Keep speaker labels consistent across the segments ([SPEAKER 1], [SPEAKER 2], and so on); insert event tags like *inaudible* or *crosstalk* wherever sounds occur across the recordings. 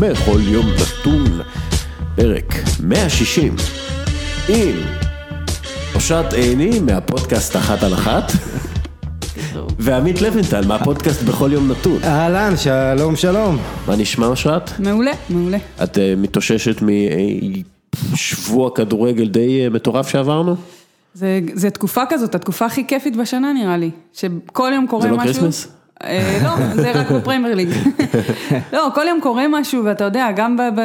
[SPEAKER 1] בכל יום נתון, פרק 160, עם אושרת עייני מהפודקאסט אחת על אחת, ועמית לבנטל מהפודקאסט בכל יום נתון.
[SPEAKER 2] אהלן, שלום שלום.
[SPEAKER 1] מה נשמע אושרת?
[SPEAKER 3] מעולה, מעולה.
[SPEAKER 1] את אה, מתאוששת משבוע כדורגל די אה, מטורף שעברנו?
[SPEAKER 3] זה, זה תקופה כזאת, התקופה הכי כיפית בשנה נראה לי. שכל יום קורה
[SPEAKER 1] זה לא
[SPEAKER 3] משהו.
[SPEAKER 1] כריסמס?
[SPEAKER 3] אה, לא, זה רק בפריימר ליג. *laughs* לא, כל יום קורה משהו, ואתה יודע, גם ב...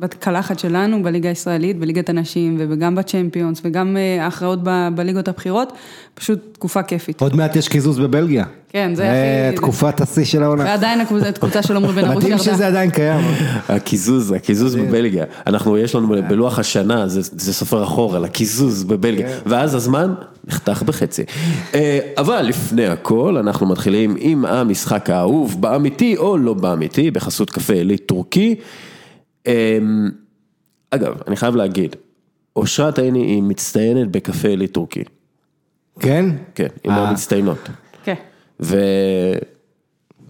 [SPEAKER 3] ב בקלחת שלנו, בליגה הישראלית, בליגת הנשים, וגם בצ'מפיונס, וגם אה, ההכרעות ב- בליגות הבכירות, פשוט תקופה כיפית.
[SPEAKER 2] עוד מעט יש קיזוז בבלגיה.
[SPEAKER 3] כן, זה הכי...
[SPEAKER 2] תקופת השיא של העונה.
[SPEAKER 3] ועדיין הקבוצה *laughs* הקבוצה של עמרי בן ארוש
[SPEAKER 2] מדהים
[SPEAKER 3] ירדה.
[SPEAKER 2] שזה עדיין קיים.
[SPEAKER 1] הקיזוז, הקיזוז בבלגיה, אנחנו, יש לנו בלוח השנה, זה, זה סופר אחורה, לקיזוז בבלגיה, ואז הזמן נחתך בחצי. אה, אבל לפני הכל, אנחנו מתחילים עם המשחק האהוב, באמיתי או לא באמיתי, בחסות קפה עילית טורקי. אה, אגב, אני חייב להגיד, אושרת עיני היא מצטיינת בקפה עילית טורקי,
[SPEAKER 2] כן?
[SPEAKER 1] כן, היא
[SPEAKER 2] אה.
[SPEAKER 1] מהמצטיינות.
[SPEAKER 3] כן.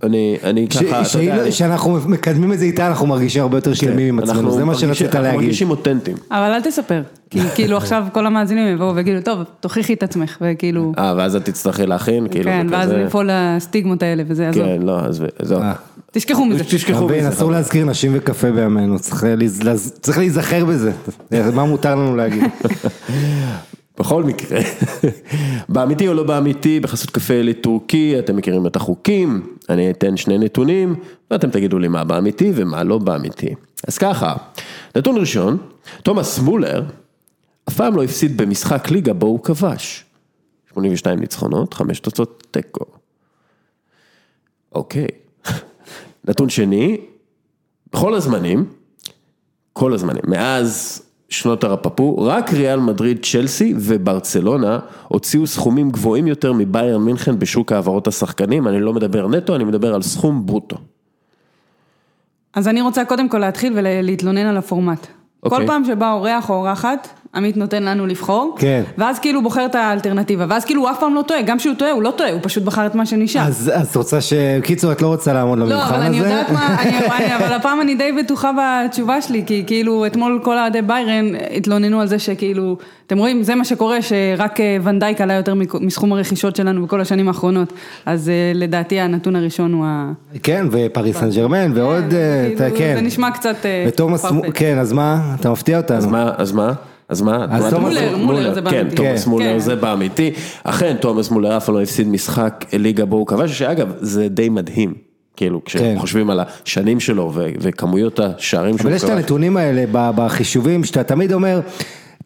[SPEAKER 1] ואני, אני
[SPEAKER 2] ש-
[SPEAKER 1] ככה, אתה יודע,
[SPEAKER 2] שהיא-
[SPEAKER 1] אני-
[SPEAKER 2] שאנחנו מקדמים את זה איתה, אנחנו מרגישים הרבה יותר שלמים עם עצמנו,
[SPEAKER 1] אנחנו
[SPEAKER 2] זה מה שרצית
[SPEAKER 1] אנחנו
[SPEAKER 2] להגיד.
[SPEAKER 1] מרגישים אותנטיים.
[SPEAKER 3] אבל אל תספר, כי *laughs* כאילו עכשיו כל המאזינים יבואו ויגידו, טוב, תוכיחי את עצמך, וכאילו,
[SPEAKER 1] אה, ואז את תצטרכי להכין, כאילו,
[SPEAKER 3] כן, ואז
[SPEAKER 1] וכזה.
[SPEAKER 3] ליפול לסטיגמות האלה, וזה עזוב.
[SPEAKER 1] כן, לא, אז זהו.
[SPEAKER 2] אה.
[SPEAKER 3] תשכחו מזה.
[SPEAKER 1] תשכחו מזה.
[SPEAKER 2] אסור להזכיר נשים וקפה בימינו, צריך להיזכר בזה. מה מותר לנו להגיד? *laughs*
[SPEAKER 1] בכל מקרה, באמיתי או לא באמיתי, בחסות קפה עילית טורקי, אתם מכירים את החוקים, אני אתן שני נתונים, ואתם תגידו לי מה באמיתי ומה לא באמיתי. אז ככה, נתון ראשון, תומאס מולר אף פעם לא הפסיד במשחק ליגה בו הוא כבש. 82 ניצחונות, 5 תוצאות תיקו. אוקיי. *laughs* נתון שני, בכל הזמנים, כל הזמנים, מאז שנות הרפפו, רק ריאל מדריד, צ'לסי וברצלונה הוציאו סכומים גבוהים יותר מביירן מינכן בשוק העברות השחקנים, אני לא מדבר נטו, אני מדבר על סכום ברוטו.
[SPEAKER 3] אז אני רוצה קודם כל להתחיל ולהתלונן על הפורמט.
[SPEAKER 1] אוקיי.
[SPEAKER 3] כל פעם שבא אורח או אורחת, עמית נותן לנו לבחור,
[SPEAKER 2] כן.
[SPEAKER 3] ואז כאילו בוחר את האלטרנטיבה, ואז כאילו הוא אף פעם לא טועה, גם כשהוא טועה הוא לא טועה, הוא פשוט בחר את מה שנשאר.
[SPEAKER 2] אז אז את רוצה ש... קיצור, את לא רוצה לעמוד
[SPEAKER 3] לא,
[SPEAKER 2] למבחן
[SPEAKER 3] אבל
[SPEAKER 2] הזה?
[SPEAKER 3] אני יודעת מה, אני, *laughs* אני, אבל הפעם אני די בטוחה בתשובה שלי, כי כאילו אתמול כל אוהדי ביירן התלוננו על זה שכאילו, אתם רואים, זה מה שקורה, שרק אה, ונדייק עלה יותר מסכום הרכישות שלנו בכל השנים האחרונות, אז אה, לדעתי הנתון הראשון הוא ה...
[SPEAKER 2] כן, ופריס סן ג'רמן, ועוד... אה,
[SPEAKER 3] כאילו,
[SPEAKER 2] כן.
[SPEAKER 3] זה נשמע קצת...
[SPEAKER 2] כן, אז מה? אתה מפתיע אותנו.
[SPEAKER 1] אז מה, אז מה? אז
[SPEAKER 2] תומאס-
[SPEAKER 1] אומר?
[SPEAKER 3] מולר, מולר זה
[SPEAKER 1] כן,
[SPEAKER 3] באמיתי.
[SPEAKER 1] תומאס
[SPEAKER 2] כן.
[SPEAKER 1] מולר
[SPEAKER 3] כן.
[SPEAKER 1] זה באמיתי. אכן, תומאס מולר אף פעם לא הפסיד משחק ליגה בו הוא כבש, שאגב, זה די מדהים. כאילו,
[SPEAKER 2] כן.
[SPEAKER 1] כשחושבים על השנים שלו וכמויות השערים שהוא
[SPEAKER 2] אבל יש את
[SPEAKER 1] כבש.
[SPEAKER 2] הנתונים האלה בחישובים שאתה תמיד אומר,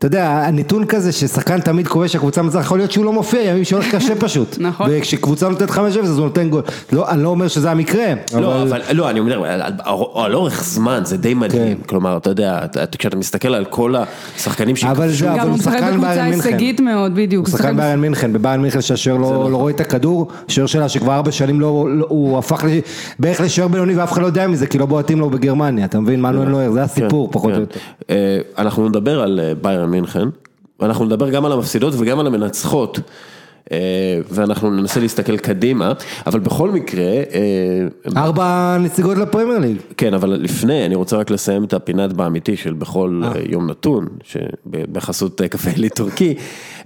[SPEAKER 2] אתה יודע, הנתון כזה ששחקן תמיד כובש הקבוצה מזרח, יכול להיות שהוא לא מופיע, ימים שהולך קשה פשוט. *laughs*
[SPEAKER 3] נכון.
[SPEAKER 2] וכשקבוצה נותנת 5-0 אז הוא נותן גול. לא, אני לא אומר שזה המקרה,
[SPEAKER 1] לא,
[SPEAKER 2] אבל...
[SPEAKER 1] אבל, לא, אני אומר, על, אורך זמן זה די מדהים,
[SPEAKER 2] כן.
[SPEAKER 1] כלומר, אתה יודע, אתה, כשאתה מסתכל על כל השחקנים
[SPEAKER 2] אבל
[SPEAKER 1] שכבשו,
[SPEAKER 2] זה-
[SPEAKER 3] גם
[SPEAKER 2] אבל
[SPEAKER 3] הוא
[SPEAKER 2] הוא
[SPEAKER 3] משחק
[SPEAKER 2] שחקן
[SPEAKER 3] בקבוצה
[SPEAKER 2] ביירן מינכן.
[SPEAKER 3] הישגית מאוד, בדיוק.
[SPEAKER 2] הוא שחקן ביירן מינכן, בביירן מינכן שהשוער לא לא רואה את הכדור, שוער שלה שכבר ארבע שנים לא, לא- הוא הפך בערך לשוער בינוני ואף אחד לא יודע מזה, כי לא בועטים לו בגרמניה, אתה מבין? מנואל נויר, זה הסיפור פחות. או יותר.
[SPEAKER 1] אנחנו נדבר על ביירן מינכן, ואנחנו נדבר גם על המפסידות וגם על המנצחות, אה, ואנחנו ננסה להסתכל קדימה, אבל בכל מקרה, אה,
[SPEAKER 2] ארבע נציגות לפרמייר ליג.
[SPEAKER 1] כן, אבל לפני, אני רוצה רק לסיים את הפינת באמיתי של בכל אה, יום נתון, בחסות אה, קפה עילית טורקי.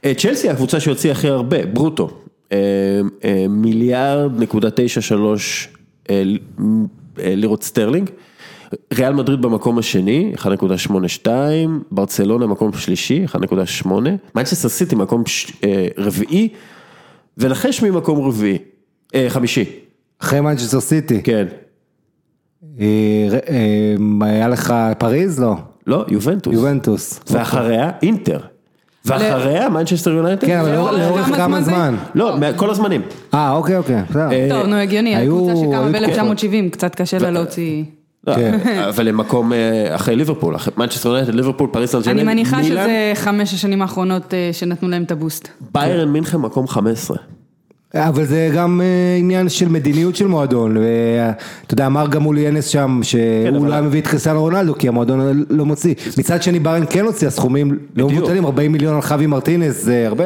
[SPEAKER 1] אה, צ'לסי הקבוצה שהוציאה הכי הרבה, ברוטו, אה, אה, מיליארד נקודה תשע שלוש אה, אה, לירות סטרלינג. ריאל מדריד במקום השני, 1.82, ברצלונה מקום שלישי, 1.8, מנצ'סטר סיטי מקום ש- אה, רביעי, ונחש ממקום רביעי, אה, חמישי,
[SPEAKER 2] אחרי מנצ'סטר סיטי.
[SPEAKER 1] כן,
[SPEAKER 2] אה, אה, היה לך פריז? לא.
[SPEAKER 1] לא, יובנטוס.
[SPEAKER 2] יובנטוס.
[SPEAKER 1] ואחריה אינטר. ואחריה מנצ'סטר יונייטד.
[SPEAKER 2] כן, אבל
[SPEAKER 3] לאורך
[SPEAKER 2] לאורך- לאורך
[SPEAKER 3] כמה זמן?
[SPEAKER 1] לא, כל הזמנים.
[SPEAKER 2] אה, אוקיי, אוקיי. בסדר.
[SPEAKER 3] טוב, נו הגיוני,
[SPEAKER 2] היו-
[SPEAKER 3] הקבוצה שקמה
[SPEAKER 2] היו
[SPEAKER 3] ב-1970, קצת קשה לה להוציא...
[SPEAKER 1] לא,
[SPEAKER 2] כן. *laughs*
[SPEAKER 1] אבל הם מקום אה, אחרי ליברפול, אחרי מנצ'סטר יונייטד, ליברפול, פריס סן ג'רמן,
[SPEAKER 3] מניחה
[SPEAKER 1] מילאן,
[SPEAKER 3] שזה חמש השנים האחרונות אה, שנתנו להם את הבוסט.
[SPEAKER 1] ביירן מינכן מקום 15.
[SPEAKER 2] אבל זה גם אה, עניין של מדיניות של מועדון, ואתה יודע, אמר גם מולי אנס שם, שהוא
[SPEAKER 1] אבל-
[SPEAKER 2] לא מביא את קריסטיאנו רונלדו, כי המועדון לא מוציא. מצד שני ביירן כן הוציאה סכומים לא מבוטלים, 40 מיליון על חווי מרטינס, זה הרבה.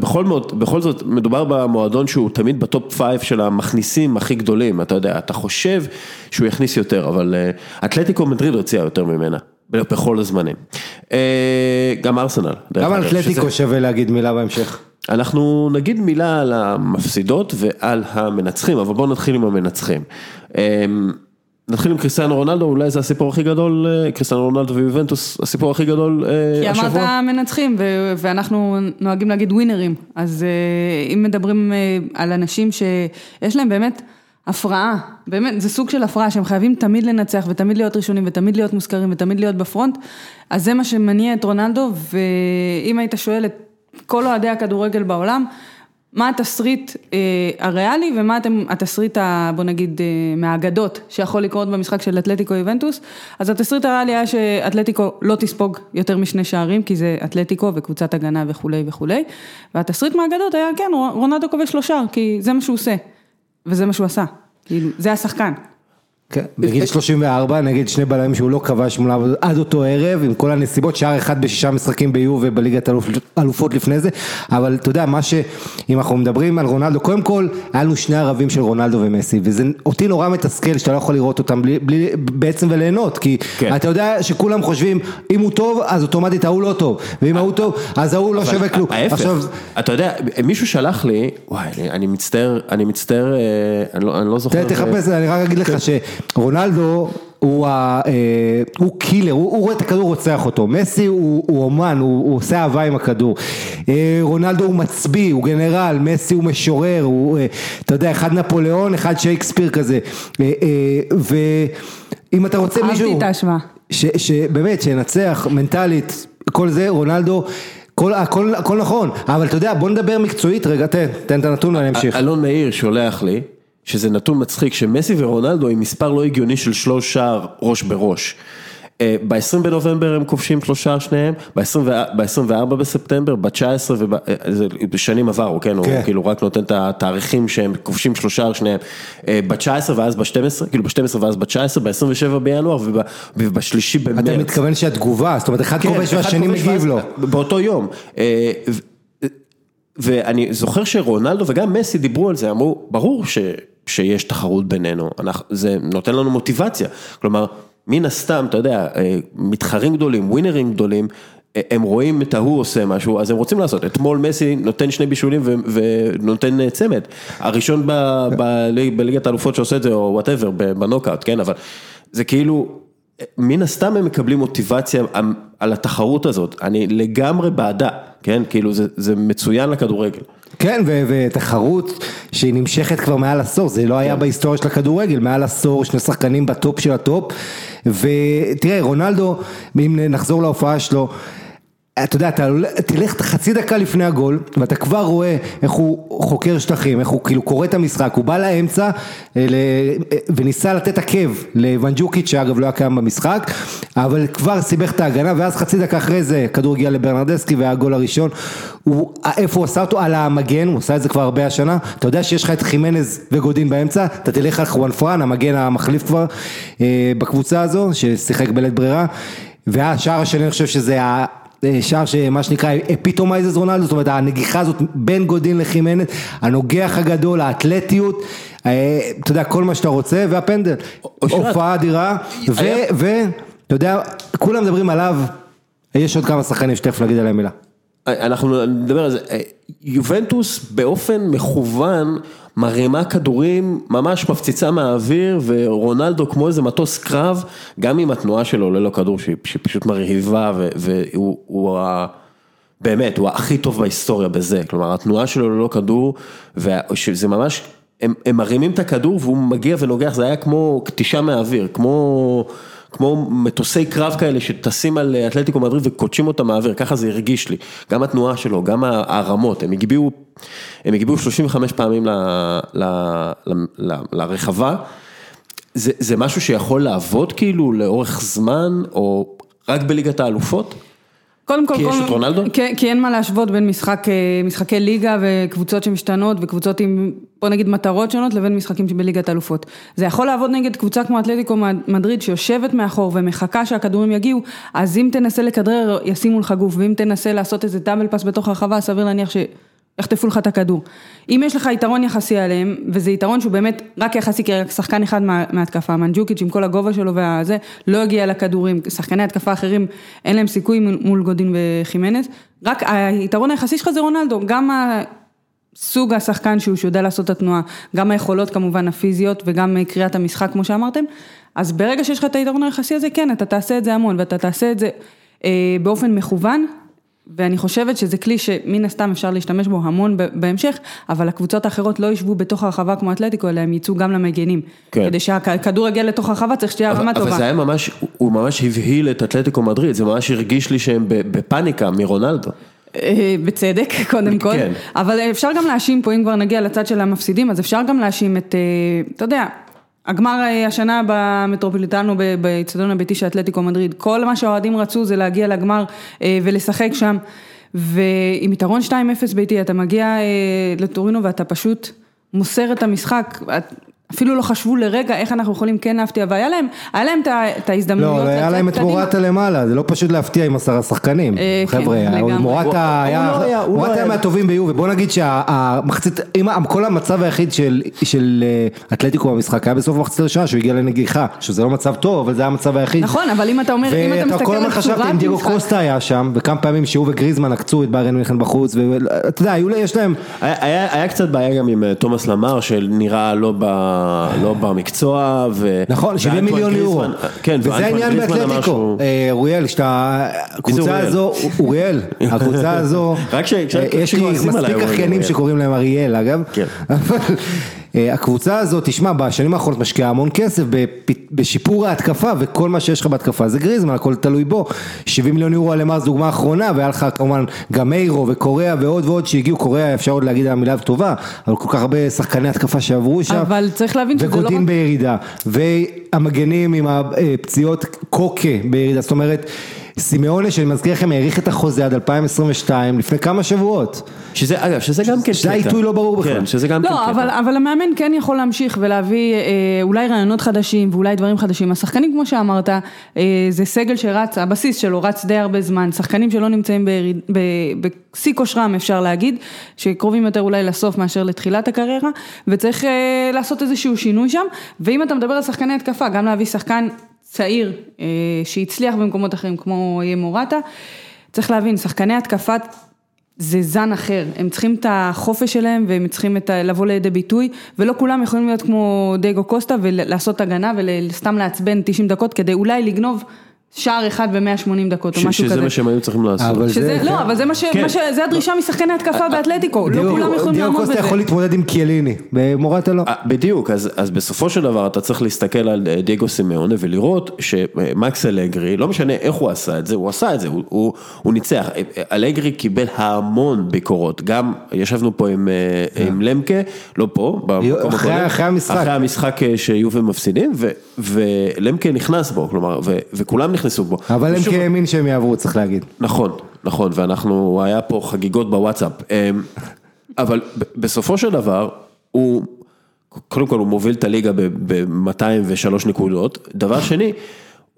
[SPEAKER 1] בכל זאת, בכל זאת מדובר במועדון שהוא תמיד ב-top five של המכניסים הכי גדולים, אתה יודע, אתה חושב שהוא יכניס יותר, אבל אה, אתלטיקו מדריד הוציאה יותר ממנה, בכל הזמנים. אה, גם ארסנל.
[SPEAKER 2] גם אתלטיקו שווה להגיד מילה בהמשך.
[SPEAKER 1] אנחנו נגיד מילה על המפסידות ועל המנצחים, אבל בואו נתחיל עם המנצחים. אה, נתחיל עם קריסטיאנו רונלדו, אולי זה הסיפור הכי גדול, אה, קריסטיאנו רונלדו ויובנטוס, הסיפור הכי גדול אה,
[SPEAKER 3] כי
[SPEAKER 1] השבוע.
[SPEAKER 3] אמרת מנצחים, ו- ואנחנו נוהגים להגיד ווינרים, אז אה, אם מדברים אה, על אנשים שיש להם באמת הפרעה, באמת, זה סוג של הפרעה, שהם חייבים תמיד לנצח ותמיד להיות ראשונים ותמיד להיות מוזכרים ותמיד להיות בפרונט, אז זה מה שמניע את רונלדו, ואם היית שואל את כל אוהדי הכדורגל בעולם, מה התסריט אה, הריאלי ומה אתם, התסריט, ה, בוא נגיד, אה, מהאגדות שיכול לקרות במשחק של אתלטיקו יובנטוס, אז התסריט הריאלי היה שאתלטיקו לא תספוג יותר משני שערים, כי זה אתלטיקו וקבוצת הגנה וכולי וכולי, והתסריט מהאגדות היה, כן, רונלדו כובש לו שער, כי זה מה שהוא עושה, וזה מה שהוא עשה, כאילו, זה השחקן.
[SPEAKER 2] כן, בגיל 34 נגד שני בלמים שהוא לא כבש מולם עד אותו ערב עם כל הנסיבות, שער אחד בשישה משחקים ביו ובליגת אלופ- אלופות לפני זה, אבל אתה יודע מה שאם אנחנו מדברים על רונלדו, קודם כל היה לנו שני ערבים של רונלדו ומסי וזה אותי נורא מתסכל שאתה לא יכול לראות אותם בלי, בלי בעצם וליהנות, כי
[SPEAKER 1] כן.
[SPEAKER 2] אתה יודע שכולם חושבים אם הוא טוב אז אוטומטית ההוא לא טוב, ואם ההוא טוב אז ההוא לא שווה כלום, עכשיו
[SPEAKER 1] ההפך, אתה יודע, מישהו שלח לי, וואי, אני- אני מצטער, אני מצטער, אה, אני לא- אני לא זוכר.
[SPEAKER 2] תחפש, אני רק אגיד לך שרונלדו הוא, ה- אה, הוא קילר, הוא, הוא רואה את הכדור רוצח אותו, מסי הוא, הוא אומן, הוא, הוא עושה אהבה עם הכדור, אה, רונלדו הוא מצביא, הוא גנרל, מסי הוא משורר, הוא, אה, אתה יודע, אחד נפוליאון, אחד שייקספיר כזה, אה, אה, ואם אתה רוצה מישהו,
[SPEAKER 3] אהבתי את ההשוואה.
[SPEAKER 2] ש- שבאמת, שינצח מנטלית, כל זה, רונלדו, כל, הכל, הכל נכון, אבל אתה יודע, בוא נדבר מקצועית רגע, תן, תן את הנתון ואני אמשיך.
[SPEAKER 1] אלון מאיר שולח לי, שזה נתון מצחיק, שמסי ורונלדו עם מספר לא הגיוני של שלוש שער ראש בראש. ב-20 בנובמבר הם כובשים שלוש שער שניהם, ב-24 בספטמבר, ב-19 ובשנים עברו, כן, הוא
[SPEAKER 2] כן.
[SPEAKER 1] כאילו רק נותן את התאריכים שהם כובשים שלוש שער שניהם, אה, ב-19 ואז ב-12, כאילו ב-12 ואז ב-19, ב-27 בינואר וב- ובשלישי במרץ.
[SPEAKER 2] אתה מתכוון שהתגובה, זאת אומרת אחד
[SPEAKER 1] כן,
[SPEAKER 2] כובש
[SPEAKER 1] אחד
[SPEAKER 2] והשני מגיב לו.
[SPEAKER 1] באותו יום. אה, ואני זוכר שרונלדו וגם מסי דיברו על זה, אמרו, ברור ש, שיש תחרות בינינו, אנחנו, זה נותן לנו מוטיבציה. כלומר, מן הסתם, אתה יודע, אה, מתחרים גדולים, ווינרים גדולים, אה, הם רואים את ההוא עושה משהו, אז הם רוצים לעשות. אתמול מסי נותן שני בישולים ונותן אה, צמד. הראשון *laughs* בליגת האלופות שעושה את זה, או whatever, בנוקאוט, כן, אבל זה כאילו... מן הסתם הם מקבלים מוטיבציה על התחרות הזאת, אני לגמרי בעדה, כן, כאילו זה, זה מצוין לכדורגל.
[SPEAKER 2] כן, ותחרות שהיא נמשכת כבר מעל עשור, זה לא
[SPEAKER 1] כן.
[SPEAKER 2] היה בהיסטוריה של הכדורגל, מעל עשור, שני שחקנים ב-top של ה-top, ותראה, רונלדו, אם נחזור להופעה שלו, אתה יודע, אתה תלך חצי דקה לפני הגול, ואתה כבר רואה איך הוא חוקר שטחים, איך הוא כאילו קורא את המשחק, הוא בא לאמצע אה, אה, וניסה לתת עקב לוונג'וקיץ' שאגב לא היה קיים במשחק, אבל כבר סיבך את ההגנה, ואז חצי דקה אחרי זה כדור הגיע לברנרדסקי והגול הראשון, הוא, איפה הוא עשה אותו? על המגן, הוא עשה את זה כבר הרבה השנה, אתה יודע שיש לך את חימנז וגודין באמצע, אתה תלך על חואן פרן, המגן המחליף כבר אה, בקבוצה הזו, ששיחק בלית ברירה, והשער השני אני חושב שזה. שער שמה שנקרא epitomizes רונלדו, זאת אומרת הנגיחה הזאת בין גודין לחימנס, הנוגח הגדול, האתלטיות, אה, אתה יודע, כל מה שאתה רוצה, והפנדל, הופעה אדירה, ואתה יודע, כולם מדברים עליו, יש עוד כמה שחקנים שתכף נגיד עליהם מילה.
[SPEAKER 1] אנחנו נדבר על זה, יובנטוס באופן מכוון מרימה כדורים, ממש מפציצה מהאוויר ורונלדו כמו איזה מטוס קרב, גם עם התנועה שלו ללא כדור שהיא פשוט מרהיבה והוא הוא ה... באמת, הוא הכי טוב בהיסטוריה בזה, כלומר התנועה שלו ללא כדור, שזה ממש, הם, הם מרימים את הכדור והוא מגיע ונוגח, זה היה כמו קטישה מהאוויר, כמו, כמו מטוסי קרב כאלה שטסים על אתלטיקו מדריד וקודשים אותם מהאוויר, ככה זה הרגיש לי, גם התנועה שלו, גם הרמות, הם הגביעו, הם הגביעו 35 פעמים ל, ל, ל, ל, לרחבה, זה, זה משהו שיכול לעבוד כאילו לאורך זמן, או רק בליגת האלופות?
[SPEAKER 3] קודם כל,
[SPEAKER 1] כי יש את רונלדו?
[SPEAKER 3] כי, כי אין מה להשוות בין משחק, אה, משחקי ליגה וקבוצות שמשתנות וקבוצות עם, בוא נגיד, מטרות שונות לבין משחקים שבליגת אלופות. זה יכול לעבוד נגד קבוצה כמו אתלטיקו מדריד שיושבת מאחור ומחכה שהכדורים יגיעו, אז אם תנסה לכדרר ישימו לך גוף, ואם תנסה לעשות איזה דאבל פאס בתוך הרחבה, סביר להניח ש... יחטפו לך את הכדור. אם יש לך יתרון יחסי עליהם, וזה יתרון שהוא באמת רק יחסי, כי רק שחקן אחד מה, מההתקפה, מנג'וקיץ' עם כל הגובה שלו והזה, לא הגיע לכדורים, שחקני התקפה אחרים, אין להם סיכוי מול- גודין וחימנז, רק היתרון היחסי שלך זה רונלדו, גם סוג השחקן שהוא שיודע לעשות את התנועה, גם היכולות כמובן הפיזיות וגם קריאת המשחק כמו שאמרתם, אז ברגע שיש לך את היתרון היחסי הזה, כן, אתה תעשה את זה המון, ואתה תעשה את זה אה, באופן מכוון, ואני חושבת שזה כלי שמן הסתם אפשר להשתמש בו המון בהמשך, אבל הקבוצות האחרות לא ישבו בתוך הרחבה כמו אתלטיקו, אלא הם יצאו גם למגנים.
[SPEAKER 1] כן.
[SPEAKER 3] כדי שהכדור יגיע לתוך הרחבה צריך שתהיה רמה
[SPEAKER 1] אבל
[SPEAKER 3] טובה.
[SPEAKER 1] זה היה ממש, הוא ממש הבהיל את אתלטיקו מדריד, זה ממש הרגיש לי שהם בפאניקה מרונלדו.
[SPEAKER 3] אה, בצדק, *laughs* קודם כל,
[SPEAKER 1] כן.
[SPEAKER 3] אבל אפשר גם להאשים פה, אם כבר נגיע לצד של המפסידים, אז אפשר גם להאשים את, אה, אתה יודע, הגמר אה, השנה במטרופוליטנו, באצטדיון הביתי של אתלטיקו מדריד, כל מה שהאוהדים רצו זה להגיע לגמר אה, ולשחק שם, ועם יתרון 2-0 ביתי, אתה מגיע אה, לטורינו ואתה פשוט מוסר את המשחק, אפילו לא חשבו לרגע איך אנחנו יכולים כן להפתיע, והיה להם, היה להם את ההזדמנויות.
[SPEAKER 2] לא, היה להם את. מורטה למעלה, זה לא פשוט להפתיע עם עשרה שחקנים.
[SPEAKER 3] אה, כן,
[SPEAKER 2] חבר'ה,
[SPEAKER 3] לגמרי.
[SPEAKER 1] הוא-
[SPEAKER 2] מורטה היה,
[SPEAKER 1] לא לא
[SPEAKER 2] מורטה היה מהטובים ביובי, בוא נגיד שהמחצית, כל המצב היחיד של- אה, אתלטיקו במשחק היה בסוף המחצית הראשונה, שהוא הגיע לנגיחה, שזה לא מצב טוב, אבל זה היה המצב היחיד.
[SPEAKER 3] נכון, אבל אם אתה אומר, אם אתה
[SPEAKER 2] ואתה
[SPEAKER 3] מסתכל
[SPEAKER 2] כל הזמן
[SPEAKER 3] על
[SPEAKER 2] חשבתי
[SPEAKER 3] צורת
[SPEAKER 2] אם
[SPEAKER 3] משחק-
[SPEAKER 2] קוסטה היה שם, וכמה פעמים שהוא וגריזמן עקצו את ביירן מינכן בחוץ, ואתה יודע, יש להם,
[SPEAKER 1] היה קצת בעיה גם עם אה, תומאס למר שנראה לא, ב, לא במקצוע ו...
[SPEAKER 2] נכון, 70
[SPEAKER 1] ואנטואן
[SPEAKER 2] מיליון יורו.
[SPEAKER 1] כן,
[SPEAKER 2] וזה העניין באתלטיקו. אה, אוריאל, שאתה, הקבוצה? הזו, אוריאל, הקבוצה *laughs* הזו, אה, יש לי מספיק אחיינים. שקוראים להם אריאל אגב,
[SPEAKER 1] כן.
[SPEAKER 2] הקבוצה הזו, תשמע, בשנים האחרונות משקיעה המון כסף בשיפור ההתקפה, וכל מה שיש לך בהתקפה זה גריזמן, הכל תלוי בו. 70 מיליון יורו על זו דוגמה אחרונה, והיה לך כמובן גם מיירו וקוריאה ועוד ועוד שהגיעו, קוריאה אפשר עוד להגיד המילה טובה, אבל כל כך הרבה שחקני התקפה שעברו שם.
[SPEAKER 3] אבל צריך להבין שזה לא
[SPEAKER 2] וגודין
[SPEAKER 3] רק...
[SPEAKER 2] בירידה, והמגנים עם הפציעות קוקה בירידה, זאת אומרת, סימאונה שאני מזכיר לכם האריך את החוזה עד 2022 לפני כמה שבועות.
[SPEAKER 1] שזה, אגב, שזה גם כן
[SPEAKER 2] שזה העיתוי לא ברור בכלל.
[SPEAKER 1] כן, שזה גם כן
[SPEAKER 3] לא,
[SPEAKER 1] קטע.
[SPEAKER 3] אבל, אבל המאמן כן יכול להמשיך ולהביא אה, אולי רעיונות חדשים ואולי דברים חדשים. השחקנים כמו שאמרת, אה, זה סגל שרץ, הבסיס שלו רץ די הרבה זמן, שחקנים שלא נמצאים בשיא כושרם אפשר להגיד, שקרובים יותר אולי לסוף מאשר לתחילת הקריירה, וצריך אה, לעשות איזשהו שינוי שם, ואם אתה מדבר על שחקני התקפה, גם להביא שחקן צעיר אה, שהצליח במקומות אחרים כמו יהיה מורטה, צריך להבין, שחקני התקפה זה זן אחר, הם צריכים את החופש שלהם והם צריכים את ה... לבוא לידי ביטוי ולא כולם יכולים להיות כמו דייגו קוסטה ולעשות הגנה וסתם לעצבן 90 דקות כדי אולי לגנוב שער אחד ב-180 דקות או משהו
[SPEAKER 1] שזה
[SPEAKER 3] כזה.
[SPEAKER 1] מה שהם היו צריכים לעשות.
[SPEAKER 2] אבל
[SPEAKER 3] שזה,
[SPEAKER 2] זה-
[SPEAKER 3] לא, אבל זה מה ש...
[SPEAKER 1] כן.
[SPEAKER 3] מה ש... זה הדרישה משחקני התקפה באתלטיקו, לא כולם יכולים לעמוד
[SPEAKER 2] קוסטה
[SPEAKER 3] בזה.
[SPEAKER 2] יכול להתמודד עם קיאליני, ומורטה לא.
[SPEAKER 1] אה, בדיוק, אז, אז בסופו של דבר אתה צריך להסתכל על אה, דייגו סימאונה ולראות שמקס אלגרי, לא משנה איך הוא עשה את זה, הוא עשה את זה, הוא, הוא, הוא ניצח. אה, אה, אלגרי קיבל המון ביקורות, גם ישבנו פה עם, אה, עם למקה, לא פה, במקום
[SPEAKER 2] אחרי- המשחק.
[SPEAKER 1] אחרי המשחק אה, שיובל מפסידים, ו, ולמקה נכנס בו, כלומר, ו, וכולם נכנסו בו.
[SPEAKER 2] אבל הם כאמין שהם יעברו, צריך להגיד.
[SPEAKER 1] נכון, נכון, ואנחנו, היה פה חגיגות בוואטסאפ, אמ, אבל בסופו של דבר, הוא, קודם כל הוא מוביל את הליגה ב-203 נקודות, דבר שני,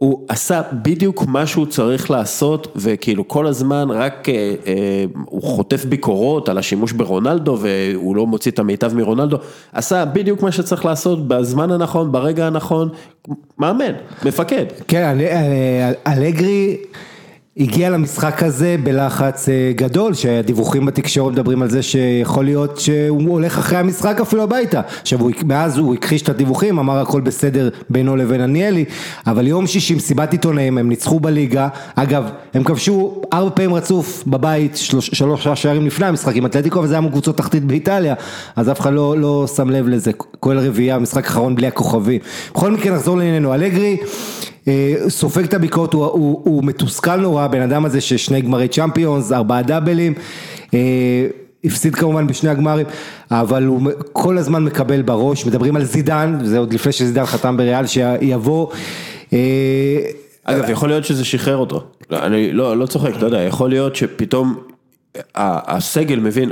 [SPEAKER 1] הוא עשה בדיוק מה שהוא צריך לעשות, וכאילו כל הזמן רק אה, אה, הוא חוטף ביקורות על השימוש ברונלדו, והוא לא מוציא את המיטב מרונלדו, עשה בדיוק מה שצריך לעשות בזמן הנכון, ברגע הנכון, מאמן, מפקד.
[SPEAKER 2] כן, אני- אה, אלגרי הגיע למשחק הזה בלחץ אה, גדול, שהדיווחים בתקשורת מדברים על זה שיכול להיות שהוא הולך אחרי המשחק אפילו הביתה. עכשיו, מאז הוא הכחיש את הדיווחים, אמר הכל בסדר בינו לבין עניאלי, אבל יום שישי מסיבת עיתונאים, הם ניצחו בליגה, אגב, הם כבשו ארבע פעמים רצוף בבית, שלוש, שערים לפני המשחק עם אתלטיקו, וזה היה מול קבוצות תחתית באיטליה, אז אף אחד לא, לא שם לב לזה, כולל רביעייה, משחק אחרון בלי הכוכבים. בכל מקרה נחזור לענייננו, אלגרי סופג את הביקורת, הוא, הוא, הוא מתוסכל נורא, הבן אדם הזה ששני גמרי צ'מפיונס, ארבעה דאבלים, אה, הפסיד כמובן בשני הגמרים, אבל הוא כל הזמן מקבל בראש, מדברים על זידן, זה עוד לפני שזידן חתם בריאל, שיבוא, אה,
[SPEAKER 1] אגב, יכול להיות שזה שחרר אותו. לא, אני לא, לא צוחק, אתה יודע, יכול להיות שפתאום הסגל מבין,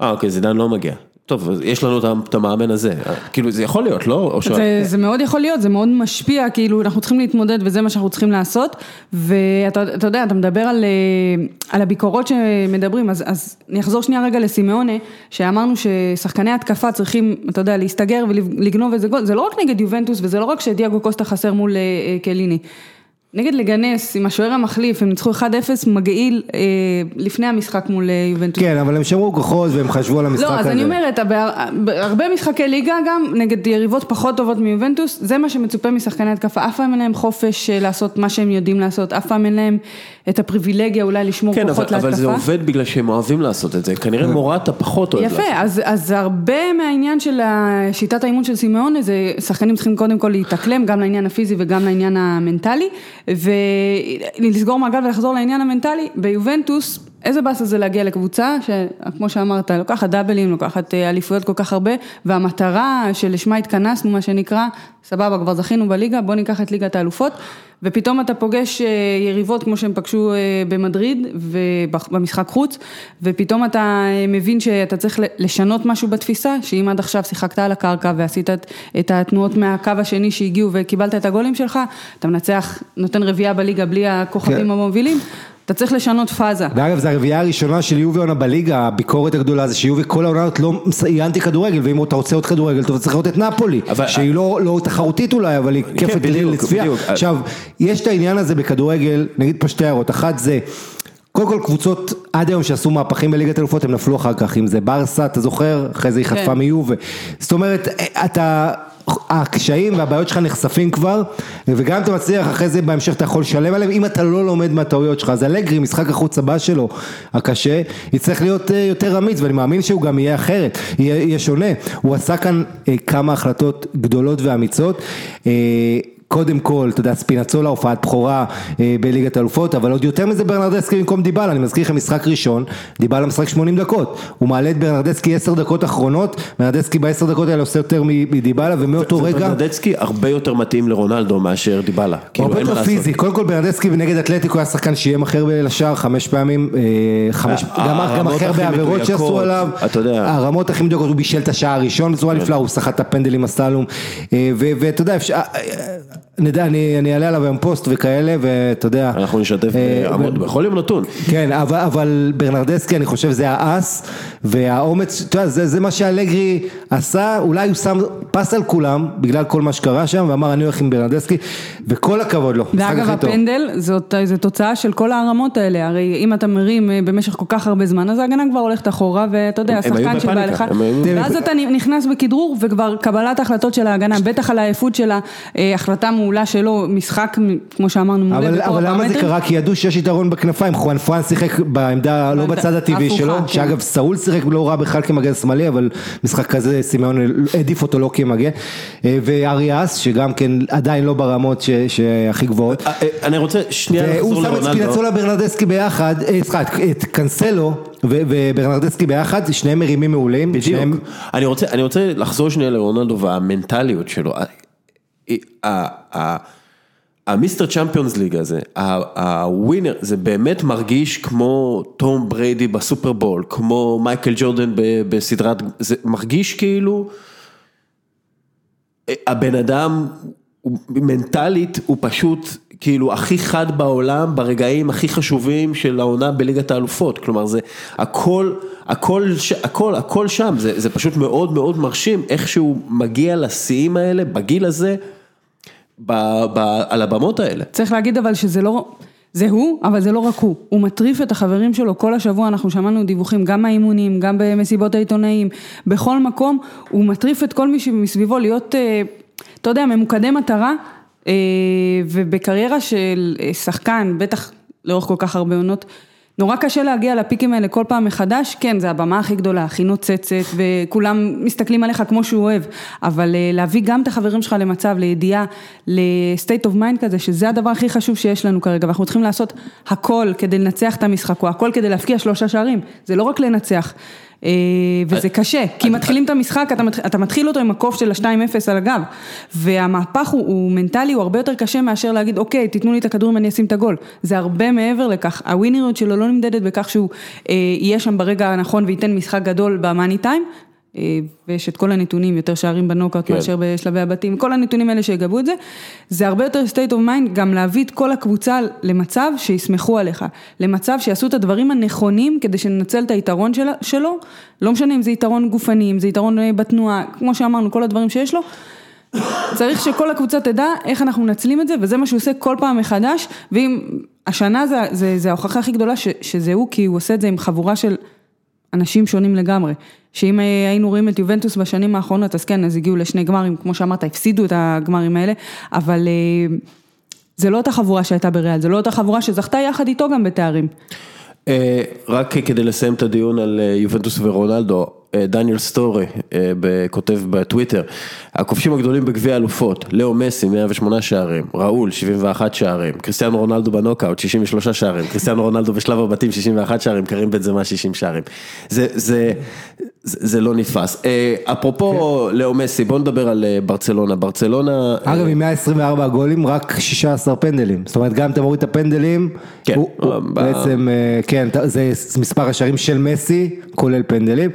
[SPEAKER 1] אה, אוקיי, זידן לא מגיע. טוב, יש לנו את המאמן הזה. כאילו, זה יכול להיות, לא? או ש...
[SPEAKER 3] זה, זה מאוד יכול להיות, זה מאוד משפיע, כאילו אנחנו צריכים להתמודד וזה מה שאנחנו צריכים לעשות ואתה אתה יודע, אתה מדבר על, אה, על הביקורות שמדברים, אז, אז אני אחזור שנייה רגע לסימאונה, שאמרנו ששחקני התקפה צריכים, אתה יודע, להסתגר ולגנוב איזה גול, זה לא רק נגד יובנטוס וזה לא רק שדיאגו קוסטה חסר מול אה, אה, קליני. נגד לגנס עם השוער המחליף, הם ניצחו 1-0 מגעיל אה, לפני המשחק מול אה, יובנטוס.
[SPEAKER 2] כן, אבל הם שמרו כוחות והם חשבו על המשחק הזה.
[SPEAKER 3] לא, אז אני אומרת, בהר- בהרבה משחקי ליגה גם, נגד יריבות פחות טובות מיובנטוס, זה מה שמצופה משחקני התקפה, אף פעם אין להם חופש אה, לעשות מה שהם יודעים לעשות, אף פעם אין להם את הפריבילגיה אולי לשמור
[SPEAKER 1] כן,
[SPEAKER 3] כוחות להתקפה.
[SPEAKER 1] אבל זה עובד בגלל שהם אוהבים לעשות את זה. כנראה מורטה פחות אוהב לעשות.
[SPEAKER 3] יפה, אז, אז הרבה מהעניין של שיטת האימון של סימאונה זה שחקנים צריכים קודם כל להתאקלם גם לעניין הפיזי וגם לעניין המנטלי ולסגור מעגל ולחזור לעניין המנטלי, ביובנטוס איזה באסה זה להגיע לקבוצה שכמו שאמרת לוקחת דאבלים, לוקחת אה, אליפויות כל כך הרבה והמטרה שלשמה התכנסנו מה שנקרא, סבבה כבר זכינו בליגה בוא ניקח את ליגת האלופות ופתאום אתה פוגש אה, יריבות כמו שהם פגשו אה, במדריד ובמשחק חוץ ופתאום אתה מבין שאתה צריך לשנות משהו בתפיסה שאם עד עכשיו שיחקת על הקרקע ועשית את- את התנועות מהקו השני שהגיעו וקיבלת את הגולים שלך אתה מנצח, נותן רביעייה בליגה בלי הכוכבים
[SPEAKER 2] כן.
[SPEAKER 3] המובילים אתה צריך לשנות פאזה.
[SPEAKER 2] ואגב, זו הרביעייה הראשונה של יובי עונה בליגה, הביקורת הגדולה זה שיובי כל העונה הזאת לא, היא אנטי כדורגל, ואם אתה רוצה עוד כדורגל, אתה צריך לראות את נפולי,
[SPEAKER 1] אבל-
[SPEAKER 2] שהיא לא, לא תחרותית אולי, אבל היא כיפת
[SPEAKER 1] בדיוק,
[SPEAKER 2] לצפייה.
[SPEAKER 1] בדיוק.
[SPEAKER 2] עכשיו, יש את העניין הזה בכדורגל, נגיד פה שתי הערות, אחת זה, קודם כל קבוצות עד היום שעשו מהפכים בליגת אלופות הם נפלו אחר כך, אם זה ברסה, אתה זוכר, אחרי זה היא חטפה
[SPEAKER 3] כן.
[SPEAKER 2] מיובה, זאת אומרת, אתה, הקשיים והבעיות שלך נחשפים כבר, וגם אתה מצליח אחרי זה בהמשך אתה יכול לשלם עליהם, אם אתה לא לומד מהטעויות שלך, אז אלגרי, משחק החוץ הבא שלו, הקשה, יצטרך להיות אה, יותר אמיץ, ואני מאמין שהוא גם יהיה אחרת, יהיה שונה, הוא עשה כאן אה, כמה החלטות גדולות ואמיצות, אה, קודם כל, אתה יודע, ספינצולה, הופעת בכורה אה, בליגת האלופות, אבל עוד יותר מזה ברנרדסקי במקום דיבלה, אני מזכיר לכם משחק ראשון, דיבלה משחק 80 דקות, הוא מעלה את ברנרדסקי 10 דקות אחרונות, ברנרדסקי ב-10 דקות האלה עושה יותר מדיבלה, ומאותו רגע,
[SPEAKER 1] וברנדצקי הרבה יותר מתאים לרונלדו מאשר דיבלה. כאילו,
[SPEAKER 2] הרבה יותר. פיזי, קודם כל ברנרדסקי נגד אתלטיקו היה שחקן שאיים אחר לשער חמש פעמים, אה, חמש,
[SPEAKER 1] ה-
[SPEAKER 2] גם
[SPEAKER 1] הכי
[SPEAKER 2] בעבירות שעשו
[SPEAKER 1] מדויקות,
[SPEAKER 2] עליו. הרמות הכי מדויקות, הוא בישל את השער הראשון בצורה נפלאה, הוא סחט את הפנדל עם הסלום, אה, ו- ואתה יודע, אה, אני אני אעלה עליו היום פוסט וכאלה, ואתה יודע,
[SPEAKER 1] אנחנו נשתף
[SPEAKER 2] אה,
[SPEAKER 1] בעמוד בכל יום נתון.
[SPEAKER 2] כן, אבל, אבל ברנרדסקי אני חושב זה האס והאומץ, אתה יודע, זה, זה מה שאלגרי עשה, אולי הוא שם פס על כולם בגלל כל מה שקרה שם ואמר אני הולך עם ברנרדסקי וכל הכבוד לו,
[SPEAKER 3] ואגב. הפנדל זאת, זו תוצאה של כל הרמות האלה, הרי אם אתה מרים אה, במשך כל כך הרבה זמן אז ההגנה כבר הולכת אחורה ואתה יודע, השחקן שבא לך, ואז אתה נכנס בכדרור וכבר קבלת ההחלטות של ההגנה, בטח על העייפות שלה, אה, החלטה מעולה שלו, משחק כמו שאמרנו מעולה
[SPEAKER 2] אבל,
[SPEAKER 3] בכל
[SPEAKER 2] אבל למה זה. קרה? כי ידעו שיש יתרון בכנפיים, חואן פרנס שיחק בעמדה לא בצד הטבעי שלו,
[SPEAKER 3] כן.
[SPEAKER 2] שאגב סאול שיחק לא רע בכלל כמגן שמאלי, אבל משחק כזה סימאון העדיף אותו לא כמגן, אה, ואריאס שגם כן עדיין לא ברמות שהכי גבוהות.
[SPEAKER 1] אה, אה, אני רוצה שנייה
[SPEAKER 2] והוא
[SPEAKER 1] לחזור
[SPEAKER 2] שם את
[SPEAKER 1] לרונלדו.
[SPEAKER 2] ספינצולה ברנרדסקי ביחד, סליחה, את- קנסלו וברנרדסקי ביחד, שניהם מרימים מעולים.
[SPEAKER 1] בדיוק.
[SPEAKER 2] שניהם-
[SPEAKER 1] אני רוצה, אני רוצה לחזור שנייה לרונלדו והמנטליות שלו. ה-Mister Champions League הזה, ה-winner, זה באמת מרגיש כמו תום בריידי בסופרבול, כמו מייקל ג'ורדן בסדרת, זה מרגיש כאילו הבן אדם מנטלית הוא פשוט כאילו הכי חד בעולם ברגעים הכי חשובים של העונה בליגת האלופות, כלומר זה הכל, הכל, הכל, הכל שם, זה, זה פשוט מאוד מאוד מרשים איך שהוא מגיע לשיאים האלה בגיל הזה, על הבמות האלה.
[SPEAKER 3] צריך להגיד אבל שזה לא, זה הוא, אבל זה לא רק הוא, הוא מטריף את החברים שלו כל השבוע, אנחנו שמענו דיווחים גם מהאימונים, גם במסיבות העיתונאים, בכל מקום, הוא מטריף את כל מי שמסביבו להיות, אה, אתה יודע, ממוקדי מטרה, אה, ובקריירה של אה, שחקן, בטח לאורך כל כך הרבה עונות, נורא קשה להגיע לפיקים האלה כל פעם מחדש, כן, זה הבמה הכי גדולה, הכי נוצצת, וכולם מסתכלים עליך כמו שהוא אוהב, אבל אה, להביא גם את החברים שלך למצב, לידיעה, ל-state of mind כזה, שזה הדבר הכי חשוב שיש לנו כרגע, ואנחנו צריכים לעשות הכל כדי לנצח את המשחק, או הכל כדי להפקיע שלושה שערים, זה לא רק לנצח. אה, וזה קשה, כי מתחילים את המשחק, אתה מתחיל, אותו עם הקוף של ה-2-0 על הגב, והמהפך הוא, הוא מנטלי, הוא הרבה יותר קשה מאשר להגיד, אוקיי, תיתנו לי את הכדור ואני אשים את הגול. זה הרבה מעבר לכך, הווינריות שלו לא נמדדת בכך שהוא אה, יהיה שם ברגע הנכון וייתן משחק גדול במאני טיים, ויש את כל הנתונים, יותר שערים בנוקאוט
[SPEAKER 1] כן.
[SPEAKER 3] מאשר בשלבי הבתים, כל הנתונים האלה שיגבו את זה, זה הרבה יותר state of mind גם להביא את כל הקבוצה למצב שיסמכו עליך, למצב שיעשו את הדברים הנכונים כדי שננצל את היתרון שלה, שלו, לא משנה אם זה יתרון גופני, אם זה יתרון אה, בתנועה, כמו שאמרנו, כל הדברים שיש לו. צריך שכל הקבוצה תדע איך אנחנו מנצלים את זה, וזה מה שהוא עושה כל פעם מחדש, ואם השנה זה, זה, זה ההוכחה הכי גדולה ש, שזה הוא, כי הוא עושה את זה עם חבורה של אנשים שונים לגמרי. שאם היינו רואים את יובנטוס בשנים האחרונות, אז כן, אז הגיעו לשני גמרים, כמו שאמרת, הפסידו את הגמרים האלה, אבל אה, זה לא אותה חבורה שהייתה בריאל, זה לא אותה חבורה שזכתה יחד איתו גם בתארים.
[SPEAKER 1] אה, רק כדי לסיים את הדיון על אה, יובנטוס ורונלדו, דניאל סטורי אה, כותב בטוויטר, הכובשים הגדולים בגביע האלופות, לאו מסי 108 שערים, ראול 71 שערים, קריסטיאנו רונלדו בנוקאוט 63 שערים, קריסטיאנו רונלדו בשלב הבתים 61 שערים, קרים בנזמה 60 שערים. זה, זה, זה, זה לא נתפס. אה, אפרופו לאו מסי, בוא נדבר על אה, ברצלונה, ברצלונה...
[SPEAKER 2] אגב, עם 124 גולים, רק 16 פנדלים. זאת אומרת, גם אם אתה מוריד את הפנדלים,
[SPEAKER 1] כן.
[SPEAKER 2] הוא, הוא
[SPEAKER 1] ב-
[SPEAKER 2] בעצם, אה, כן, זה מספר השערים של מסי, כולל פנדלים,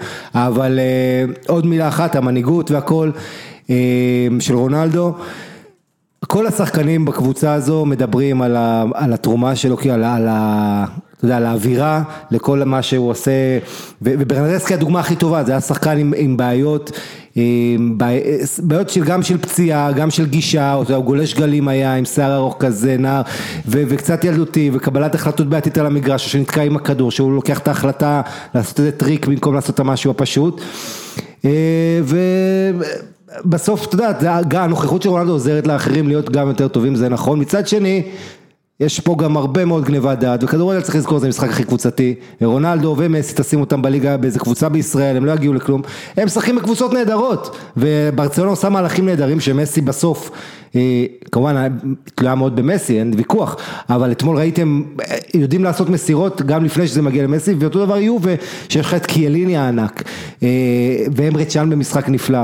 [SPEAKER 2] אבל אה, עוד מילה אחת, המנהיגות והכל אה, של רונלדו. כל השחקנים בקבוצה הזו מדברים על, ה, על התרומה שלו, כאילו, על, ה- על, ה, אתה יודע, על האווירה, לכל מה שהוא עושה, ו- וברנדסקי הדוגמה הכי טובה, זה היה שחקן עם, עם בעיות, בעיות של, גם של פציעה, גם של גישה, הוא גולש גלים היה, עם שיער ארוך כזה, נער, ו- וקצת ילדותי, וקבלת החלטות בעייתית על המגרש, שנתקע עם הכדור, שהוא לוקח את ההחלטה לעשות איזה טריק במקום לעשות את המשהו הפשוט. אה, ו... בסוף, אתה יודע, הנוכחות של רונלדו עוזרת לאחרים להיות גם יותר טובים, זה נכון. מצד שני, יש פה גם הרבה מאוד גניבת דעת, וכדורגל צריך לזכור, זה המשחק הכי קבוצתי. רונלדו ומסי, תשים אותם בליגה באיזה קבוצה בישראל, הם לא יגיעו לכלום. הם משחקים בקבוצות נהדרות, וברצלונה עושה מהלכים נהדרים שמסי בסוף, כמובן, תלויה מאוד במסי, אין ויכוח, אבל אתמול ראיתם, אה, יודעים לעשות מסירות גם לפני שזה מגיע למסי, ואותו דבר יהיו, ושיש לך את קיאליני הענק, אה, ואמרי צ'אן במשחק נפלא.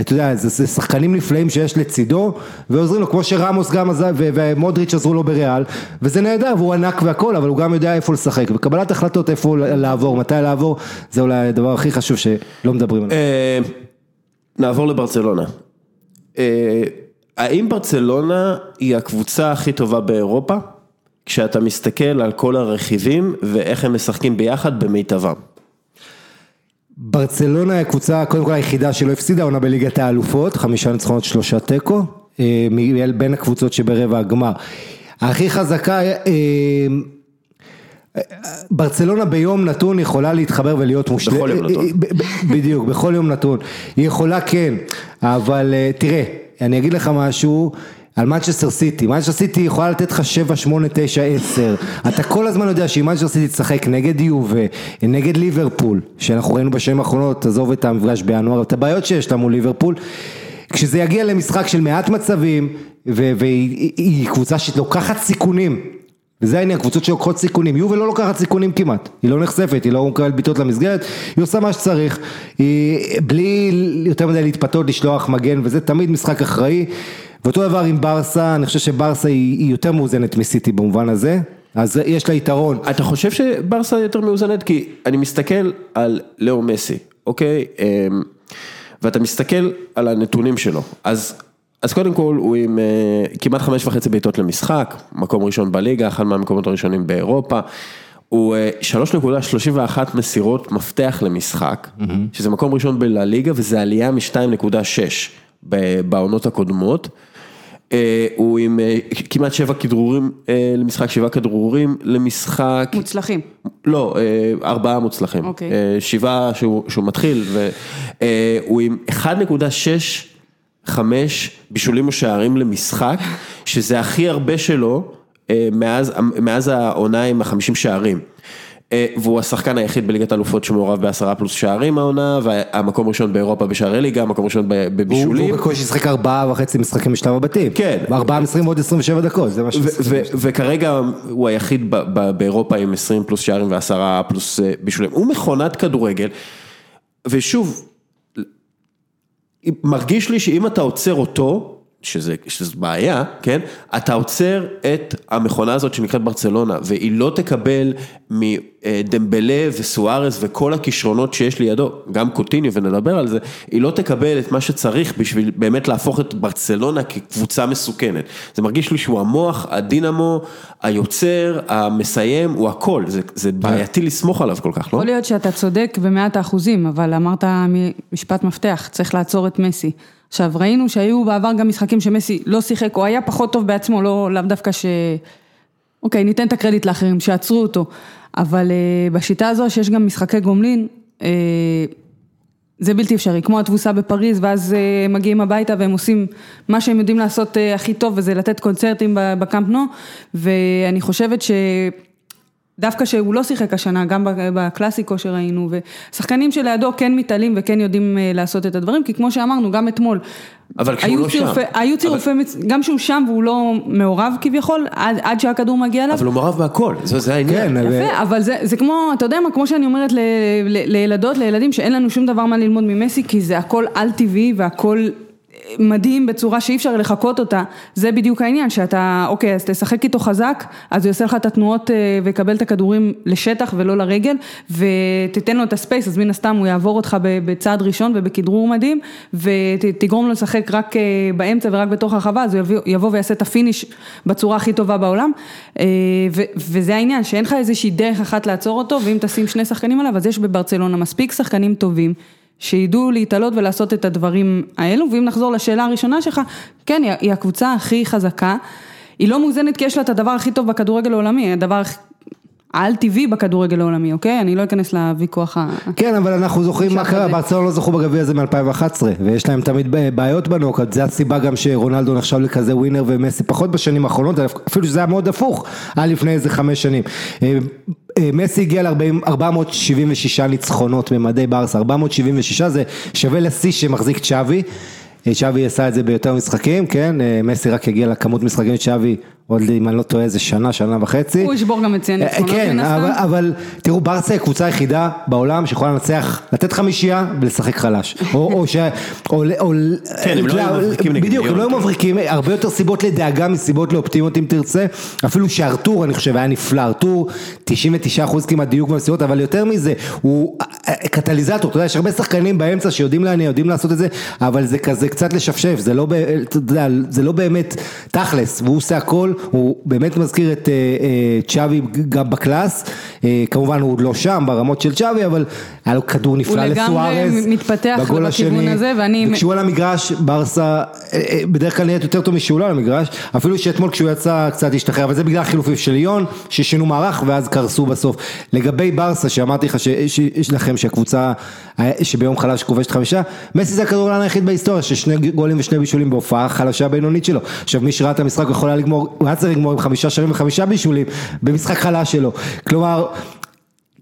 [SPEAKER 2] אתה יודע, זה, זה שחקנים נפלאים שיש לצידו, ועוזרים לו, כמו שרמוס גם עזב, ו- ומודריץ' עזרו לו בריאל, וזה נהדר, והוא ענק והכל, אבל הוא גם יודע איפה לשחק, וקבלת החלטות איפה לעבור, מתי לעבור, זה אולי הדבר הכי חשוב שלא מדברים עליו.
[SPEAKER 1] אה, נעבור לברצלונה. אה, האם ברצלונה היא הקבוצה הכי טובה באירופה? כשאתה מסתכל על כל הרכיבים ואיך הם משחקים ביחד במיטבם.
[SPEAKER 2] ברצלונה היא הקבוצה, קודם כל היחידה שלא הפסידה עונה בליגת האלופות, חמישה ניצחונות, שלושה תיקו, אה, בין הקבוצות שברבע הגמר. הכי חזקה, אה, ברצלונה ביום נתון יכולה להתחבר ולהיות מושלמת.
[SPEAKER 1] בכל יום נתון.
[SPEAKER 2] בדיוק, בכל יום נתון. היא יכולה כן, אבל אה, תראה, אני אגיד לך משהו. על מנצ'סטר סיטי, מנצ'סטר סיטי יכולה לתת לך 7, 8, 9, 10, אתה כל הזמן יודע שאם מנצ'סטר סיטי תשחק נגד יובה, נגד ליברפול, שאנחנו ראינו בשנים האחרונות, עזוב את המפגש בינואר, את הבעיות שיש לה מול ליברפול, כשזה יגיע למשחק של מעט מצבים, והיא היא- היא קבוצה שלוקחת סיכונים, וזה העניין, קבוצות שלוקחות סיכונים, יובל לא לוקחת סיכונים כמעט, היא לא נחשפת, היא לא מקבלת בעיטות למסגרת, היא עושה מה שצריך, היא בלי יותר מדי להתפתות, לשלוח מגן, וזה תמיד משחק אחראי, ואותו דבר עם ברסה, אני חושב שברסה היא, היא יותר מאוזנת מסיטי במובן הזה, אז יש לה יתרון.
[SPEAKER 1] אתה חושב שברסה יותר מאוזנת? כי אני מסתכל על לאו מסי, אוקיי? אמ, ואתה מסתכל על הנתונים שלו, אז, אז קודם כל הוא עם אה, כמעט חמש וחצי בעיטות למשחק, מקום ראשון בליגה, אחד מהמקומות הראשונים באירופה. הוא אה, 3.31 מסירות מפתח למשחק, שזה מקום ראשון בליגה וזה עלייה מ-2.6 בעונות הקודמות. אה, הוא עם אה, כמעט שבע כדרורים אה, למשחק, שבעה כדרורים למשחק.
[SPEAKER 3] מוצלחים.
[SPEAKER 1] לא, אה, ארבעה מוצלחים.
[SPEAKER 3] אוקיי.
[SPEAKER 1] אה, שבעה שהוא, שהוא מתחיל, והוא עם 1.65 בישולים או שערים למשחק, שזה הכי הרבה שלו אה, מאז, מאז העונה עם החמישים שערים. אה, והוא השחקן היחיד בליגת האלופות שמעורב בעשרה פלוס שערים העונה, והמקום ראשון באירופה בשערי ליגה, המקום ראשון
[SPEAKER 2] הוא
[SPEAKER 1] בבישולים.
[SPEAKER 2] הוא בקושי שיחק ארבעה וחצי משחקים בשלב הבתים.
[SPEAKER 1] כן.
[SPEAKER 2] ארבעה משחקים ועוד 27 דקות, זה מה ש...
[SPEAKER 1] וכרגע הוא היחיד באירופה עם 20 פלוס שערים ועשרה פלוס אה, בישולים. הוא מכונת כדורגל ושוב, מרגיש לי שאם אתה עוצר אותו, שזו בעיה, כן? אתה עוצר את המכונה הזאת שנקראת ברצלונה, והיא לא תקבל מדמבלה וסוארס וכל הכישרונות שיש לידו, גם קוטיניו ונדבר על זה, היא לא תקבל את מה שצריך בשביל באמת להפוך את ברצלונה כקבוצה מסוכנת. זה מרגיש לי שהוא המוח, הדינמו, היוצר, המסיים, הוא הכל, זה, זה בעייתי לסמוך עליו כל כך, לא?
[SPEAKER 3] יכול להיות שאתה צודק במאת האחוזים, אבל אמרת משפט מפתח, צריך לעצור את מסי. עכשיו, ראינו שהיו בעבר גם משחקים שמסי לא שיחק, או היה פחות טוב בעצמו, לא, לאו דווקא ש... אוקיי, ניתן את הקרדיט לאחרים, שעצרו אותו. אבל uh, בשיטה הזו שיש גם משחקי גומלין, uh, זה בלתי אפשרי, כמו התבוסה בפריז, ואז uh, מגיעים הביתה והם עושים מה שהם יודעים לעשות uh, הכי טוב, וזה לתת קונצרטים בקאמפ נו, ואני חושבת ש... דווקא שהוא לא שיחק השנה, גם בקלאסיקו שראינו, ושחקנים שלידו כן מתעלים וכן יודעים אה, לעשות את הדברים, כי כמו שאמרנו, גם אתמול,
[SPEAKER 1] אבל כשהוא לא
[SPEAKER 3] צירופי,
[SPEAKER 1] שם.
[SPEAKER 3] היו צירופי, אבל... גם שהוא שם והוא לא מעורב כביכול, עד, עד שהכדור מגיע אליו.
[SPEAKER 1] אבל הוא מעורב בהכל, זה, זה העניין.
[SPEAKER 2] כן,
[SPEAKER 3] יפה, ו... אבל זה, זה כמו, אתה יודע מה, כמו שאני אומרת ל, ל, לילדות, לילדים, שאין לנו שום דבר מה ללמוד ממסי, כי זה הכל על טבעי והכל... מדהים בצורה שאי אפשר לחקות אותה, זה בדיוק העניין, שאתה, אוקיי, אז תשחק איתו חזק, אז הוא יעשה לך את התנועות אה, ויקבל את הכדורים לשטח ולא לרגל, ותיתן לו את ה space, אז מן הסתם הוא יעבור אותך בצעד ראשון ובכדרור מדהים, ותגרום לו לשחק רק אה, באמצע ורק בתוך הרחבה, אז הוא יבוא, ויעשה את ה finish בצורה הכי טובה בעולם, אה, ו, וזה העניין, שאין לך איזושהי דרך אחת לעצור אותו, ואם תשים שני שחקנים עליו, אז יש בברצלונה מספיק שחקנים טובים. שידעו להתעלות ולעשות את הדברים האלו, ואם נחזור לשאלה הראשונה שלך, כן, היא הקבוצה הכי חזקה, היא לא מאוזנת כי יש לה את הדבר הכי טוב בכדורגל העולמי, הדבר על טבעי בכדורגל העולמי, אוקיי? אני לא אכנס לוויכוח ה...
[SPEAKER 2] כן, אבל אנחנו זוכרים מה קרה, ברצלונה לא זכו בגביע הזה מ-2011, ויש להם תמיד בעיות בנוקאוט, זה הסיבה גם שרונלדו נחשב לכזה ווינר ומסי. פחות בשנים האחרונות, אפילו שזה היה מאוד הפוך, היה לפני איזה חמש שנים. אה, אה, מסי הגיע ל-476 ניצחונות ממדי ברסה, 476 זה שווה לשיא שמחזיק צ'אבי. אה, עשה את זה ביותר משחקים, כן, מסי רק הגיע לכמות משחקים שווי עוד אם אני לא טועה איזה שנה, שנה וחצי.
[SPEAKER 3] הוא ישבור גם את ציין
[SPEAKER 2] אה, ניצחונות כן, מן הסתם. אבל, אבל תראו, ברסה היא קבוצה היחידה בעולם שיכולה לנצח, לתת חמישייה ולשחק חלש. או, או ש... או, או,
[SPEAKER 1] כן, הם לא היו מבריקים נגד
[SPEAKER 2] בדיוק, הם לא היו מבריקים, הרבה יותר סיבות לדאגה מסיבות לאופטימיות אם תרצה. אפילו שארתור, אני חושב, היה נפלא. ארתור, 99% כמעט דיוק במסיבות, אבל יותר מזה, הוא אה, קטליזטור. אתה יודע, יש הרבה שחקנים באמצע שיודעים להניע, יודעים לעשות את זה, אבל זה כזה קצת לשפשף, זה לא, זה לא באמת תכלס, והוא עושה הכל. הוא באמת מזכיר את אה, אה, צ'אבי גם בקלאס, אה, כמובן הוא עוד לא שם ברמות של צ'אבי, אבל היה לו כדור נפלא לסוארז,
[SPEAKER 3] הוא לגמרי מתפתח בכיוון השני, הזה, ואני...
[SPEAKER 2] וכשהוא על המגרש, ברסה בדרך כלל נהיית יותר טוב משהוא לא על המגרש, אפילו שאתמול כשהוא יצא קצת השתחרר, אבל זה בגלל החילופים של ליון, ששינו מערך ואז קרסו בסוף. לגבי ברסה, שאמרתי לך שיש לכם שהקבוצה, שביום חלש כובשת חמישה, מסי זה הכדורגלן היחיד בהיסטוריה, ששני גולים ושני בישולים בהופעה חלשה בינונית שלו. עכשיו מי שראה את המשחק יכול היה לגמור, הוא היה צריך לגמור עם חמישה שערים וחמישה בישולים במשחק חלש שלו. כלומר,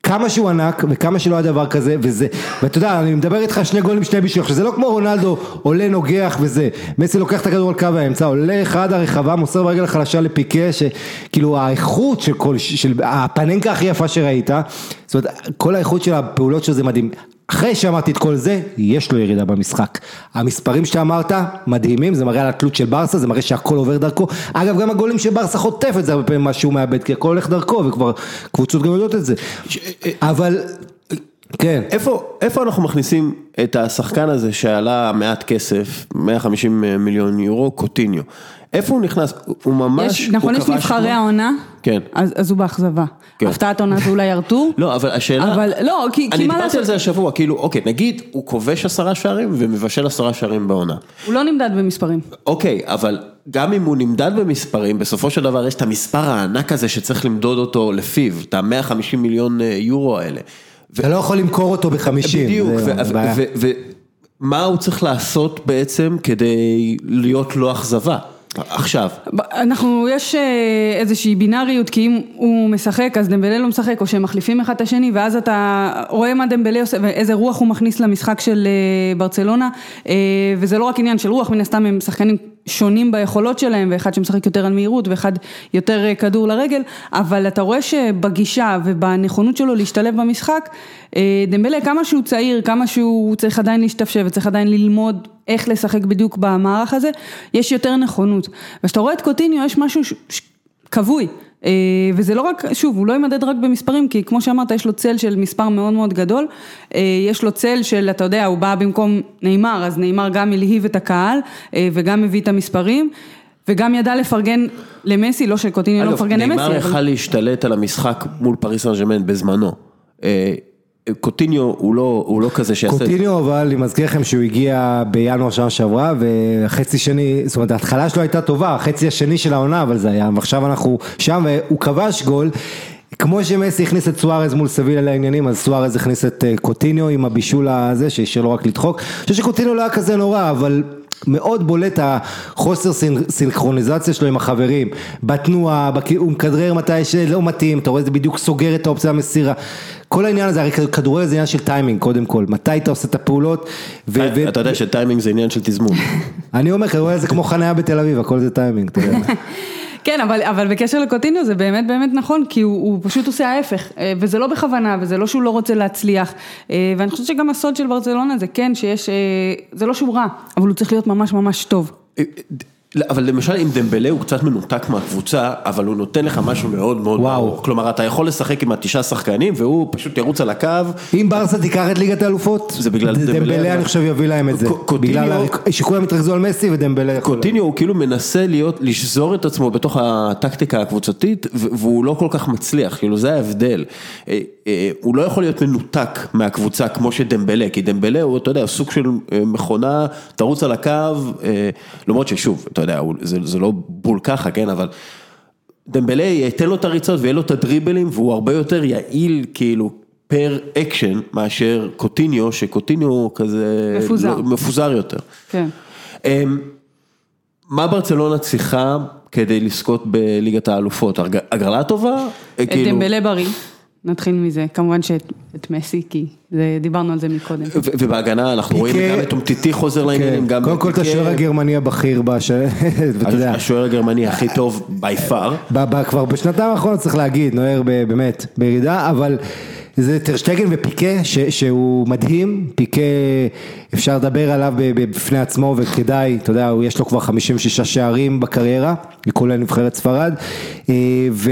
[SPEAKER 2] כמה שהוא ענק וכמה שלא היה דבר כזה וזה, ואתה יודע, אני מדבר איתך שני גולים שני בישולים, עכשיו זה לא כמו רונלדו עולה נוגח וזה, מסי לוקח את הכדור על קו האמצע, עולה אחד הרחבה, מוסר ברגל החלשה לפיקה, שכאילו האיכות של כל, של הפננקה הכי יפה שראית, זאת אומרת, כל האיכות של הפעולות שלו זה מדהים. אחרי שאמרתי את כל זה, יש לו ירידה במשחק. המספרים שאתה אמרת, מדהימים, זה מראה על התלות של ברסה, זה מראה שהכל עובר דרכו. אגב, גם הגולים של ברסה חוטפת זה הרבה פעמים מה שהוא מאבד, כי הכל הולך דרכו, וכבר קבוצות גם יודעות את זה. אבל, כן.
[SPEAKER 1] איפה, איפה אנחנו מכניסים את השחקן הזה שעלה מעט כסף, 150 מיליון יורו, קוטיניו? איפה הוא נכנס? הוא ממש,
[SPEAKER 3] יש, נכון, יש נבחרי העונה,
[SPEAKER 1] כן.
[SPEAKER 3] אז, אז הוא באכזבה. כן. הפתעת עונה זה אולי ארתור. *laughs*
[SPEAKER 1] לא, אבל השאלה,
[SPEAKER 3] אבל לא, כי,
[SPEAKER 1] אני דיברתי על זה השבוע, כאילו, אוקיי, נגיד הוא כובש עשרה שערים ומבשל עשרה שערים בעונה.
[SPEAKER 3] הוא לא נמדד במספרים.
[SPEAKER 1] אוקיי, אבל גם אם הוא נמדד במספרים, בסופו של דבר יש את המספר הענק הזה שצריך למדוד אותו לפיו, את ה-150 מיליון אה, יורו האלה.
[SPEAKER 2] אתה לא יכול למכור אותו בחמישים.
[SPEAKER 1] בדיוק, ומה הוא צריך לעשות בעצם כדי להיות לא אכזבה? עכשיו.
[SPEAKER 3] אנחנו, יש אה, איזושהי בינאריות, כי אם הוא משחק אז דמבלה לא משחק, או שהם מחליפים אחד את השני, ואז אתה רואה מה דמבלה עושה, ואיזה רוח הוא מכניס למשחק של אה, ברצלונה, אה, וזה לא רק עניין של רוח, מן הסתם הם שחקנים שונים ביכולות שלהם, ואחד שמשחק יותר על מהירות, ואחד יותר אה, כדור לרגל, אבל אתה רואה שבגישה ובנכונות שלו להשתלב במשחק, אה, דמבלה כמה שהוא צעיר, כמה שהוא צריך עדיין להשתפשף וצריך עדיין ללמוד איך לשחק בדיוק במערך הזה, יש יותר נכונות. וכשאתה רואה את קוטיניו יש משהו ש... כבוי. אה, וזה לא רק, שוב, הוא לא יימדד רק במספרים, כי כמו שאמרת, יש לו צל של מספר מאוד מאוד גדול, אה, יש לו צל של, אתה יודע, הוא בא במקום נאמר, אז נאמר גם הלהיב את הקהל, אה, וגם מביא את המספרים. וגם ידע לפרגן למסי, לא שקוטיניו לא מפרגן למסי.
[SPEAKER 1] נאמר יכל להשתלט על המשחק מול פריס סן ג'רמן בזמנו. קוטיניו הוא לא, הוא לא כזה שיעשה...
[SPEAKER 2] קוטיניו אבל אני מזכיר לכם שהוא הגיע בינואר שנה שעברה וחצי שני, זאת אומרת ההתחלה שלו הייתה טובה, החצי השני של העונה אבל זה היה, ועכשיו אנחנו שם והוא כבש גול. כמו שמסי הכניס את סוארז מול סבילה לעניינים, אז סוארז הכניס את אה, קוטיניו עם הבישול הזה שהשאיר לו רק לדחוק. אני חושב שקוטיניו לא היה כזה נורא, אבל מאוד בולט החוסר סינכרוניזציה שלו עם החברים, בתנועה, הוא מכדרר מתי שלא מתאים, אתה רואה זה בדיוק סוגר את האופציה המסירה. כל העניין הזה, הרי כדורגל זה עניין של טיימינג קודם כל, מתי אתה עושה את הפעולות.
[SPEAKER 1] אתה יודע שטיימינג זה עניין של תזמון.
[SPEAKER 2] אני אומר, כדורגל זה כמו חניה בתל אביב, הכל זה טיימינג, אתה יודע. *laughs*
[SPEAKER 3] כן, אבל, אבל בקשר לקוטיניו זה באמת באמת נכון, כי הוא, הוא פשוט עושה ההפך, אה, וזה לא בכוונה, וזה לא שהוא לא רוצה להצליח, אה, ואני חושבת שגם הסוד של ברצלונה זה כן שיש, אה, זה לא שהוא רע, אבל הוא צריך להיות ממש ממש טוב.
[SPEAKER 1] אבל למשל עם דמבלה הוא קצת מנותק מהקבוצה, אבל הוא נותן לך משהו מאוד מאוד ברור. כלומר, אתה יכול לשחק עם התשעה שחקנים והוא פשוט ירוץ על הקו.
[SPEAKER 2] אם ברסה תיקח את ליגת האלופות,
[SPEAKER 1] זה בגלל דמבלה.
[SPEAKER 2] דמבלה אני חושב יביא להם את זה. בגלל שכולם יתרכזו על מסי ודמבלה.
[SPEAKER 1] קוטיניו הוא כאילו מנסה להיות, לשזור את עצמו בתוך הטקטיקה הקבוצתית, והוא לא כל כך מצליח, כאילו זה ההבדל. אה, אה, הוא לא יכול להיות מנותק מהקבוצה כמו שדמבלה, כי דמבלה הוא, אתה יודע, סוג של אה, מכונה, תרוץ על הקו, למרות ששוב, אתה יודע, זה, זה לא בול ככה, כן, אבל דמבלה ייתן לו את הריצות ויהיה לו את הדריבלים והוא הרבה יותר יעיל כאילו per action מאשר קוטיניו, שקוטיניו כזה
[SPEAKER 3] מפוזר,
[SPEAKER 1] לא, מפוזר יותר.
[SPEAKER 3] כן.
[SPEAKER 1] אמ, מה ברצלונה צריכה כדי לזכות בליגת האלופות? הגרלה טובה?
[SPEAKER 3] כאילו... דמבלה בריא. נתחיל מזה, כמובן שאת מסי, כי דיברנו על זה מקודם.
[SPEAKER 1] ובהגנה אנחנו רואים גם את אומטיטי חוזר כן. לעניינים, גם...
[SPEAKER 2] קודם כל את השוער הגרמני הבכיר, *laughs*
[SPEAKER 1] השוער הגרמני הכי טוב בי פאר.
[SPEAKER 2] כבר בשנתיים האחרונות צריך להגיד, נוער באמת בירידה, אבל... זה טרשטגן ופיקה שהוא מדהים, פיקה אפשר לדבר עליו בפני עצמו וכדאי, אתה יודע, יש לו כבר 56 שערים בקריירה, כולל נבחרת ספרד, אה, ו...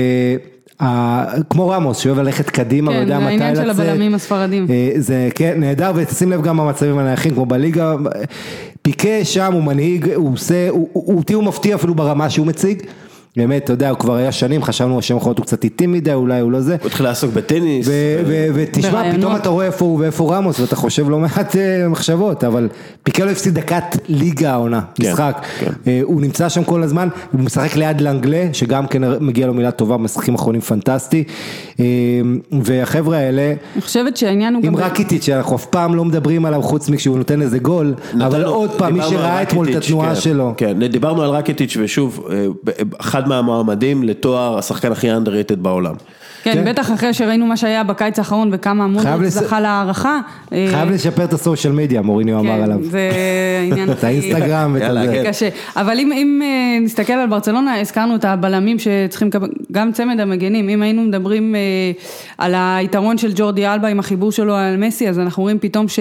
[SPEAKER 2] כמו רמוס שאוהב ללכת קדימה
[SPEAKER 3] ויודע מתי לצאת. כן, העניין של הבלמים הספרדים.
[SPEAKER 2] אה, זה כן, נהדר ותשים לב גם במצבים הנייחים כמו בליגה, פיקה שם הוא מנהיג, הוא עושה, הוא אותי הוא מפתיע אפילו ברמה שהוא מציג. באמת, אתה יודע, הוא כבר היה שנים, חשבנו השם האחרונות הוא קצת איטי מדי, אולי הוא לא זה.
[SPEAKER 1] הוא התחיל לעסוק בטניס.
[SPEAKER 2] ותשמע, פתאום אתה רואה איפה הוא ואיפה רמוס, ואתה חושב לא מעט אה, מחשבות, אבל פיקה לא הפסיד דקת ליגה העונה, כן, משחק. כן. אה, הוא נמצא שם כל הזמן, הוא משחק ליד לאנגלה, שגם כן מגיע לו מילה טובה, משחקים אחרונים פנטסטי. אה, והחבר'ה האלה,
[SPEAKER 3] אני חושבת שהעניין הוא
[SPEAKER 2] גם... עם רקיטיץ', שאנחנו אף פעם לא מדברים עליו, חוץ מכשהוא נותן איזה גול, אבל עוד פעם, מי שראה אתמול את התנועה
[SPEAKER 1] כן,
[SPEAKER 2] שלו.
[SPEAKER 1] כן, דיברנו על רקיטיץ' ושוב, אחד מהמועמדים לתואר השחקן הכי underrated בעולם.
[SPEAKER 3] כן, כן, בטח אחרי שראינו מה שהיה בקיץ האחרון וכמה מודריק זכה להערכה.
[SPEAKER 2] חייב אה, לשפר את הסושיאל מדיה, מוריניו אמר
[SPEAKER 3] כן,
[SPEAKER 2] עליו.
[SPEAKER 3] זה העניין הכי... *laughs*
[SPEAKER 2] את האינסטגרם ואת זה.
[SPEAKER 3] כן. קשה. אבל אם אה, נסתכל על ברצלונה, הזכרנו את הבלמים שצריכים, גם צמד המגנים, אם היינו מדברים אה, על היתרון של ג'ורדי אלבה עם החיבור שלו על מסי, אז אנחנו רואים פתאום ש...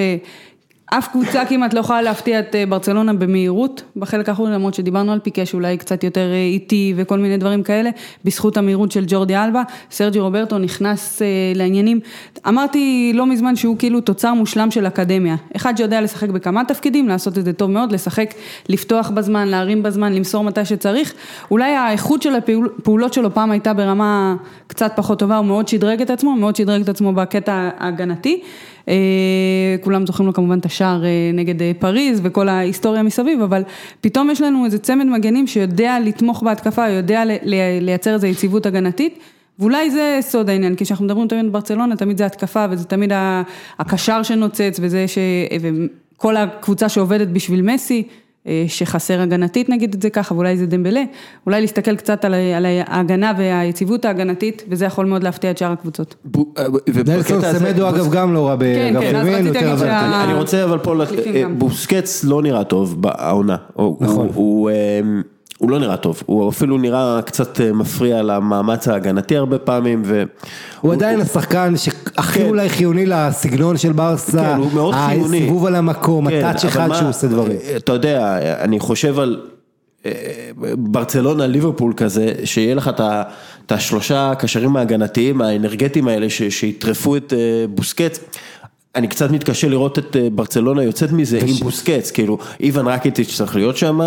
[SPEAKER 3] אף קבוצה כמעט לא יכולה להפתיע את אה, ברצלונה במהירות, בחלק האחרון למרות שדיברנו על פיקה שאולי קצת יותר אה, איטי וכל מיני דברים כאלה, בזכות המהירות של ג'ורדי אלבה, סרג'י רוברטו נכנס אה, לעניינים, אמרתי לא מזמן שהוא כאילו תוצר מושלם של אקדמיה, אחד שיודע לשחק בכמה תפקידים, לעשות את זה טוב מאוד, לשחק, לפתוח בזמן, להרים בזמן, למסור מתי שצריך, אולי האיכות של הפעולות שלו פעם הייתה ברמה קצת פחות טובה, הוא מאוד שדרג את עצמו, מאוד שדרג את עצמו בקטע ההגנתי. אה, כולם זוכרים לו כמובן את השער אה, נגד אה, פריז וכל ההיסטוריה מסביב, אבל פתאום יש לנו איזה צמד מגנים שיודע לתמוך בהתקפה, יודע לייצר איזו יציבות הגנתית. ואולי זה סוד העניין, כי כשאנחנו מדברים תמיד בברצלונה, תמיד זה התקפה וזה תמיד הקשר שנוצץ וזה ש... וכל הקבוצה שעובדת בשביל מסי, שחסר הגנתית נגיד את זה ככה, ואולי זה דמבלה, אולי להסתכל קצת על על ההגנה והיציבות ההגנתית, וזה יכול מאוד להפתיע את שאר הקבוצות.
[SPEAKER 1] בו- אה, הזה-
[SPEAKER 2] סמדו אגב גם לא רע
[SPEAKER 3] כן,
[SPEAKER 2] באגף
[SPEAKER 3] כן, אז
[SPEAKER 2] ימין, יותר
[SPEAKER 3] שה-
[SPEAKER 1] אני רוצה אבל פה, אה. בוסקץ לא נראה טוב בעונה,
[SPEAKER 2] נכון.
[SPEAKER 1] הוא- הוא, אה, הוא לא נראה טוב, הוא אפילו נראה קצת אה, מפריע למאמץ ההגנתי הרבה פעמים, ו...
[SPEAKER 2] הוא עדיין השחקן שהכי
[SPEAKER 1] כן.
[SPEAKER 2] אולי חיוני לסגנון של ברסה,
[SPEAKER 1] כן, הוא מאוד חיוני.
[SPEAKER 2] הסיבוב על המקום,
[SPEAKER 1] כן,
[SPEAKER 2] הטאץ' אחד
[SPEAKER 1] מה-
[SPEAKER 2] שהוא עושה דברים.
[SPEAKER 1] אתה יודע, אני חושב על אה, ברצלונה, ליברפול כזה, שיהיה לך את ה- את השלושה קשרים ההגנתיים האנרגטיים האלה שיטרפו את אה, בוסקץ. אני קצת מתקשה לראות את אה, ברצלונה יוצאת מזה עם בוסקץ, כאילו איוון רקיטיץ' צריך להיות שם,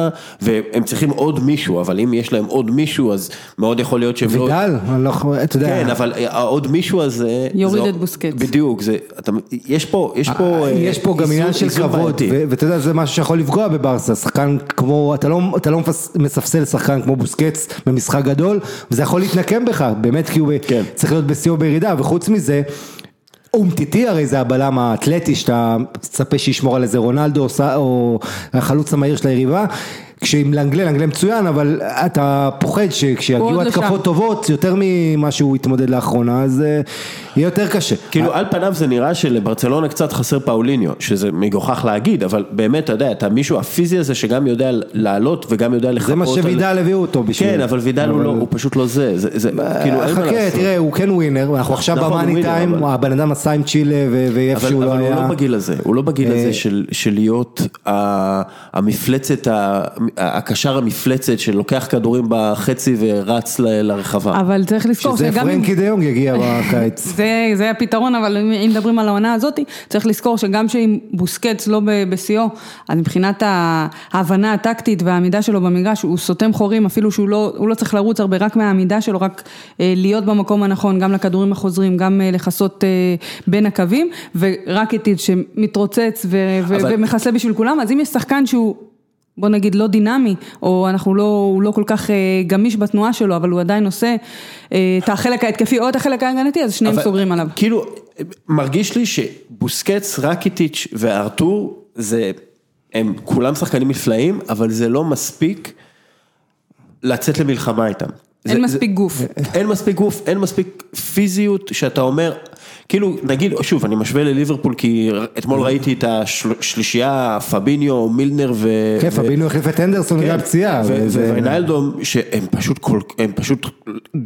[SPEAKER 1] והם צריכים עוד מישהו, אבל אם יש להם עוד מישהו אז מאוד יכול להיות שהם לא...
[SPEAKER 2] וידל, אני לא יכול- אתה יודע,
[SPEAKER 1] כן, אבל העוד מישהו הזה...
[SPEAKER 3] יוריד
[SPEAKER 1] זה-
[SPEAKER 3] את בוסקץ.
[SPEAKER 1] בדיוק, זה, אתה, יש פה, יש פה... אה,
[SPEAKER 2] יש פה גם עניין של כבוד, ואתה יודע, זה משהו שיכול לפגוע בברסה, שחקן כמו, אתה לא, אתה לא מספסל שחקן כמו בוסקץ במשחק גדול, וזה יכול להתנקם בך, באמת כי הוא
[SPEAKER 1] כן.
[SPEAKER 2] צריך להיות בשיאו בירידה, וחוץ מזה, אומטיטי הרי זה הבלם האתלטי שאתה מצפה שישמור על איזה רונלדו או, החלוץ המהיר של היריבה. כשעם לנגלה, לנגלה מצוין, אבל אתה פוחד שכשיגיעו
[SPEAKER 3] לא
[SPEAKER 2] התקפות
[SPEAKER 3] שם.
[SPEAKER 2] טובות, יותר ממה שהוא התמודד לאחרונה, אז אה, יהיה יותר קשה.
[SPEAKER 1] כאילו על פניו זה נראה שלברצלונה קצת חסר פאוליניו, שזה מגוחך להגיד, אבל באמת, אתה יודע, אתה המישהו הפיזי הזה שגם יודע לעלות וגם יודע לחפות.
[SPEAKER 2] זה מה
[SPEAKER 1] על-
[SPEAKER 2] שוידל הביאו אותו בשביל.
[SPEAKER 1] כן, אבל וידל הוא לא, הוא פשוט לא זה, זה, זה כאילו אין מה
[SPEAKER 2] חכה,
[SPEAKER 1] לעשות.
[SPEAKER 2] תראה, הוא כן ווינר, אנחנו עכשיו
[SPEAKER 1] נכון,
[SPEAKER 2] במאני טיים,
[SPEAKER 1] אבל-
[SPEAKER 2] הבן אדם עשה עם צ'ילה ו- ואיפה
[SPEAKER 1] אבל,
[SPEAKER 2] שהוא
[SPEAKER 1] אבל
[SPEAKER 2] לא
[SPEAKER 1] הוא
[SPEAKER 2] היה.
[SPEAKER 1] לא בגיל הזה, הוא לא בגיל
[SPEAKER 2] אה,
[SPEAKER 1] הזה של, של להיות המפלצת, ה- הקשר המפלצת שלוקח כדורים בחצי ורץ לרחבה.
[SPEAKER 3] אבל צריך לזכור
[SPEAKER 2] שזה
[SPEAKER 3] שגם אם...
[SPEAKER 2] פרנקי דה יונג יגיע *laughs* בקיץ.
[SPEAKER 3] זה, זה הפתרון, אבל אם אם מדברים על העונה הזאת, צריך לזכור שגם שאם בוסקץ לא בשיאו, אז מבחינת ההבנה הטקטית והעמידה שלו במגרש, הוא סותם חורים, אפילו שהוא לא, לא צריך לרוץ הרבה, רק מהעמידה שלו, רק אה, להיות במקום הנכון, גם לכדורים החוזרים, גם אה, לכסות אה, בין הקווים, ורק איטיד שמתרוצץ ו- ו-
[SPEAKER 1] אבל-
[SPEAKER 3] ומכסה בשביל כולם, אז אם יש שחקן שהוא... בוא נגיד לא דינמי, או אנחנו לא, הוא לא כל כך אה, גמיש בתנועה שלו, אבל הוא עדיין עושה אה, את החלק ההתקפי או את החלק ההגנתי, אז שניהם סוגרים עליו.
[SPEAKER 1] כאילו, מרגיש לי שבוסקץ, רקיטיץ' וארתור, זה, הם כולם שחקנים נפלאים, אבל זה לא מספיק לצאת למלחמה איתם.
[SPEAKER 3] אין
[SPEAKER 1] זה-
[SPEAKER 3] מספיק
[SPEAKER 1] זה-
[SPEAKER 3] גוף.
[SPEAKER 1] אין מספיק גוף, אין מספיק פיזיות, שאתה אומר, כאילו, נגיד, שוב, אני משווה לליברפול, כי אתמול ראיתי את השלישייה, פביניו, מילנר ו...
[SPEAKER 2] כן,
[SPEAKER 1] ו-
[SPEAKER 2] פבינו החליף את אנדרסון בגלל פציעה.
[SPEAKER 1] ו-
[SPEAKER 2] וזה-
[SPEAKER 1] וויינלדום, שהם פשוט כל, הם פשוט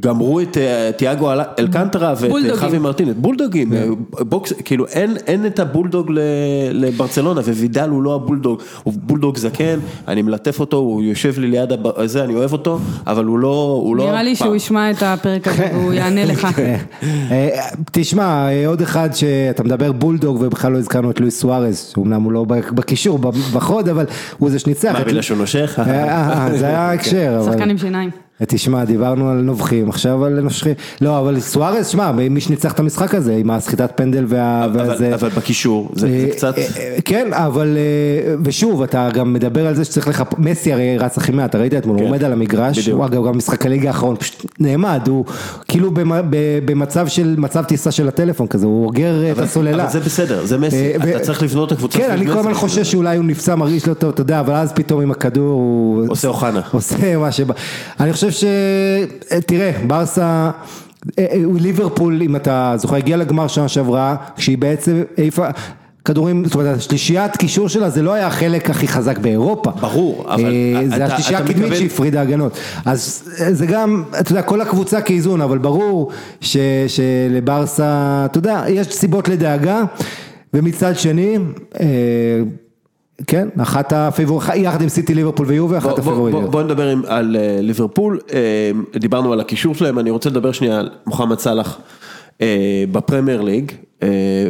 [SPEAKER 1] גמרו את אה, תיאגו אל- אלקנטרה ואת
[SPEAKER 3] בולדוגים.
[SPEAKER 1] חאבי מרטינס, בולדוגים, אה, בוקס, כאילו אין, את הבולדוג ל- לברצלונה, ווידל הוא לא הבולדוג, הוא בולדוג זקן, אני מלטף אותו, הוא יושב לי ליד הב- זה, אני אוהב אותו, אבל הוא לא, לא...
[SPEAKER 3] נראה לי. שהוא ישמע את הפרק הזה והוא יענה לך.
[SPEAKER 2] אה, תשמע, אה, עוד אחד שאתה מדבר בולדוג ובכלל לא הזכרנו את לואיס סוארז, שאומנם הוא לא בקישור, בחוד, אבל הוא זה שניצח.
[SPEAKER 1] מה, בגלל שהוא נושך?
[SPEAKER 2] אה, אה, זה היה *laughs* ההקשר, אבל...
[SPEAKER 3] שחקן עם שיניים.
[SPEAKER 2] תשמע, דיברנו על נובחים, עכשיו על נושכים. לא, אבל סוארז, שמע, מי שניצח את המשחק הזה, עם הסחיטת פנדל וה...
[SPEAKER 1] אבל,
[SPEAKER 2] והזה-
[SPEAKER 1] אבל בקישור, זה, זה
[SPEAKER 2] אה,
[SPEAKER 1] קצת...
[SPEAKER 2] אה, אה, כן, אבל, ושוב, אתה גם מדבר על זה שצריך לחפ... מסי הרי רץ הכי מעט, אתה ראית אתמול, הוא
[SPEAKER 1] כן,
[SPEAKER 2] עומד על המגרש,
[SPEAKER 1] בדיוק.
[SPEAKER 2] הוא אגב גם משחק הליגה האחרון, פשוט נעמד, הוא כאילו במצב של, מצב טיסה של הטלפון כזה, הוא אוגר את הסוללה.
[SPEAKER 1] אבל זה בסדר, זה מסי,
[SPEAKER 2] ו-
[SPEAKER 1] אתה צריך לבנות את הקבוצה
[SPEAKER 2] כן, אני כל. הזמן חושש שאולי הוא נפצע, מרגיש לא טוב, אתה יודע, אבל אז פתאום עם הכדור הוא...
[SPEAKER 1] עושה אוחנה.
[SPEAKER 2] עושה מה שבא. אני חושב ש... תראה, ברסה, אה, אה, ליברפול, אם אתה זוכר, הגיעה לגמר שנה שעברה, כשהיא בעצם העיפה... כדורים, זאת אומרת, השלישיית קישור שלה זה לא היה החלק הכי חזק באירופה.
[SPEAKER 1] ברור, אבל
[SPEAKER 2] אה, זה השלישייה הקדמית שהפרידה הגנות. אז אה, זה גם, אתה יודע, כל הקבוצה כאיזון, אבל ברור ש, שלברסה, אתה יודע, יש סיבות לדאגה, ומצד שני, אה, כן, אחת הפיבור, יחד עם סיטי ליברפול ויובה, אחת
[SPEAKER 1] בוא- בוא- בוא-. בוא נדבר עם- על אה, ליברפול, אה, דיברנו על הקישור שלהם, אני רוצה לדבר שנייה על מוחמד סאלח אה, בפרמייר ליג,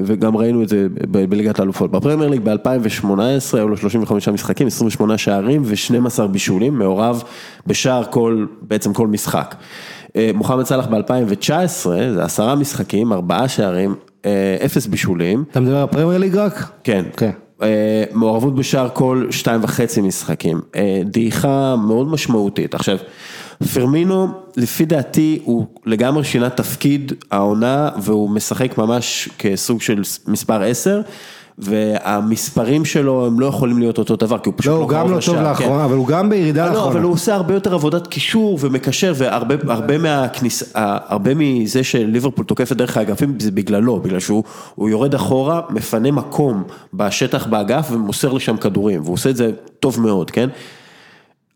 [SPEAKER 1] וגם ראינו את זה ב- בליגת האלופות. בפרמייר ליג ב-2018 היו לו 35 משחקים, 28 שערים ו-12 בישולים, מעורב בשער כל, בעצם כל משחק. מוחמד סאלח ב-2019, זה עשרה משחקים, ארבעה שערים, אפס בישולים.
[SPEAKER 2] אתה מדבר על פרמייר ליג רק?
[SPEAKER 1] כן. אה, מעורבות בשער כל שתיים וחצי משחקים, אה, דעיכה מאוד משמעותית. עכשיו, פרמינו, לפי דעתי, הוא לגמרי שינה תפקיד העונה, והוא משחק ממש כסוג של מספר 10, והמספרים שלו הם לא יכולים להיות אותו דבר, כי הוא פשוט
[SPEAKER 2] לא,
[SPEAKER 1] לא
[SPEAKER 2] הוא גם
[SPEAKER 1] קרוב
[SPEAKER 2] לא טוב
[SPEAKER 1] לשער,
[SPEAKER 2] לאחרונה, אבל הוא גם בירידה
[SPEAKER 1] לא,
[SPEAKER 2] לאחרונה.
[SPEAKER 1] אבל הוא עושה הרבה יותר עבודת קישור ומקשר, והרבה הרבה מהכניס... הרבה מזה שליברפול תוקפת דרך האגפים זה בגללו, בגלל שהוא הוא יורד אחורה, מפנה מקום בשטח באגף ומוסר לשם כדורים, והוא עושה את זה טוב מאוד, כן?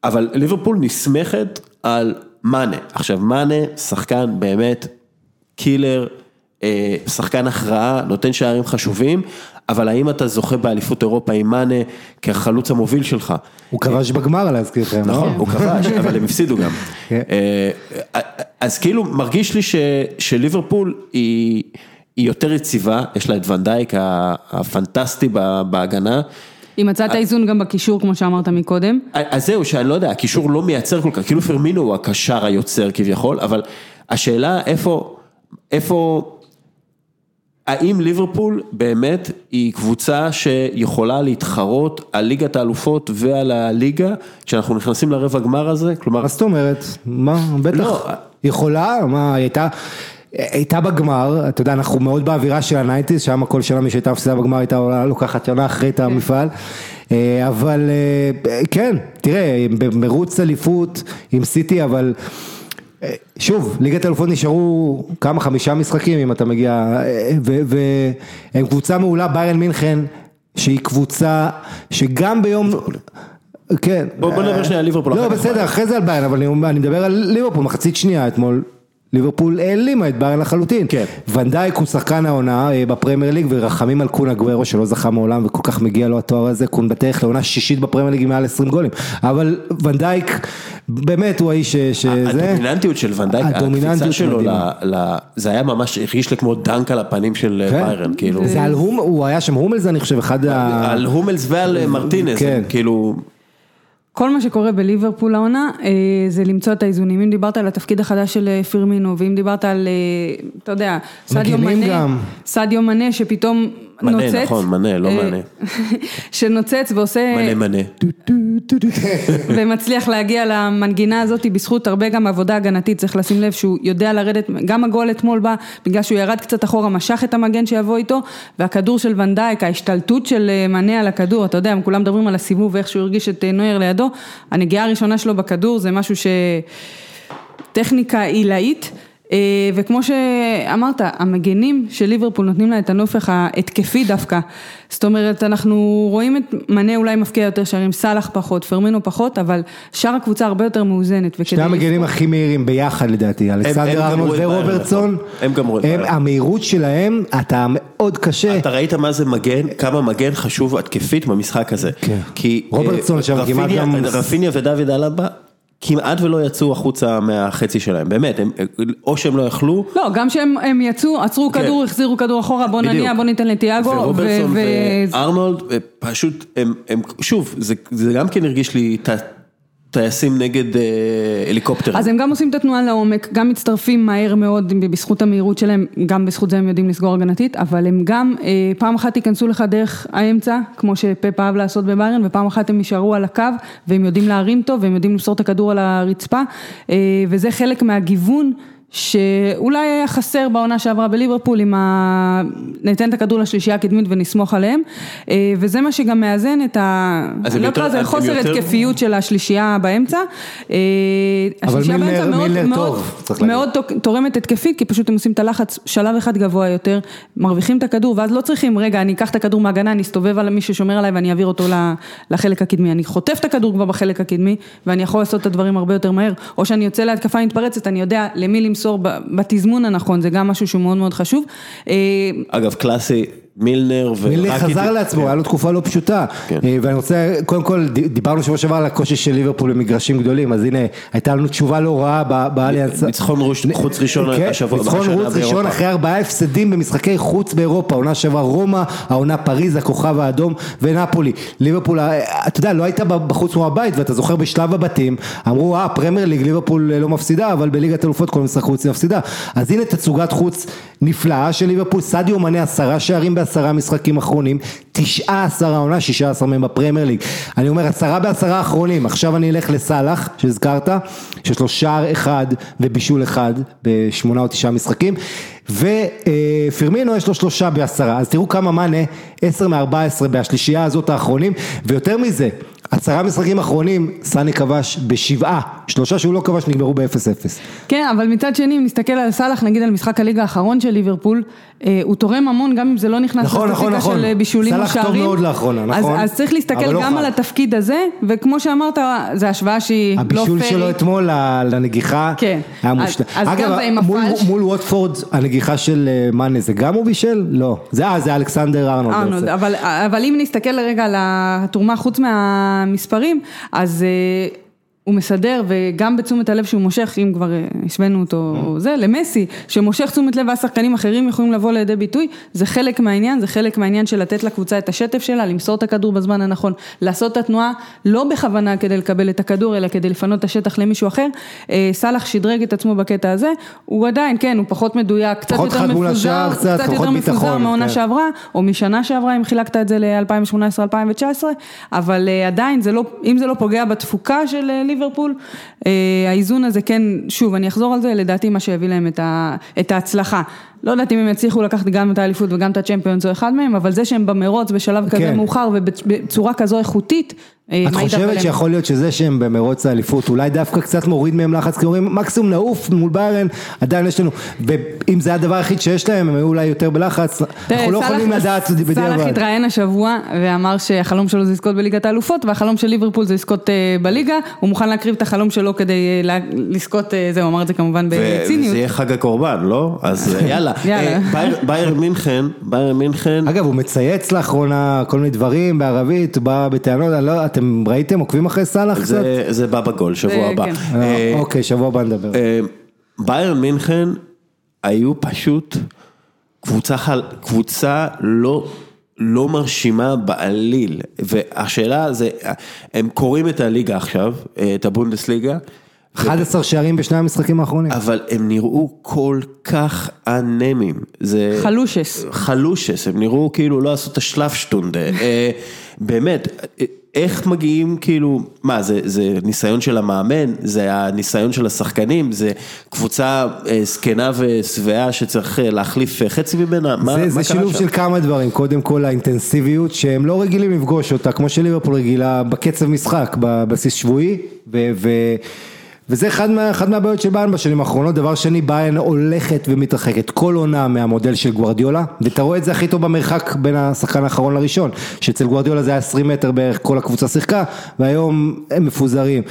[SPEAKER 1] אבל ליברפול נסמכת על מאנה. עכשיו מאנה, שחקן באמת קילר, אה, שחקן הכרעה, נותן שערים חשובים, אבל האם אתה זוכה באליפות אירופה עם מאנה כחלוץ המוביל שלך?
[SPEAKER 2] הוא כבש בגמר להזכירכם, לא?
[SPEAKER 1] נכון, הוא כבש, *laughs* אבל הם הפסידו גם.
[SPEAKER 2] כן.
[SPEAKER 1] אה, אז כאילו מרגיש לי ש- שליברפול היא היא יותר יציבה, יש לה את ונדייק הפנטסטי ב- בהגנה.
[SPEAKER 3] היא מצאה את האיזון גם בקישור, כמו שאמרת מקודם.
[SPEAKER 1] אז זהו, שאני לא יודע, הקישור לא מייצר כל כך, כאילו פרמינו הוא הקשר היוצר כביכול, אבל השאלה איפה, איפה, האם ליברפול באמת היא קבוצה שיכולה להתחרות על ליגת האלופות ועל הליגה, כשאנחנו נכנסים לרבע גמר הזה, כלומר,
[SPEAKER 2] מה זאת אומרת? מה, בטח.
[SPEAKER 1] לא.
[SPEAKER 2] יכולה, מה, היא הייתה... הייתה בגמר, אתה יודע, אנחנו מאוד באווירה של ה nineties, שם כל שנה מי שהייתה מפסידה בגמר הייתה עולה- לוקחת שנה אחרי את המפעל, אה, אבל אה, כן, תראה, במרוץ אליפות עם סיטי, אבל שוב, ליגת האלופות נשארו כמה, חמישה משחקים אם אתה מגיע, אה, והם קבוצה מעולה, ביירן מינכן, שהיא קבוצה שגם ביום... כן.
[SPEAKER 1] בוא נדבר שנייה על ליברפול.
[SPEAKER 2] לא. בסדר, אחרי זה על ביירן, אבל אני מדבר על ליברפול, מחצית שנייה אתמול. ליברפול העלימה את ביירן לחלוטין.
[SPEAKER 1] כן.
[SPEAKER 2] ונדייק הוא שחקן העונה אה, בפרמייר ליג ורחמים על קון אגוארו שלא זכה מעולם וכל כך מגיע לו התואר הזה, קון בדרך לעונה שישית בפרמייר ליג עם מעל 20 גולים. אבל ונדייק באמת הוא האיש שזה.
[SPEAKER 1] הדומיננטיות של ונדייק, הקפיצה שלו, ל-. ל- זה היה ממש, הרגיש לי כמו dunk על הפנים של
[SPEAKER 2] כן.
[SPEAKER 1] ביירן, כאילו.
[SPEAKER 2] זה על הום, הוא היה שם הומלס אני חושב, אחד ה...
[SPEAKER 1] על הומלס ועל אה, מרטינז,
[SPEAKER 2] כן.
[SPEAKER 1] כאילו,
[SPEAKER 3] כל מה שקורה בליברפול העונה אה, זה למצוא את האיזונים. אם דיברת על התפקיד החדש של אה, פירמינו, ואם דיברת על, אה, אתה יודע,
[SPEAKER 2] מגנים
[SPEAKER 3] מנה,
[SPEAKER 2] גם.
[SPEAKER 3] סדיו מנה שפתאום
[SPEAKER 1] מנה,
[SPEAKER 3] נוצץ.
[SPEAKER 1] נכון, מנה, לא
[SPEAKER 3] אה,
[SPEAKER 1] מנה. *laughs*
[SPEAKER 3] שנוצץ ועושה,
[SPEAKER 1] מנה מנה. *laughs*
[SPEAKER 3] ומצליח להגיע למנגינה הזאת בזכות הרבה גם עבודה הגנתית, צריך לשים לב שהוא יודע לרדת, גם הגול אתמול בא בגלל שהוא ירד קצת אחורה, משך את המגן שיבוא איתו, והכדור של ונדייק, ההשתלטות של אה, מנה על הכדור, אתה יודע, הם כולם מדברים על הסיבוב ואיך שהוא הרגיש את אה, נויר לידו, הנגיעה הראשונה שלו בכדור זה משהו ש... טכניקה עילאית. אה, וכמו שאמרת, המגנים של ליברפול נותנים לה את הנופך ההתקפי דווקא. זאת אומרת, אנחנו רואים את מנה אולי מפקיע יותר שערים, סאלח פחות, פרמינו פחות, אבל שאר הקבוצה הרבה יותר מאוזנת.
[SPEAKER 2] שני המגנים הכי מהירים ביחד לדעתי, אלכסנדר ארנולד ורוברטסון,
[SPEAKER 1] נכון. הם גמרו את ביירן.
[SPEAKER 2] המהירות שלהם, אתה מאוד קשה,
[SPEAKER 1] אתה ראית מה זה מגן, כמה מגן חשוב התקפית במשחק הזה.
[SPEAKER 2] כן.
[SPEAKER 1] כי
[SPEAKER 2] רוברטסון
[SPEAKER 1] אה,
[SPEAKER 2] שם כמעט גם-
[SPEAKER 1] רפיניה ודוד אלבה כמעט ולא יצאו החוצה מהחצי שלהם, באמת, הם- או שהם לא יכלו,
[SPEAKER 3] לא, גם שהם הם יצאו, עצרו
[SPEAKER 1] כן.
[SPEAKER 3] כדור, החזירו כדור אחורה, בוא. נניע, בוא ניתן לתיאגו.
[SPEAKER 1] ורוברטסון וארנולד, פשוט, הם, הם, שוב, זה, זה גם כן הרגיש לי טייסים נגד אה, הליקופטרים.
[SPEAKER 3] אז הם גם עושים את התנועה לעומק, גם מצטרפים מהר מאוד בזכות המהירות שלהם, גם בזכות זה הם יודעים לסגור הגנתית, אבל הם גם אה, פעם אחת ייכנסו לך דרך האמצע, כמו שפפ אהב לעשות בביירן, ופעם אחת הם יישארו על הקו, והם יודעים להרים טוב, והם יודעים למסור את הכדור על הרצפה, אה, וזה חלק מהגיוון. שאולי היה חסר בעונה שעברה בליברפול עם ה... ניתן את הכדור לשלישייה הקדמית ונסמוך עליהם אה, וזה מה שגם מאזן את ה...
[SPEAKER 1] אז
[SPEAKER 3] אני לא
[SPEAKER 1] יותר-
[SPEAKER 3] יודעת, זה
[SPEAKER 1] הם
[SPEAKER 3] חוסר
[SPEAKER 1] יותר-
[SPEAKER 3] התקפיות של השלישייה באמצע. אה,
[SPEAKER 2] אבל
[SPEAKER 3] השלישייה
[SPEAKER 2] מילנר-
[SPEAKER 3] באמצע מאוד-
[SPEAKER 2] מילנר
[SPEAKER 3] מאוד-
[SPEAKER 2] טוב, צריך להגיד.
[SPEAKER 3] מאוד תורמת התקפית, כי פשוט הם עושים את הלחץ שלב אחד גבוה יותר, מרוויחים את הכדור, ואז לא צריכים, רגע, אני אקח את הכדור מהגנה, אני אסתובב על מי ששומר עליי ואני אעביר אותו לחלק הקדמי. אני חוטף את הכדור כבר בחלק הקדמי, ואני יכול לעשות את הדברים הרבה יותר מהר, או שאני יוצא להתקפה מתפרצת, אני יודע למי למסור ב- בתזמון הנכון, זה גם משהו שהוא מאוד מאוד חשוב. אה,
[SPEAKER 1] אגב, קלאסי, מילנר ורק...
[SPEAKER 2] מילר חזר לעצמו, היה לו תקופה לא פשוטה,
[SPEAKER 1] כן.
[SPEAKER 2] אה, ואני רוצה, קודם כל, דיברנו שבוע שעבר על הקושי של ליברפול במגרשים גדולים, אז הנה, הייתה לנו תשובה לא רעה באליאנס.
[SPEAKER 1] ניצחון רוש- חוץ ראשון
[SPEAKER 2] כן,
[SPEAKER 1] השבוע,
[SPEAKER 2] ניצחון רוץ ראשון. אחרי ארבעה הפסדים במשחקי חוץ באירופה, עונה שעברה רומא, העונה פריז, הכוכב האדום ונפולי. ליברפול, אה, אתה יודע, לא הייתה בחוץ מהבית, ואתה זוכר בשלב הבתים, אמרו, אה, פרמייר ליג, ליברפול אה, לא מפסידה, אבל בליגת אלופות כל משחק חוץ היא מפסידה. אז הנה תצוגת חוץ נפלאה של ליברפול, סדיו מנה עשרה שערים בעשרה משחקים אחרונים, תשעה עשר העונה, שישה עשר מהם בפרמייר ליג. אני אומר, עשרה בעשרה האחרונים, עכשיו אני אלך לסאלח, שהזכרת, שיש לו שער אחד ובישול אחד בשמונה או תשעה משחקים, ופרמינו יש לו שלושה בעשרה, אז תראו כמה מאנה, עשר מארבע עשרה בשלישייה הזאת האחרונים, ויותר מזה, עשרה משחקים אחרונים, סאני כבש בשבעה, שלושה שהוא לא כבש נגמרו ב-0-0.
[SPEAKER 3] כן, אבל מצד שני, אם נסתכל על סאלח, נגיד על משחק הליגה האחרון של ליברפול, אה, הוא תורם המון, גם אם זה לא נכנס
[SPEAKER 2] נכון, נכון,
[SPEAKER 3] לסטטיסטיקה
[SPEAKER 2] נכון.
[SPEAKER 3] של בישולים או
[SPEAKER 2] סאלח טוב. מאוד לאחרונה, נכון.
[SPEAKER 3] אז, אז צריך להסתכל
[SPEAKER 2] לא
[SPEAKER 3] גם
[SPEAKER 2] חד.
[SPEAKER 3] על התפקיד הזה, וכמו שאמרת, זו השוואה שהיא לא
[SPEAKER 2] הבישול
[SPEAKER 3] פיירית.
[SPEAKER 2] שלו אתמול לנגיחה,
[SPEAKER 3] כן.
[SPEAKER 2] היה מושלם. אגב, מול-. מול ווטפורד, הנגיחה של אה, מאנה, זה גם הוא בישל? לא. זה אה, זה אלכסנדר ארנולד.
[SPEAKER 3] ארנולד. אבל, אבל אם נסתכל רגע על התרומה חוץ מהמספרים, אז אה, הוא מסדר וגם בתשומת הלב שהוא מושך, אם כבר אה, השווינו אותו, זה, למסי, שמושך תשומת לב ואז שחקנים אחרים יכולים לבוא לידי ביטוי, זה חלק מהעניין, זה חלק מהעניין של לתת לקבוצה את השטף שלה, למסור את הכדור בזמן הנכון, לעשות את התנועה לא בכוונה כדי לקבל את הכדור, אלא כדי לפנות את השטח למישהו אחר. אה, סאלח שדרג את עצמו בקטע הזה, הוא עדיין, כן, הוא פחות מדויק, קצת
[SPEAKER 2] פחות
[SPEAKER 3] יותר מפוזר,
[SPEAKER 2] קצת פחות
[SPEAKER 3] יותר מפוזר מהעונה
[SPEAKER 2] כן.
[SPEAKER 3] שעברה, או משנה שעברה אם חילקת את זה ל-2018-2019, אבל אה, עדיין זה לא, אם זה לא פוגע בתפוקה של ליברפול, אה, האיזון הזה כן, שוב, אני אחזור על זה, לדעתי מה שהביא להם את, ההצלחה. לא יודעת אם הם יצליחו לקחת גם את האליפות וגם את הצ'מפיונס או אחד מהם, אבל זה שהם במרוץ בשלב כזה
[SPEAKER 2] כן.
[SPEAKER 3] מאוחר ובצורה כזו איכותית, אה,
[SPEAKER 2] את חושבת. שיכול להיות שזה שהם במרוץ האליפות, אולי דווקא קצת מוריד מהם לחץ, כי אומרים מקסימום נעוף מול ביירן, עדיין יש לנו, ואם זה הדבר היחיד שיש להם, הם היו אולי יותר בלחץ,
[SPEAKER 3] תראה,
[SPEAKER 2] אנחנו לא
[SPEAKER 3] סאלח-
[SPEAKER 2] יכולים לדעת
[SPEAKER 3] סאלח
[SPEAKER 2] בדיעבד.
[SPEAKER 3] התראיין השבוע ואמר שהחלום שלו זה לזכות בליגת האלופות והחלום של ליברפול זה לזכות אה, בליגה, הוא מוכן להקריב את החלום שלו כדי אה, לזכות, זהו, הוא אמר את זה כמובן
[SPEAKER 1] ו-
[SPEAKER 3] בציניות.
[SPEAKER 1] וזה יהיה חג הקורבן, לא? אז אה, יאללה.
[SPEAKER 3] יאללה.
[SPEAKER 1] אה, בייר- בייר מינכן, בייר מינכן,
[SPEAKER 2] אגב, הוא מצייץ לאחרונה כל מיני דברים בערבית, הוא בא בטענות, אני לא, אתם ראיתם, עוקבים אחרי סאלח קצת?
[SPEAKER 1] זה- זה בא בגול, שבוע
[SPEAKER 3] זה-
[SPEAKER 1] הבא.
[SPEAKER 3] כן.
[SPEAKER 2] אה,
[SPEAKER 1] אה,
[SPEAKER 2] אוקיי, שבוע הבא נדבר.
[SPEAKER 1] אה, ביירן מינכן היו פשוט קבוצה, חל- קבוצה לא, לא מרשימה בעליל, והשאלה זה, הם קוראים את הליגה עכשיו, אה, את הבונדסליגה,
[SPEAKER 2] 11 שערים בשני המשחקים האחרונים.
[SPEAKER 1] אבל הם נראו כל כך אנמים, זה...
[SPEAKER 3] חלושס.
[SPEAKER 1] חלושס, הם נראו כאילו לא עשו את השלפשטונדה, *laughs* אה, באמת, איך מגיעים כאילו, מה זה, זה ניסיון של המאמן, זה הניסיון של השחקנים, זה קבוצה אה, זקנה ושבעה שצריך אה, להחליף חצי ממנה, מה,
[SPEAKER 2] זה,
[SPEAKER 1] מה
[SPEAKER 2] זה
[SPEAKER 1] קרה
[SPEAKER 2] שילוב
[SPEAKER 1] שם?
[SPEAKER 2] של כמה דברים, קודם כל האינטנסיביות שהם לא רגילים לפגוש אותה, כמו שליברפול רגילה בקצב משחק, בבסיס שבועי, ו, ו, וזה אחד, מה, אחד מהבעיות של ביין בשנים האחרונות, דבר שני ביין הולכת ומתרחקת כל עונה מהמודל של גוורדיולה, ואתה רואה את זה הכי טוב במרחק בין השחקן האחרון לראשון, שאצל גוורדיולה זה היה 20 מטר בערך כל הקבוצה שיחקה, והיום הם מפוזרים.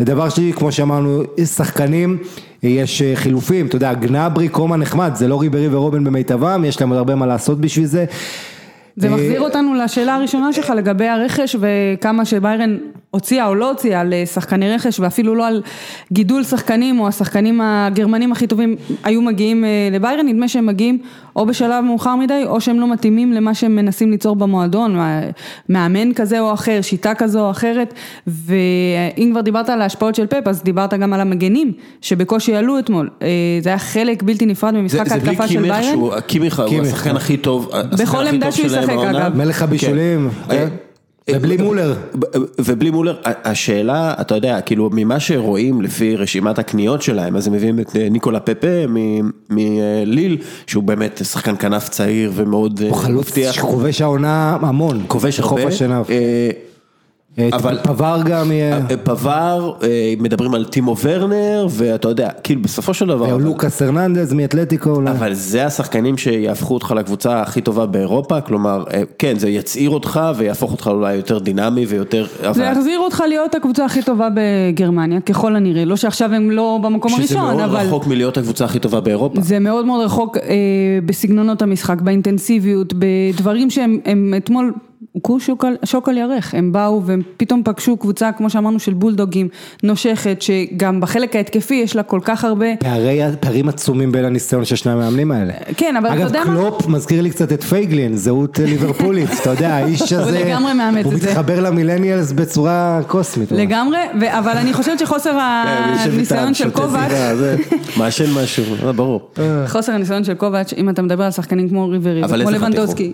[SPEAKER 2] דבר שני, כמו שאמרנו, יש שחקנים, יש אה, חילופים, אתה יודע, גנברי, קומה נחמד, זה לא ריברי ורובן במיטבם, יש להם עוד הרבה מה לעשות בשביל זה.
[SPEAKER 3] זה
[SPEAKER 2] אה,
[SPEAKER 3] מחזיר אותנו לשאלה הראשונה שלך לגבי הרכש וכמה שביירן הוציאה או לא הוציאה על אה, שחקני רכש ואפילו לא על גידול שחקנים או השחקנים הגרמנים הכי טובים היו מגיעים אה, לביירן, נדמה שהם מגיעים או בשלב מאוחר מדי או שהם לא מתאימים למה שהם מנסים ליצור במועדון, מאמן כזה או אחר, שיטה כזו או אחרת ואם כבר דיברת על ההשפעות של פפ אז דיברת גם על המגנים שבקושי עלו אתמול, אה, זה היה חלק בלתי נפרד
[SPEAKER 1] זה,
[SPEAKER 3] ממשחק
[SPEAKER 1] זה בלי
[SPEAKER 3] ההתקפה של ביירן.
[SPEAKER 1] שהוא, קימיך הוא השחקן
[SPEAKER 2] כן.
[SPEAKER 1] הכי טוב, השחקן
[SPEAKER 3] בכל
[SPEAKER 1] הכי
[SPEAKER 3] עמדה
[SPEAKER 1] טוב
[SPEAKER 3] שהוא
[SPEAKER 1] שלהם
[SPEAKER 3] ישחק. אגב.
[SPEAKER 2] מלך הבישולים,
[SPEAKER 1] כן.
[SPEAKER 2] כן. ובלי מולר.
[SPEAKER 1] ובלי מולר, השאלה, אתה יודע, כאילו ממה שרואים לפי רשימת הקניות שלהם, אז הם מביאים את אה, ניקולה פפה מליל, שהוא באמת שחקן כנף צעיר ומאוד אה,
[SPEAKER 2] הוא חלוץ
[SPEAKER 1] מבטיח,
[SPEAKER 2] שכובש העונה המון.
[SPEAKER 1] כובש הרבה. אה, אבל-
[SPEAKER 2] פבר גם יהיה,
[SPEAKER 1] אה, פבר, אה, מדברים על טימו ורנר, ואתה יודע, כאילו בסופו של דבר,
[SPEAKER 2] לוקאס הרננדז מאתלטיקו אולי.
[SPEAKER 1] אבל זה השחקנים שיהפכו אותך לקבוצה הכי טובה באירופה, כלומר, אה, כן, זה יצעיר אותך ויהפוך אותך אולי יותר דינמי ויותר,
[SPEAKER 3] זה יחזיר אותך להיות הקבוצה הכי טובה בגרמניה, ככל הנראה, לא שעכשיו הם לא במקום
[SPEAKER 1] שזה
[SPEAKER 3] הראשון,
[SPEAKER 1] מאוד
[SPEAKER 3] אבל
[SPEAKER 1] רחוק מלהיות הקבוצה הכי טובה באירופה.
[SPEAKER 3] זה מאוד מאוד רחוק אה, בסגנונות המשחק, באינטנסיביות, בדברים שהם הם אתמול הוכו שוק על, שוק על ירך, הם באו והם פתאום פגשו קבוצה, כמו שאמרנו, של בולדוגים, נושכת, שגם בחלק ההתקפי יש לה כל כך הרבה,
[SPEAKER 2] פערי, פערים עצומים בין הניסיון של שני המאמנים האלה.
[SPEAKER 3] כן, אבל אתה
[SPEAKER 2] אגב,
[SPEAKER 3] יודע מה?
[SPEAKER 2] קלופ מזכיר לי קצת את פייגלין, זהות אה, ליברפולית, אתה יודע, האיש *laughs* הזה,
[SPEAKER 3] לגמרי מאמץ
[SPEAKER 2] הוא
[SPEAKER 3] את זה.
[SPEAKER 2] מתחבר למילניאלס בצורה קוסמית.
[SPEAKER 3] לגמרי, ו- אבל אני חושבת שחוסר הניסיון של קובץ',
[SPEAKER 1] מעשן משהו, אה, ברור. *laughs*
[SPEAKER 3] חוסר הניסיון של קובאץ', אם אתה מדבר על שחקנים כמו ריברי,
[SPEAKER 1] אבל
[SPEAKER 3] כמו
[SPEAKER 1] איזה
[SPEAKER 3] לבנדובסקי,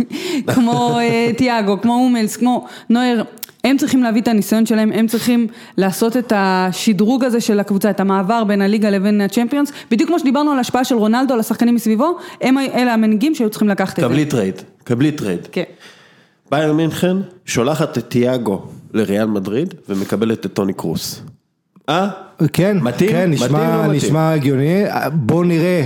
[SPEAKER 3] *laughs* כמו אה, תיאגו, כמו הומלס, כמו נויר, הם צריכים להביא את הניסיון שלהם, הם צריכים לעשות את השדרוג הזה של הקבוצה, את המעבר בין הליגה לבין הצ'מפיונס, בדיוק כמו שדיברנו על ההשפעה של רונלדו על השחקנים מסביבו, הם אלה המנהיגים שהיו צריכים לקחת את זה.
[SPEAKER 1] קבלי trade, קבלי trade.
[SPEAKER 3] כן.
[SPEAKER 1] בייר מינכן שולחת את תיאגו לריאל מדריד ומקבלת את טוני קרוס. אה?
[SPEAKER 2] כן,
[SPEAKER 1] מתאים?
[SPEAKER 2] כן,
[SPEAKER 1] מתאים,
[SPEAKER 2] נשמע,
[SPEAKER 1] לא מתאים?
[SPEAKER 2] נשמע הגיוני, בוא נראה.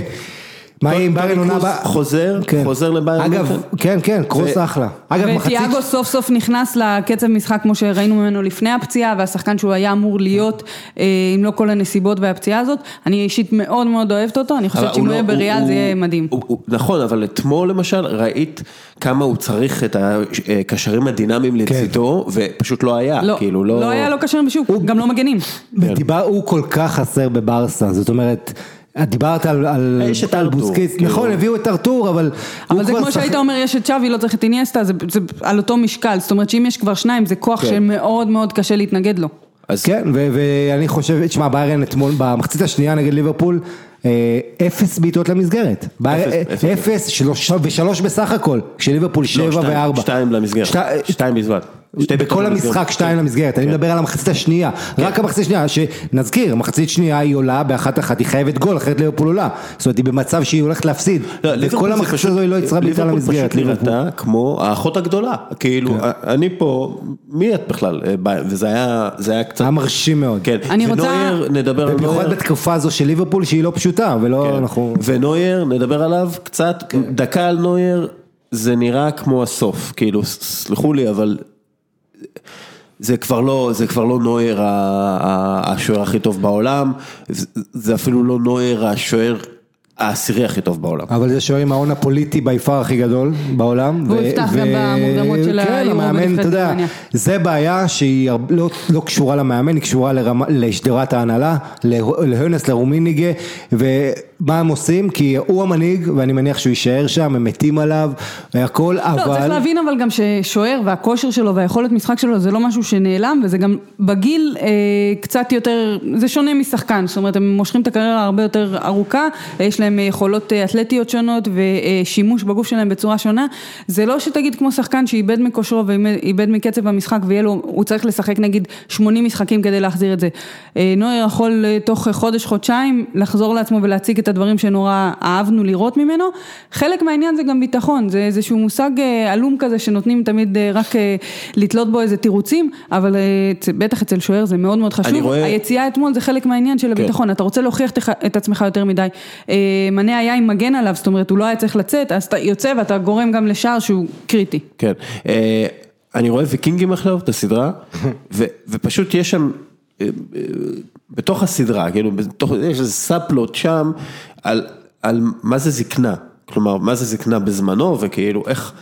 [SPEAKER 2] מה יהיה עם ביירן עונה הבאה?
[SPEAKER 1] חוזר?
[SPEAKER 2] כן.
[SPEAKER 1] חוזר לביירן
[SPEAKER 2] אגב,
[SPEAKER 1] מינכן?
[SPEAKER 2] כן, כן, קרוס
[SPEAKER 1] ו-
[SPEAKER 2] אחלה. אגב, מחצית...
[SPEAKER 3] ותיאגו סוף סוף נכנס לקצב משחק כמו שראינו ממנו לפני הפציעה והשחקן שהוא היה אמור להיות אה, עם לא כל הנסיבות והפציעה הזאת, אני אישית מאוד מאוד אוהבת אותו, אני חושבת שאם
[SPEAKER 1] הוא
[SPEAKER 3] הוא יהיה
[SPEAKER 1] לא-
[SPEAKER 3] בריאל
[SPEAKER 1] הוא-
[SPEAKER 3] זה יהיה מדהים.
[SPEAKER 1] הוא- הוא- נכון, אבל אתמול למשל ראית כמה הוא צריך את הקשרים הדינמיים לצידו, ופשוט לא היה,
[SPEAKER 3] לא,
[SPEAKER 1] כאילו
[SPEAKER 3] לא היה לו קשרים בשוק, גם לא מגנים.
[SPEAKER 2] ודיבר, הוא כל כך חסר בברסה, זאת אומרת, דיברת על, על,
[SPEAKER 1] יש את
[SPEAKER 2] על בוסקיץ,
[SPEAKER 1] כאילו.
[SPEAKER 2] נכון, הביאו את ארתור, אבל...
[SPEAKER 3] אבל זה כמו
[SPEAKER 2] שח-
[SPEAKER 3] שהיית אומר, יש את שווי, לא צריך את איניאסטה, זה, זה על אותו משקל, זאת אומרת שאם יש כבר שניים, זה כוח
[SPEAKER 1] כן.
[SPEAKER 3] שמאוד מאוד קשה להתנגד לו.
[SPEAKER 1] אז
[SPEAKER 2] כן, ו- ואני חושב, תשמע, ביירן אתמול, במחצית השנייה נגד ליברפול, אה, אפס בעיטות למסגרת.
[SPEAKER 1] אפס, אפס.
[SPEAKER 2] אפס, שלוש- ושלוש בסך הכל, כשליברפול
[SPEAKER 1] לא,
[SPEAKER 2] שבע וארבע.
[SPEAKER 1] שתיים למסגרת,
[SPEAKER 2] שתי-
[SPEAKER 1] שתיים בלבד.
[SPEAKER 2] בכל. המשחק שתיים למסגרת, אני
[SPEAKER 1] כן.
[SPEAKER 2] מדבר על המחצית השנייה, רק המחצית השנייה, שנזכיר, מחצית שנייה היא עולה באחת אחת, היא חייבת גול, אחרת ליברפול עולה, זאת אומרת היא במצב שהיא הולכת להפסיד,
[SPEAKER 1] לא,
[SPEAKER 2] וכל
[SPEAKER 1] זה
[SPEAKER 2] המחצית
[SPEAKER 1] פשוט-
[SPEAKER 2] הזו היא לא יצרה בעיטה
[SPEAKER 1] ליברפול
[SPEAKER 2] למסגרת,
[SPEAKER 1] פשוט
[SPEAKER 2] ליברפול.
[SPEAKER 1] נראתה כמו האחות הגדולה, כאילו, אני פה, מי את בכלל? אה, וזה היה, זה היה קצת,
[SPEAKER 2] היה מרשים מאוד,
[SPEAKER 1] כן,
[SPEAKER 3] אני רוצה-
[SPEAKER 1] ונויר, נדבר על
[SPEAKER 2] במיוחד
[SPEAKER 1] נויר,
[SPEAKER 2] בתקופה הזו של ליברפול שהיא לא פשוטה, ולא
[SPEAKER 1] כן.
[SPEAKER 2] אנחנו...
[SPEAKER 1] ונויר, נדבר עליו קצת,
[SPEAKER 2] כן.
[SPEAKER 1] דקה על נויר, זה נראה כמו הסוף, כאילו, סלחו לי, אבל זה כבר לא, זה כבר לא נויר ה- השוער הכי טוב בעולם, זה- זה אפילו לא נויר השוער העשירי הכי טוב בעולם.
[SPEAKER 2] אבל זה שוער עם ההון הפוליטי ביפר הכי גדול בעולם.
[SPEAKER 3] והוא יפתח גם במוקדמות של
[SPEAKER 2] כן, המאמן, אתה יודע. זה בעיה שהיא לא, לא קשורה למאמן, היא קשורה לרמה, לשדרת ההנהלה, לה- להונס, לרומיניגה, ומה הם עושים? כי הוא המנהיג, ואני מניח שהוא יישאר שם, הם מתים עליו, והכל,
[SPEAKER 3] לא, צריך
[SPEAKER 2] אבל...
[SPEAKER 3] להבין אבל גם ששוער והכושר שלו והיכולת משחק שלו זה לא משהו שנעלם וזה גם בגיל אה, קצת יותר, זה שונה משחקן, זאת אומרת הם מושכים את הקריירה הרבה יותר ארוכה, יש להם אה, יכולות אה, אתלטיות שונות ושימוש בגוף שלהם בצורה שונה, זה לא שתגיד כמו שחקן שאיבד מכושרו ואיבד מקצב המשחק ויהיה לו, הוא צריך לשחק נגיד 80 משחקים כדי להחזיר את זה. אה, נויר יכול אה, תוך חודש, חודשיים לחזור לעצמו ולהציג את הדברים שנורא אהבנו לראות ממנו, חלק מהעניין זה גם ביטחון, זה איזשהו מושג אה, עלום כזה שנותנים תמיד אה, רק אה, לתלות בו איזה תירוצים, אבל בטח אצל שוער זה מאוד מאוד חשוב,
[SPEAKER 1] רואה-
[SPEAKER 3] היציאה אתמול זה חלק מהעניין של הביטחון, אתה רוצה להוכיח את עצמך יותר מדי, מנה היה עם מגן עליו, זאת אומרת הוא לא היה צריך לצאת, אז אתה יוצא ואתה גורם גם לשער שהוא קריטי.
[SPEAKER 1] כן, אני רואה ויקינגים עכשיו, את הסדרה, ו- ופשוט יש שם, בתוך הסדרה, כאילו, בתוך, יש איזה subplot שם, על, על מה זה זקנה, כלומר, מה זה זקנה בזמנו, וכאילו, איך,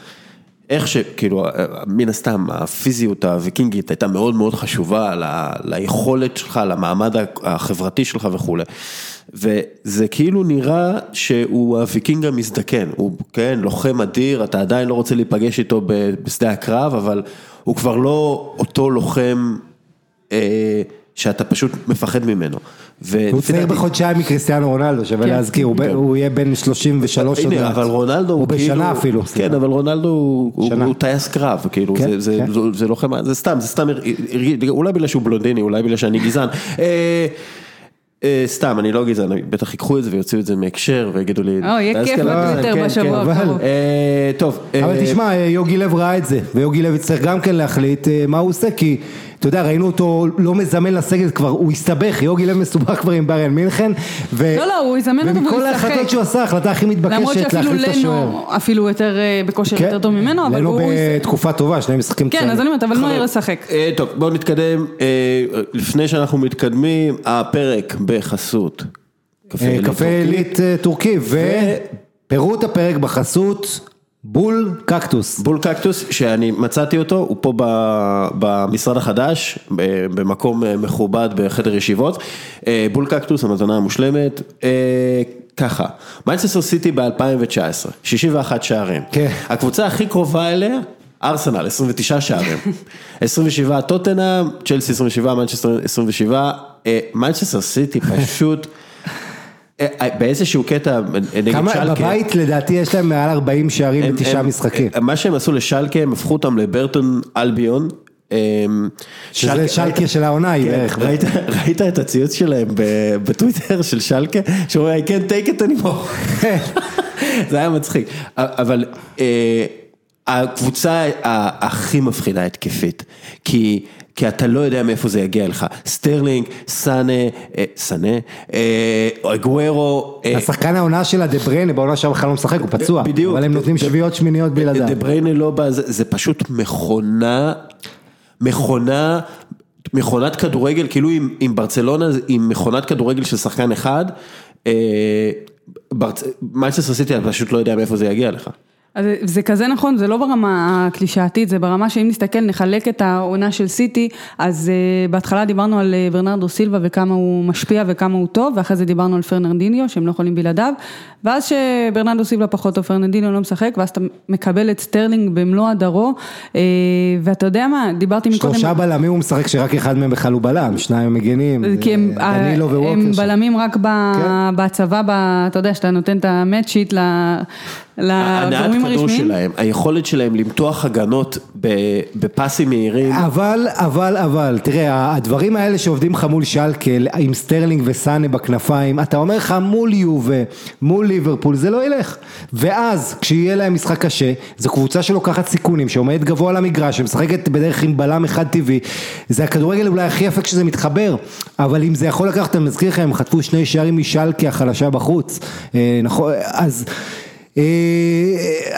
[SPEAKER 1] איך שכאילו, מן הסתם, הפיזיות הוויקינגית הייתה מאוד מאוד חשובה ל- ליכולת שלך, למעמד החברתי שלך וכולי. וזה כאילו נראה שהוא הוויקינג המזדקן, הוא כן, לוחם אדיר, אתה עדיין לא רוצה להיפגש איתו בשדה הקרב, אבל הוא כבר לא אותו לוחם אה, שאתה פשוט מפחד ממנו.
[SPEAKER 2] הוא צעיר בחודשיים מקריסטיאנו רונלדו, שווה
[SPEAKER 3] כן.
[SPEAKER 2] להזכיר, הוא הוא יהיה בן 33 עוד
[SPEAKER 1] הנה,
[SPEAKER 2] מעט.
[SPEAKER 1] אבל רונלדו הוא
[SPEAKER 2] הוא
[SPEAKER 1] כאילו,
[SPEAKER 2] בשנה אפילו,
[SPEAKER 1] כן. אבל רונלדו הוא- הוא. הוא טייס קרב, כאילו,
[SPEAKER 2] כן,
[SPEAKER 1] זה- זה-
[SPEAKER 2] כן.
[SPEAKER 1] זה- זה לוחם, זה סתם, זה סתם, אולי בגלל שהוא בלונדיני, אולי בגלל שאני גזען. אה, אה, סתם, אני לא גזען, בטח ייקחו את זה ויוציאו את זה מהקשר ויגידו לי,
[SPEAKER 3] או, יהיה
[SPEAKER 1] "טייס
[SPEAKER 3] כיף
[SPEAKER 1] קרב".
[SPEAKER 3] בטוויטר
[SPEAKER 1] כן,
[SPEAKER 3] בשבוע
[SPEAKER 1] כן.
[SPEAKER 3] הקרוב.
[SPEAKER 1] אה, טוב, אה,
[SPEAKER 2] אבל תשמע, יוגי לב ראה את זה, ויוגי לב יצטרך גם כן להחליט אה, מה הוא עושה, כי אתה יודע, ראינו אותו לא מזמן לסגל כבר, הוא הסתבך, יוגי לב מסובך כבר עם בריאן מינכן, ו...
[SPEAKER 3] לא, לא, הוא יזמן אותו והוא
[SPEAKER 2] ומכל
[SPEAKER 3] ישחק.
[SPEAKER 2] ההחלטות שהוא עשה, ההחלטה הכי
[SPEAKER 3] למרות
[SPEAKER 2] מתבקשת
[SPEAKER 3] שאפילו
[SPEAKER 2] להחליף את השוער.
[SPEAKER 3] לנו, אפילו יותר אה, בכושר
[SPEAKER 2] כן,
[SPEAKER 3] יותר טוב ממנו, אבל
[SPEAKER 2] לנו
[SPEAKER 3] הוא...
[SPEAKER 2] בתקופה טובה, שני משחקים
[SPEAKER 3] כן, אז אני אומרת, אבל נויר ישחק.
[SPEAKER 1] אה, טוב, בואו נתקדם, אה, לפני שאנחנו מתקדמים, הפרק בחסות. עילית
[SPEAKER 2] קפה
[SPEAKER 1] טורקי.
[SPEAKER 2] עילית טורקי, ופירוט הפרק בחסות בול קקטוס.
[SPEAKER 1] בול קקטוס, שאני מצאתי אותו, הוא פה במשרד החדש, במקום אה, מכובד בחדר ישיבות. אה, בול קקטוס, המתנה המושלמת. אה, ככה, מנצ'סטר סיטי ב-2019, 61 שערים.
[SPEAKER 2] כן.
[SPEAKER 1] הקבוצה הכי קרובה אליה, ארסנל, 29 שערים. *laughs* 27 טוטנאם, צ'לסי 27, מנצ'סטר 27. אה, מנצ'סטר סיטי פשוט... באיזשהו קטע נגד
[SPEAKER 2] כמה,
[SPEAKER 1] שלקה.
[SPEAKER 2] בבית לדעתי יש להם מעל 40 שערים בתשעה משחקים.
[SPEAKER 1] מה שהם עשו לשלקה, הם הפכו אותם לברטון אלביון. אמ,
[SPEAKER 2] שזה שלקה של העונה היא
[SPEAKER 1] כן,
[SPEAKER 2] בערך.
[SPEAKER 1] ראית, את הציוץ שלהם בטוויטר של שלקה, שאומר I can't take it anymore. זה היה מצחיק, אבל אה, הקבוצה הכי מפחידה התקפית, כי, כי אתה לא יודע מאיפה זה יגיע לך, סטרלינג, סאנה, אה, סאנה, אה, אגוורו, אה,
[SPEAKER 2] השחקן העונה של דה בריינה בעונה שעברה בכלל לא משחק, הוא פצוע.
[SPEAKER 1] בדיוק.
[SPEAKER 2] אבל הם נותנים שביעיות שמיניות בלעדיו.
[SPEAKER 1] דה בריינה לא בא, זה, זה פשוט מכונה, מכונה, מכונת כדורגל, כאילו עם, עם ברצלונה, עם מכונת כדורגל של שחקן אחד, אה, ברצ... מנצ'סטר סיטי, אתה פשוט לא יודע מאיפה זה יגיע לך.
[SPEAKER 3] אז זה- זה כזה נכון, זה לא ברמה הקלישאתית, זה ברמה שאם נסתכל, נחלק את העונה של סיטי, אז אה, בהתחלה דיברנו על אה, ברנרדו סילבה וכמה הוא משפיע וכמה הוא טוב, ואחרי זה דיברנו על פרננדיניו, שהם לא יכולים בלעדיו, ואז שברנרדו סילבה פחות טוב, פרננדיניו לא משחק, ואז אתה מקבל את סטרלינג במלוא הדרו, אה, ואתה יודע מה, דיברתי מקודם...
[SPEAKER 2] שלושה בלמים הוא משחק שרק אחד מהם בכלל הוא בלם, שניים מגינים.
[SPEAKER 3] כי הם,
[SPEAKER 2] דנילו
[SPEAKER 3] הם
[SPEAKER 2] וווקר. שם.
[SPEAKER 3] בלמים רק ב,
[SPEAKER 2] כן.
[SPEAKER 3] בהצבה, ב, אתה יודע, שאתה נותן את ה match sheet
[SPEAKER 1] ל-
[SPEAKER 3] לגורמים
[SPEAKER 1] כדור
[SPEAKER 3] הרשמיים.
[SPEAKER 1] שלהם, היכולת שלהם למתוח הגנות ב- בפסים מהירים,
[SPEAKER 2] אבל, אבל, אבל, תראה, הדברים האלה שעובדים לך מול שלקה, עם סטרלינג וסאנה בכנפיים, אתה אומר לך מול יובה, מול ליברפול, זה לא ילך. ואז, כשיהיה להם משחק קשה, זו קבוצה שלוקחת סיכונים, שעומדת גבוה על המגרש, שמשחקת בדרך עם בלם אחד טבעי, זה הכדורגל אולי הכי יפה כשזה מתחבר, אבל אם זה יכול לקחת, אני מזכיר לך, הם חטפו שני שערים משלקה החלשה בחוץ, אה, נכון, אז... אה,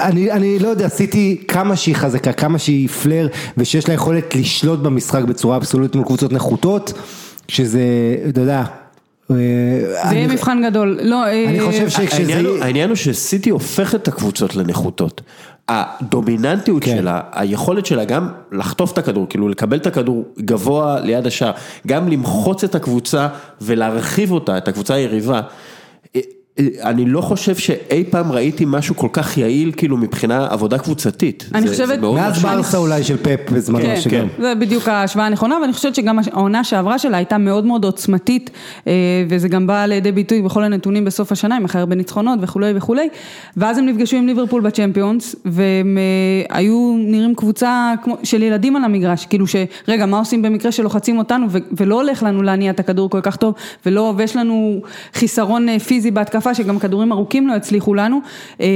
[SPEAKER 2] אני, אני לא יודע, סיטי כמה שהיא חזקה, כמה שהיא פלר ושיש לה יכולת לשלוט במשחק בצורה אבסולוטית מול קבוצות נחותות, שזה, אתה יודע, אה,
[SPEAKER 3] זה
[SPEAKER 2] אני-
[SPEAKER 3] יהיה מבחן גדול. לא,
[SPEAKER 2] אני
[SPEAKER 3] אה,
[SPEAKER 2] חושב שכשזה...
[SPEAKER 1] העניין הוא- העניין הוא שסיטי הופכת את הקבוצות לנחותות. הדומיננטיות
[SPEAKER 2] כן.
[SPEAKER 1] שלה, היכולת שלה גם לחטוף את הכדור, כאילו לקבל את הכדור גבוה ליד השער, גם למחוץ את הקבוצה ולהרחיב אותה, את הקבוצה היריבה. אני לא חושב שאי פעם ראיתי משהו כל כך יעיל, כאילו מבחינה עבודה קבוצתית.
[SPEAKER 3] אני
[SPEAKER 1] זה- זה
[SPEAKER 3] חושבת-
[SPEAKER 1] מאוד
[SPEAKER 2] מאז. ברסה אולי של פפ בזמנו,
[SPEAKER 3] כן,
[SPEAKER 2] שגם.
[SPEAKER 3] זה בדיוק ההשוואה הנכונה, ואני חושבת שגם העונה שעברה שלה הייתה מאוד מאוד עוצמתית, אה, וזה גם בא לידי ביטוי בכל הנתונים בסוף השנה, עם הכי הרבה ניצחונות וכולי וכולי, ואז הם נפגשו עם ליברפול בצ'מפיונס, והם אה, היו נראים קבוצה כמו, של ילדים על המגרש, כאילו שרגע, מה עושים במקרה שלוחצים אותנו, ו- ולא הולך לנו להניע את הכדור כל כך טוב, ולא, ויש לנו חיסרון אה, פיזי בהתקפה, שגם כדורים ארוכים לא הצליחו לנו, אה,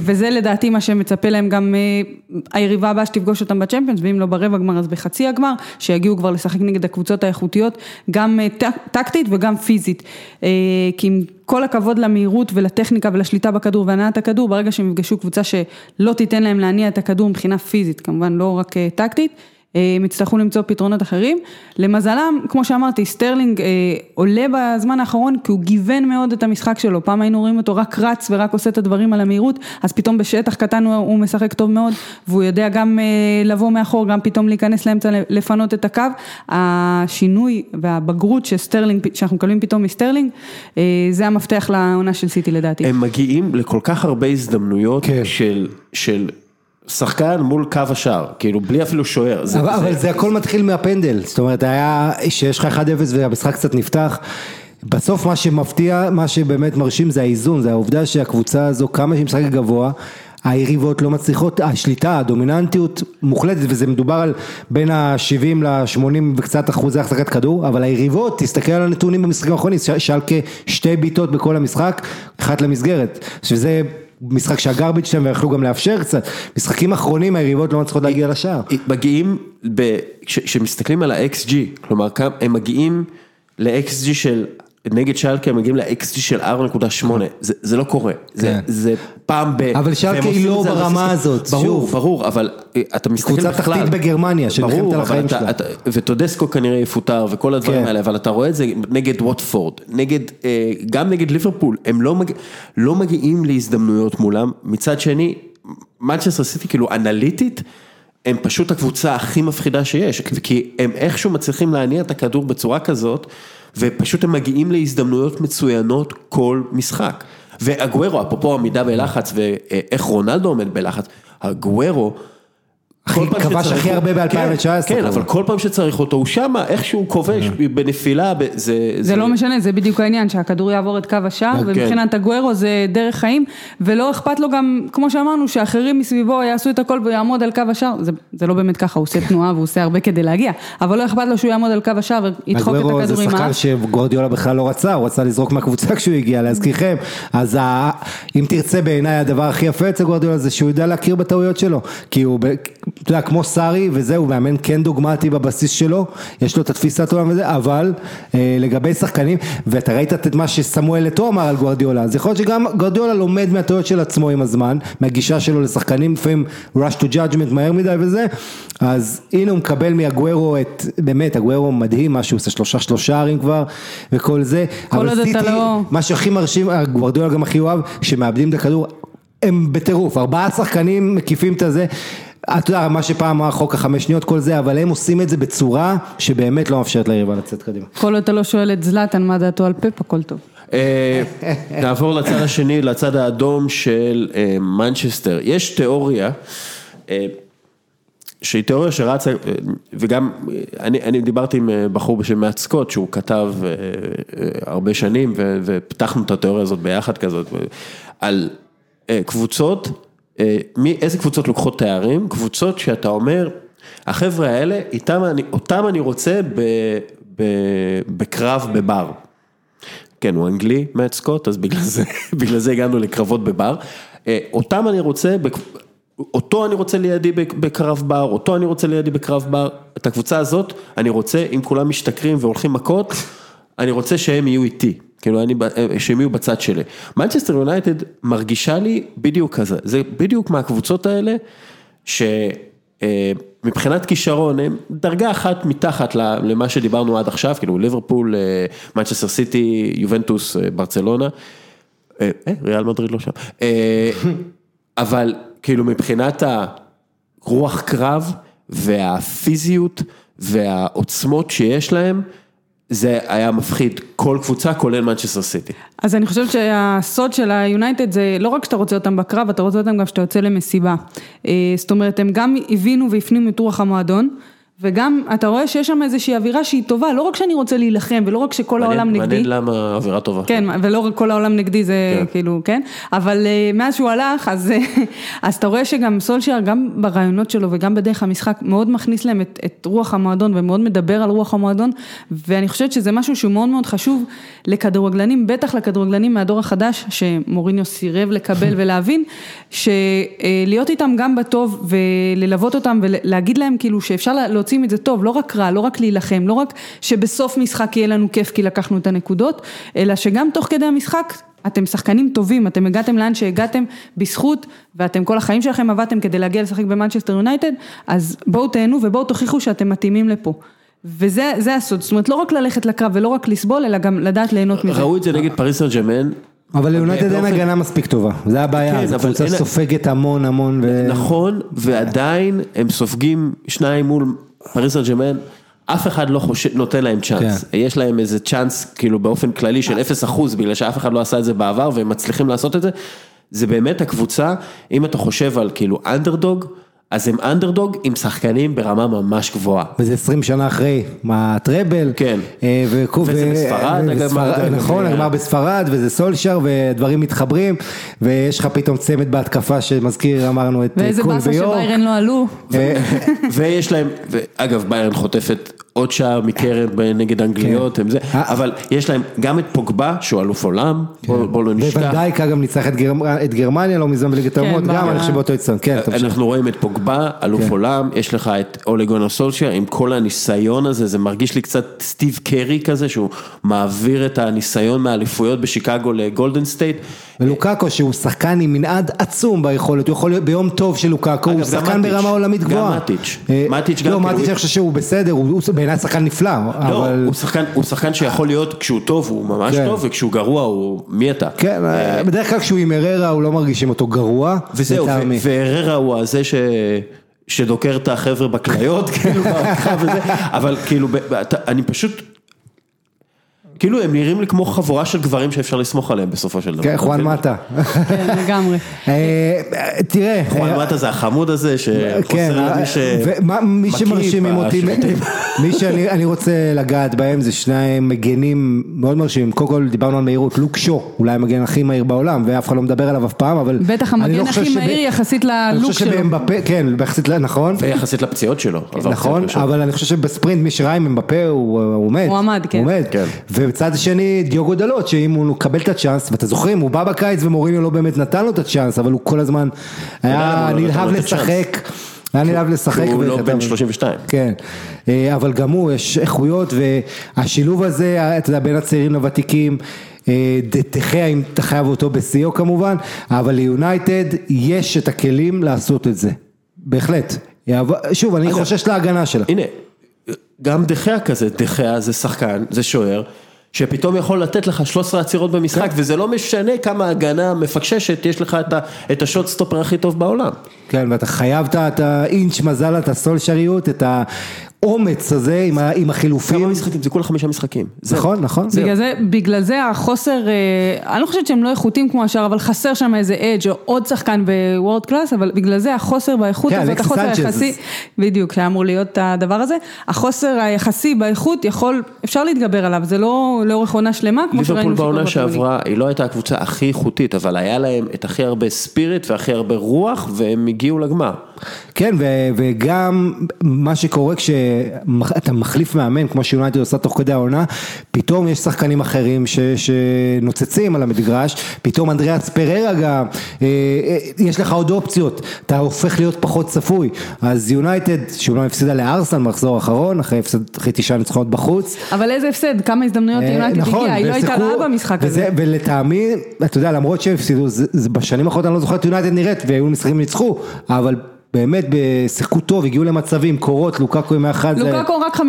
[SPEAKER 3] וזה לדעתי מה שמצפה להם גם אה, היריבה הבאה שתפגוש אותם בצ'מפיונס, ואם לא ברבע גמר אז בחצי הגמר, שיגיעו כבר לשחק נגד הקבוצות האיכותיות, גם אה, טק- טקטית וגם פיזית. כי עם כל הכבוד למהירות ולטכניקה ולשליטה בכדור והנעת הכדור, ברגע שהם יפגשו קבוצה שלא תיתן להם להניע את הכדור מבחינה פיזית, כמובן לא רק טקטית, הם יצטרכו למצוא פתרונות אחרים. למזלם, כמו שאמרתי, סטרלינג אה, עולה בזמן האחרון כי הוא גיוון מאוד את המשחק שלו. פעם היינו רואים אותו רק רץ ורק עושה את הדברים על המהירות, אז פתאום בשטח קטן הוא, הוא משחק טוב מאוד, והוא יודע גם אה, לבוא מאחור, גם פתאום להיכנס לאמצע, לפנות את הקו. השינוי והבגרות שסטרלינג, שאנחנו מקבלים פתאום מסטרלינג, אה, זה המפתח לעונה של סיטי לדעתי.
[SPEAKER 1] הם מגיעים לכל כך הרבה הזדמנויות
[SPEAKER 2] כן.
[SPEAKER 1] של, של שחקן מול קו השער, כאילו בלי אפילו שוער. זה-
[SPEAKER 2] אבל,
[SPEAKER 1] זה-
[SPEAKER 2] אבל זה הכל מתחיל מהפנדל, זאת אומרת היה שיש לך 1-0 והמשחק קצת נפתח, בסוף מה שמפתיע, מה שבאמת מרשים זה האיזון, זה העובדה שהקבוצה הזו כמה שהיא משחקת גבוה, היריבות לא מצליחות, השליטה, הדומיננטיות מוחלטת וזה מדובר על בין ה-70 ל-80 וקצת אחוזי החזקת כדור, אבל היריבות, תסתכל על הנתונים במשחקים האחרונים, שלקה שתי בעיטות בכל המשחק, אחת למסגרת, שזה משחק שהגרביץ' שלהם ויכלו גם לאפשר קצת, משחקים אחרונים היריבות לא מצליחות להגיע לשער.
[SPEAKER 1] מגיעים, כשמסתכלים על ה-XG, כלומר הם מגיעים ל-XG של, נגד שלקה הם מגיעים ל-XG של 4.8, זה, זה לא קורה, זה,
[SPEAKER 2] כן.
[SPEAKER 1] זה פעם ב...
[SPEAKER 2] אבל שלקה היא לא ברמה הזאת,
[SPEAKER 1] ברור,
[SPEAKER 2] שוב.
[SPEAKER 1] ברור, אבל אה, אתה מסתכל
[SPEAKER 2] קבוצה
[SPEAKER 1] בכלל,
[SPEAKER 2] תחתית בגרמניה, שנלחמת על החיים שלה.
[SPEAKER 1] אתה- וטודסקו כנראה יפוטר וכל הדברים
[SPEAKER 2] כן.
[SPEAKER 1] האלה, אבל אתה רואה את זה נגד ווטפורד, נגד, אה, גם נגד ליברפול, הם לא, מג... לא מגיעים להזדמנויות מולם, מצד שני, מנצ'סטר סיטי כאילו אנליטית, הם פשוט הקבוצה הכי מפחידה שיש, כי הם איכשהו מצליחים להניע את הכדור בצורה כזאת, ופשוט הם מגיעים להזדמנויות מצוינות כל משחק. ואגוורו, אפרופו עמידה בלחץ ואיך רונלדו עומד בלחץ, אגוורו,
[SPEAKER 2] כבש הכי הרבה
[SPEAKER 1] כן,
[SPEAKER 2] 2019
[SPEAKER 1] כן, אבל. כל פעם שצריך אותו, הוא שמה, איך שהוא כובש בנפילה, ב- זה...
[SPEAKER 3] זה לא משנה, זה בדיוק העניין, שהכדור יעבור את קו השער,
[SPEAKER 1] כן.
[SPEAKER 3] ומבחינת הגוורו זה דרך חיים, ולא אכפת לו גם, כמו שאמרנו, שאחרים מסביבו יעשו את הכל ויעמוד על קו השער, זה, זה לא באמת ככה, הוא עושה תנועה והוא עושה הרבה כדי להגיע, אבל לא אכפת לו שהוא יעמוד על קו השער וידחוק את הכדור
[SPEAKER 2] זה
[SPEAKER 3] עם
[SPEAKER 2] שחקן
[SPEAKER 3] האף.
[SPEAKER 2] שגורדיולה בכלל לא רצה, הוא רצה לזרוק מהקבוצה *laughs* כשהוא הגיע, להזכירכם. אז ה- אם תרצה בעיניי הדבר הכי יפה אצל גורדיולה זה שהוא יודע להכיר בטעויות שלו. כי הוא, ב- אתה יודע, כמו סארי וזהו, הוא מאמן כן דוגמטי בבסיס שלו, יש לו את התפיסת עולם וזה, אבל אה, לגבי שחקנים, ואתה ראית את מה שסמואל אתו אמר על גורדיולה, אז יכול להיות שגם גורדיולה לומד מהטעויות של עצמו עם הזמן, מהגישה שלו לשחקנים, לפעמים rush to judgment מהר מדי וזה, אז הנה הוא מקבל מהגוורו את, באמת, הגוורו מדהים, מה שהוא עושה שלושה שלושה ערים כבר, וכל זה,
[SPEAKER 3] כל עוד אתה לא-
[SPEAKER 2] מה שהכי מרשים, גוורדיולה גם הכי אוהב, שמאבדים את הכדור, הם בטירוף, ארבעה שחקנים מקיפים את הזה, אתה יודע, מה שפעם אמר חוק החמש שניות, כל זה, אבל הם עושים את זה בצורה שבאמת לא מאפשרת ליריבה לצאת קדימה.
[SPEAKER 3] כל עוד אתה לא שואל את זלאטן מה דעתו על פפ, הכל טוב.
[SPEAKER 1] אה, נעבור לצד השני, לצד האדום של אה, מנצ'סטר. יש תיאוריה, אה, שהיא תיאוריה שרצה, וגם, אני, אני דיברתי עם בחור בשם מאט סקוט, שהוא כתב הרבה שנים, ו- ופיתחנו את התיאוריה הזאת ביחד כזאת, על קבוצות, איזה קבוצות לוקחות תארים, קבוצות שאתה אומר, החבר'ה האלה, איתם אני, אותם אני רוצה ב, ב, בקרב בבר. כן, הוא אנגלי, מאט סקוט, אז בגלל זה, *laughs* בגלל זה הגענו לקרבות בבר. אה, אותם אני רוצה, אותו אני רוצה לידי בק- בקרב בר, אותו אני רוצה לידי בקרב בר. את הקבוצה הזאת, אני רוצה, אם כולם משתכרים והולכים מכות, אני רוצה שהם יהיו איתי. כאילו, אני, אה, שהם יהיו בצד שלי. מנצ'סטר יונייטד מרגישה לי בדיוק כזה, זה בדיוק מהקבוצות האלה, שמבחינת כישרון הם דרגה אחת מתחת למה שדיברנו עד עכשיו, כאילו ליברפול, אה, מנצ'סטר סיטי, יובנטוס, אה, ברצלונה, אה, אה, ריאל מדריד לא שם, אה, *laughs* אבל כאילו מבחינת הרוח קרב והפיזיות והעוצמות שיש להם, זה היה מפחיד כל קבוצה, כולל מנצ'סטר סיטי.
[SPEAKER 3] אז אני חושבת שהסוד של היונייטד זה לא רק שאתה רוצה אותם בקרב, אתה רוצה אותם גם כשאתה יוצא למסיבה. אה, זאת אומרת, הם גם הבינו והפנימו את רוח המועדון, וגם אתה רואה שיש שם איזושהי אווירה שהיא טובה, לא רק שאני רוצה להילחם, ולא רק שכל העולם
[SPEAKER 1] מעניין-
[SPEAKER 3] נגדי.
[SPEAKER 1] מעניין למה אווירה טובה.
[SPEAKER 3] כן, ולא רק כל העולם נגדי זה
[SPEAKER 1] כן.
[SPEAKER 3] כאילו, כן, אבל אה, מאז שהוא הלך, אז, אה, *laughs* אז אתה רואה שגם סולשייר, גם בראיונות שלו וגם בדרך המשחק, מאוד מכניס להם את, את רוח המועדון ומאוד מדבר על רוח המועדון, ואני חושבת שזה משהו שהוא מאוד מאוד חשוב לכדורגלנים, בטח לכדורגלנים מהדור החדש, שמוריניו סירב לקבל *laughs* ולהבין, שלהיות איתם גם בטוב וללוות אותם ולהגיד להם כאילו שאפשר להוציא מזה טוב, לא רק רע, לא רק להילחם, לא רק שבסוף משחק יהיה לנו כיף כי לקחנו את הנקודות, אלא שגם תוך כדי המשחק אתם שחקנים טובים, אתם הגעתם לאן שהגעתם בזכות, ואתם כל החיים שלכם עבדתם כדי להגיע לשחק במנצ'סטר יונייטד, אז בואו תהנו ובואו תוכיחו שאתם מתאימים לפה. וזה זה הסוד, זאת אומרת לא רק ללכת לקרב ולא רק לסבול, אלא גם לדעת ליהנות מזה.
[SPEAKER 1] ראו את זה נגד פריס סן ג'רמן.
[SPEAKER 2] אבל ליונייטד אין הגנה מספיק טובה, זה הבעיה,
[SPEAKER 1] כן,
[SPEAKER 2] זו
[SPEAKER 1] אבל
[SPEAKER 2] קבוצה סופגת המון המון, ו-
[SPEAKER 1] נכון, ועדיין הם סופגים שניים מול פריס סן אף אחד לא חושב, נותן להם צ'אנס.
[SPEAKER 2] כן.
[SPEAKER 1] יש להם איזה צ'אנס, כאילו באופן כללי של 0% בגלל שאף אחד לא עשה את זה בעבר והם מצליחים לעשות את זה. זה באמת הקבוצה, אם אתה חושב על כאילו אנדרדוג, אז הם אנדרדוג עם שחקנים ברמה ממש גבוהה.
[SPEAKER 2] וזה 20 שנה אחרי, מה הטראבל,
[SPEAKER 1] כן.
[SPEAKER 2] אה, ו-
[SPEAKER 1] וזה
[SPEAKER 2] ו-
[SPEAKER 1] בספרד,
[SPEAKER 2] וזה
[SPEAKER 1] אגב,
[SPEAKER 2] ספרד,
[SPEAKER 1] מה-
[SPEAKER 2] נכון, הגמר בספרד, וזה סולשר, ודברים מתחברים, ויש לך פתאום צמד בהתקפה שמזכיר, אמרנו, את אה,
[SPEAKER 3] ואיזה
[SPEAKER 2] קול
[SPEAKER 3] באסה
[SPEAKER 2] ויורק.
[SPEAKER 3] שביירן לא עלו.
[SPEAKER 2] אה, *laughs*
[SPEAKER 1] ויש להם, ואגב ביירן חוטפת עוד שער מקרן נגד אנגליות, הם זה,
[SPEAKER 2] אה.
[SPEAKER 1] אבל יש להם גם את פוגבה שהוא אלוף עולם, בוא בוא לא נשכח.
[SPEAKER 2] וון דייק גם ניצח את גרמ- את גרמניה לא מזמן בליגת האומות, גם
[SPEAKER 3] ברור.
[SPEAKER 2] אני חושב באותו אצטדיון, כן, תמשיך.
[SPEAKER 1] אנחנו רואים את פוגבה, אלוף
[SPEAKER 2] כן.
[SPEAKER 1] עולם, יש לך את אולה גונר סולשייר עם כל הניסיון הזה, זה מרגיש לי קצת סטיב קרי כזה, שהוא מעביר את הניסיון מהאליפויות בשיקגו לגולדן סטייט.
[SPEAKER 2] ולוקאקו שהוא שחקן עם מנעד עצום ביכולת, הוא יכול להיות ביום טוב של לוקאקו, הוא
[SPEAKER 1] אגב, גם
[SPEAKER 2] שחקן
[SPEAKER 1] מטיץ',
[SPEAKER 2] ברמה עולמית
[SPEAKER 1] גם
[SPEAKER 2] גבוהה.
[SPEAKER 1] מטיץ'.
[SPEAKER 2] אה,
[SPEAKER 1] מטיץ' גם
[SPEAKER 2] לא, מטיץ' אני חושב שהוא בסדר, הוא הוא בעיניי שחקן נפלא,
[SPEAKER 1] לא,
[SPEAKER 2] אבל...
[SPEAKER 1] הוא שחקן, הוא שחקן שיכול להיות, כשהוא טוב הוא ממש
[SPEAKER 2] כן.
[SPEAKER 1] טוב, וכשהוא גרוע הוא, מי אתה?
[SPEAKER 2] כן, בדרך כלל כשהוא עם אררה הוא לא מרגישים אותו גרוע.
[SPEAKER 1] וזהו,
[SPEAKER 2] לטעמי.
[SPEAKER 1] ו- והררה הוא הזה ש... שדוקר את החבר'ה בכליות, *laughs* כאילו, וזה, אבל כאילו, אני פשוט, כאילו הם נראים לי כמו חבורה של גברים שאפשר לסמוך עליהם בסופו של דבר.
[SPEAKER 2] כן, חואן מטה.
[SPEAKER 3] כן, לגמרי. *laughs*
[SPEAKER 2] אה, תראה,
[SPEAKER 1] חואן מטה זה החמוד הזה
[SPEAKER 2] כן,
[SPEAKER 1] שחוסר
[SPEAKER 2] אה,
[SPEAKER 1] למי
[SPEAKER 2] ומה- מי
[SPEAKER 1] שמקיא
[SPEAKER 2] שמרשימים אותי,
[SPEAKER 1] בשירותים. *laughs*
[SPEAKER 2] מי שאני אני רוצה לגעת בהם זה שניים מגנים מאוד מרשימים, קודם כל דיברנו על מהירות, לוק שו, אולי המגן הכי מהיר בעולם ואף אחד לא מדבר עליו אף פעם, אבל
[SPEAKER 3] בטח
[SPEAKER 2] אני
[SPEAKER 3] המגן
[SPEAKER 2] לא חושב
[SPEAKER 3] הכי מהיר יחסית
[SPEAKER 2] אני
[SPEAKER 3] ללוק
[SPEAKER 2] חושב
[SPEAKER 3] שלו.
[SPEAKER 2] שבאמבפה, כן, יחסית, נכון,
[SPEAKER 1] ויחסית לפציעות שלו.
[SPEAKER 2] נכון. אבל אני חושב שבספרינט מי שראה עם אמבפה הוא הוא עומד,
[SPEAKER 3] הוא עמד, כן.
[SPEAKER 2] ובצד השני דיוגו דלות שאם הוא מקבל את הצ'אנס, ואתה זוכרים, הוא בא בקיץ ומוריניו לא באמת נתן לו את הצ'אנס, אבל הוא כל הזמן היה
[SPEAKER 1] לא
[SPEAKER 2] נלהב? לשחק, היה נלהב לשחק,
[SPEAKER 1] הוא לא בן 32.
[SPEAKER 2] כן, אה, אבל גם הוא, יש איכויות והשילוב הזה, אה, אתה יודע, בין הצעירים לוותיקים, אה, ד- דחיה אם אתה חייב אותו בשיאו כמובן, אבל ליונייטד יש את הכלים לעשות את זה, בהחלט. שוב, אני חושש להגנה שלה.
[SPEAKER 1] הנה, גם דחיה כזה, דחיה זה שחקן, זה שוער, שפתאום יכול לתת לך 13 עצירות במשחק,
[SPEAKER 2] כן.
[SPEAKER 1] וזה לא משנה כמה הגנה מפקששת, יש לך את ה- את ה shot stopper הכי טוב בעולם.
[SPEAKER 2] כן, ואתה חייב את ה- האינץ' מזל, את הסולשריות, את האומץ הזה עם ה- עם
[SPEAKER 1] כמה
[SPEAKER 2] החילופים.
[SPEAKER 1] משחקים? זה כולה חמישה משחקים.
[SPEAKER 2] נכון, נכון.
[SPEAKER 3] בגלל זה, בגלל זה החוסר, אה, אני לא חושבת שהם לא איכותיים כמו השאר, אבל חסר שם איזה edge או עוד שחקן ב world class, אבל בגלל זה החוסר באיכות
[SPEAKER 2] כן,
[SPEAKER 3] הזאת,
[SPEAKER 2] אלכסיס
[SPEAKER 3] החוסר
[SPEAKER 2] סנצ'ז.
[SPEAKER 3] היחסי, בדיוק, שהיה אמור להיות הדבר הזה, החוסר היחסי באיכות יכול, אפשר להתגבר עליו, זה לא לאורך עונה שלמה, כמו שראינו
[SPEAKER 1] ליברפול בעונה. שעברה, היא לא הייתה הקבוצה הכי איכותית, אבל היה להם את הכי הרבה ספיריט והכי הרבה רוח, והם הגיעו לגמר.
[SPEAKER 2] כן, ו- וגם מה שקורה כשאתה מחליף מאמן, כמו שיונייטד עושה תוך כדי העונה, פתאום יש שחקנים אחרים ש- שנוצצים על המגרש, פתאום אנדריאס פררה גם, אה, אה, יש לך עוד אופציות, אתה הופך להיות פחות צפוי. אז יונייטד, שאומנם הפסידה לארסנל במחזור האחרון, אחרי הפסד- אחרי תשעה ניצחונות בחוץ.
[SPEAKER 3] אבל איזה הפסד, כמה הזדמנויות
[SPEAKER 2] אה,
[SPEAKER 3] יונייטד הגיעה, היא לא הייתה רעה במשחק
[SPEAKER 2] וזה-
[SPEAKER 3] הזה.
[SPEAKER 2] ולטעמי, אתה יודע, למרות שהם הפסידו, זה- זה בשנים האחרונות אני לא זוכר את יונייטד נראית, והיו משחקים ניצחו, אבל באמת שיחקו טוב, הגיעו למצבים, קורות, לוקקו עם האחד.
[SPEAKER 3] לוקאקו רק 50%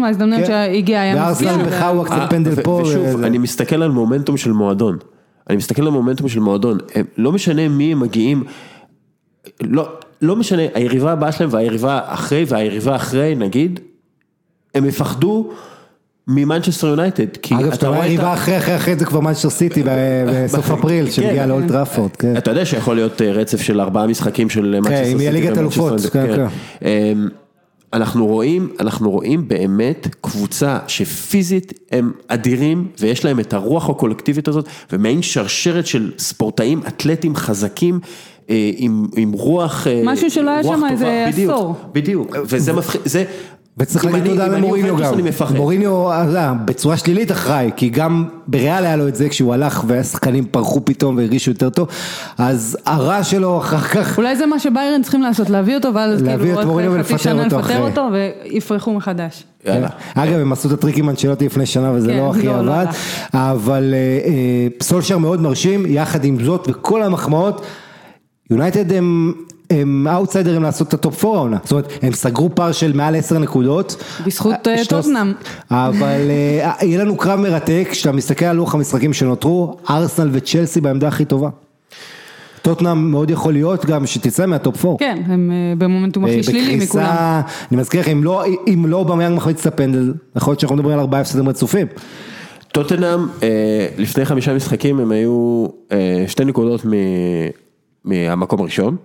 [SPEAKER 3] מההזדמנויות
[SPEAKER 2] כן.
[SPEAKER 3] שהגיע היה מפגיע.
[SPEAKER 2] בחאווה קצת
[SPEAKER 1] אה,
[SPEAKER 2] פנדל
[SPEAKER 1] ו-
[SPEAKER 2] פה.
[SPEAKER 1] ושוב,
[SPEAKER 2] וזה-
[SPEAKER 1] אני מסתכל על מומנטום של מועדון. אני מסתכל על מומנטום של מועדון. הם- לא משנה מי הם מגיעים, לא, לא משנה, היריבה הבאה שלהם והיריבה אחרי והיריבה אחרי, נגיד, הם יפחדו ממנצ'סטר יונייטד. כי
[SPEAKER 2] אגב,
[SPEAKER 1] אתה
[SPEAKER 2] שאתה רואה
[SPEAKER 1] רואה את
[SPEAKER 2] יריבה
[SPEAKER 1] ה-
[SPEAKER 2] אחרי אחרי אחרי זה כבר מנצ'סטר סיטי ב- *laughs* בסוף אפריל, שמגיע
[SPEAKER 1] כן.
[SPEAKER 2] לאולט טראפורד, כן.
[SPEAKER 1] אתה יודע שיכול להיות אה, רצף של ארבעה משחקים של מנצ'סטר
[SPEAKER 2] אם יהיה ליגת
[SPEAKER 1] ומנצ'סטר
[SPEAKER 2] אלופות, כן,
[SPEAKER 1] אמ, אנחנו רואים, אנחנו רואים באמת קבוצה שפיזית הם אדירים ויש להם את הרוח הקולקטיבית הזאת ומעין שרשרת של ספורטאים אתלטים חזקים אה, עם, עם רוח, אה,
[SPEAKER 3] משהו שלא היה שם. איזה
[SPEAKER 1] בדיוק,
[SPEAKER 3] עשור.
[SPEAKER 1] בדיוק, וזה מפחיד, זה,
[SPEAKER 2] וצריך להגיד תודה למוריניו גם. מוריניו, אתה יודע, בצורה שלילית אחראי, כי גם בריאל היה לו את זה כשהוא הלך והשחקנים פרחו פתאום והרגישו יותר טוב, אז הרע שלו אחר כך,
[SPEAKER 3] אולי זה מה שביירן צריכים לעשות, להביא אותו ואז כאילו עוד חצי שנה לפטר. אותו ויפרחו מחדש.
[SPEAKER 1] יאללה.
[SPEAKER 2] אגב הם עשו את הטריק עם אנצ'לוטי לפני שנה וזה
[SPEAKER 3] כן,
[SPEAKER 2] לא הכי
[SPEAKER 3] לא, לא
[SPEAKER 2] עבד, אבל אה, אה, סולשר מאוד מרשים, יחד עם זאת וכל המחמאות, יונייטד הם... הם אאוטסיידרים לעשות את ה top 4 העונה, זאת אומרת הם סגרו פער של מעל 10 נקודות,
[SPEAKER 3] בזכות, אה,
[SPEAKER 2] שלוש-
[SPEAKER 3] טוטנהאם.
[SPEAKER 2] אבל אה, יהיה לנו קרב מרתק, כשאתה מסתכל על לוח המשחקים שנותרו, ארסנל וצ'לסי בעמדה הכי טובה. טוטנאם מאוד יכול להיות גם שתצא מה top 4.
[SPEAKER 3] כן, הם אה, במומנטום הכי שלילי מכולם.
[SPEAKER 2] בקריסה, אני מזכיר לך, אם לא, אובמיאנג מחמיץ את הפנדל, יכול להיות שאנחנו מדברים על ארבעה הפסדים רצופים.
[SPEAKER 1] טוטנאם, אה, לפני חמישה משחקים הם היו אה, שתי נקודות מ- מהמקום הראשון.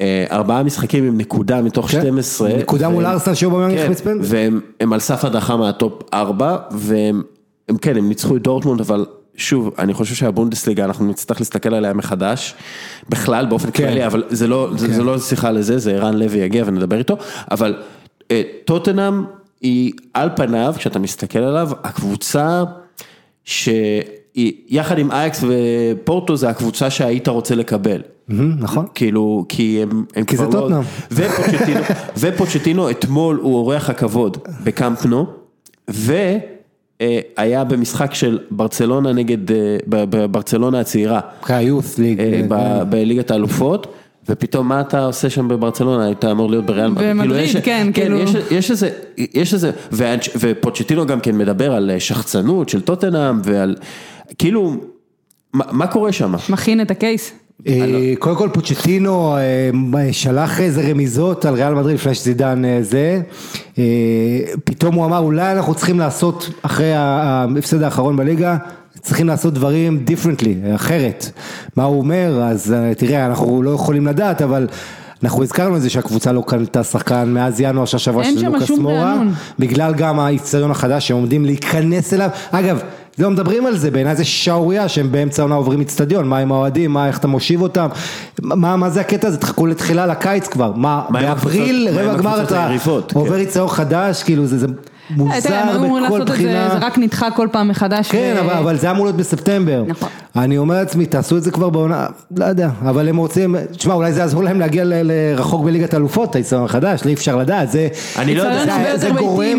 [SPEAKER 1] אה, ארבעה משחקים עם נקודה מתוך
[SPEAKER 2] כן.
[SPEAKER 1] 12.
[SPEAKER 2] נקודה מול
[SPEAKER 1] והם-
[SPEAKER 2] ארסנל שאובמיאנג
[SPEAKER 1] כן,
[SPEAKER 2] החמיץ פנדל.
[SPEAKER 1] והם הם על סף הדחה מה top 4, והם הם, כן, הם ניצחו את דורטמונד, אבל שוב, אני חושב שהבונדסליגה, אנחנו נצטרך להסתכל עליה מחדש, בכלל, באופן
[SPEAKER 2] כן.
[SPEAKER 1] כללי, אבל זה לא,
[SPEAKER 2] כן.
[SPEAKER 1] זה לא שיחה לזה, זה ערן לוי יגיע ונדבר איתו, אבל אה, טוטנאם היא על פניו, כשאתה מסתכל עליו, הקבוצה שהיא, יחד עם אייקס ופורטו, זה הקבוצה שהיית רוצה לקבל.
[SPEAKER 2] נכון.
[SPEAKER 1] כאילו, כי הם, הם
[SPEAKER 2] כי זה
[SPEAKER 1] כבר לא...
[SPEAKER 2] טוטנהאם.
[SPEAKER 1] ופוצ'טינו, *laughs* ופוצ'טינו אתמול הוא אורח הכבוד בקאמפ נו, והיה במשחק של ברצלונה נגד, אה, ב- בברצלונה הצעירה,
[SPEAKER 2] כיוס ליג.
[SPEAKER 1] אה, בליגת האלופות. ופתאום מה אתה עושה שם בברצלונה, היית אמור להיות בריאל מדריד.
[SPEAKER 3] במדריד,
[SPEAKER 1] כאילו, יש-
[SPEAKER 3] כן, כאילו.
[SPEAKER 1] יש, יש איזה, יש איזה, ופוצ'טינו גם כן מדבר על אה, שחצנות של טוטנאם ועל, כאילו, מה, מה קורה שם?
[SPEAKER 3] מכין את הקייס.
[SPEAKER 2] אה, קודם כל פוצ'טינו אה, שלח איזה רמיזות על ריאל מדריד לפני שזידן אה, זה, פתאום הוא אמר אולי אנחנו צריכים לעשות אחרי ההפסד האחרון בליגה, צריכים לעשות דברים differently, אחרת. מה הוא אומר? אז אה, תראה, אנחנו לא יכולים לדעת, אבל אנחנו הזכרנו את זה שהקבוצה לא קנתה שחקן מאז ינואר של השבוע של לוקאס מורה. בגלל גם האיצטדיון החדש שהם עומדים להיכנס אליו. אגב, לא מדברים על זה, בעיניי זה שערורייה שהם באמצע העונה עוברים איצטדיון, מה עם האוהדים, מה, איך אתה מושיב אותם, מה, מה זה הקטע הזה, תחכו לתחילה לקיץ כבר, מה,
[SPEAKER 1] מה
[SPEAKER 2] באפריל, רבע גמר אתה? עובר
[SPEAKER 1] כן.
[SPEAKER 2] איצטדיון חדש, כאילו זה, זה מוזר בכל בחינה.
[SPEAKER 3] זה רק נדחה כל פעם מחדש.
[SPEAKER 2] כן,
[SPEAKER 3] ו-
[SPEAKER 2] אבל, זה אמור להיות בספטמבר.
[SPEAKER 3] נכון.
[SPEAKER 2] אני אומר לעצמי, תעשו את זה כבר בעונה, לא יודע, אבל הם רוצים, תשמע, אולי זה יעזור להם להגיע לרחוק בליגת אלופות, האיצטדיון החדש, אי אפשר לדעת, זה,
[SPEAKER 1] אני לא יודע.
[SPEAKER 2] זה, גורם.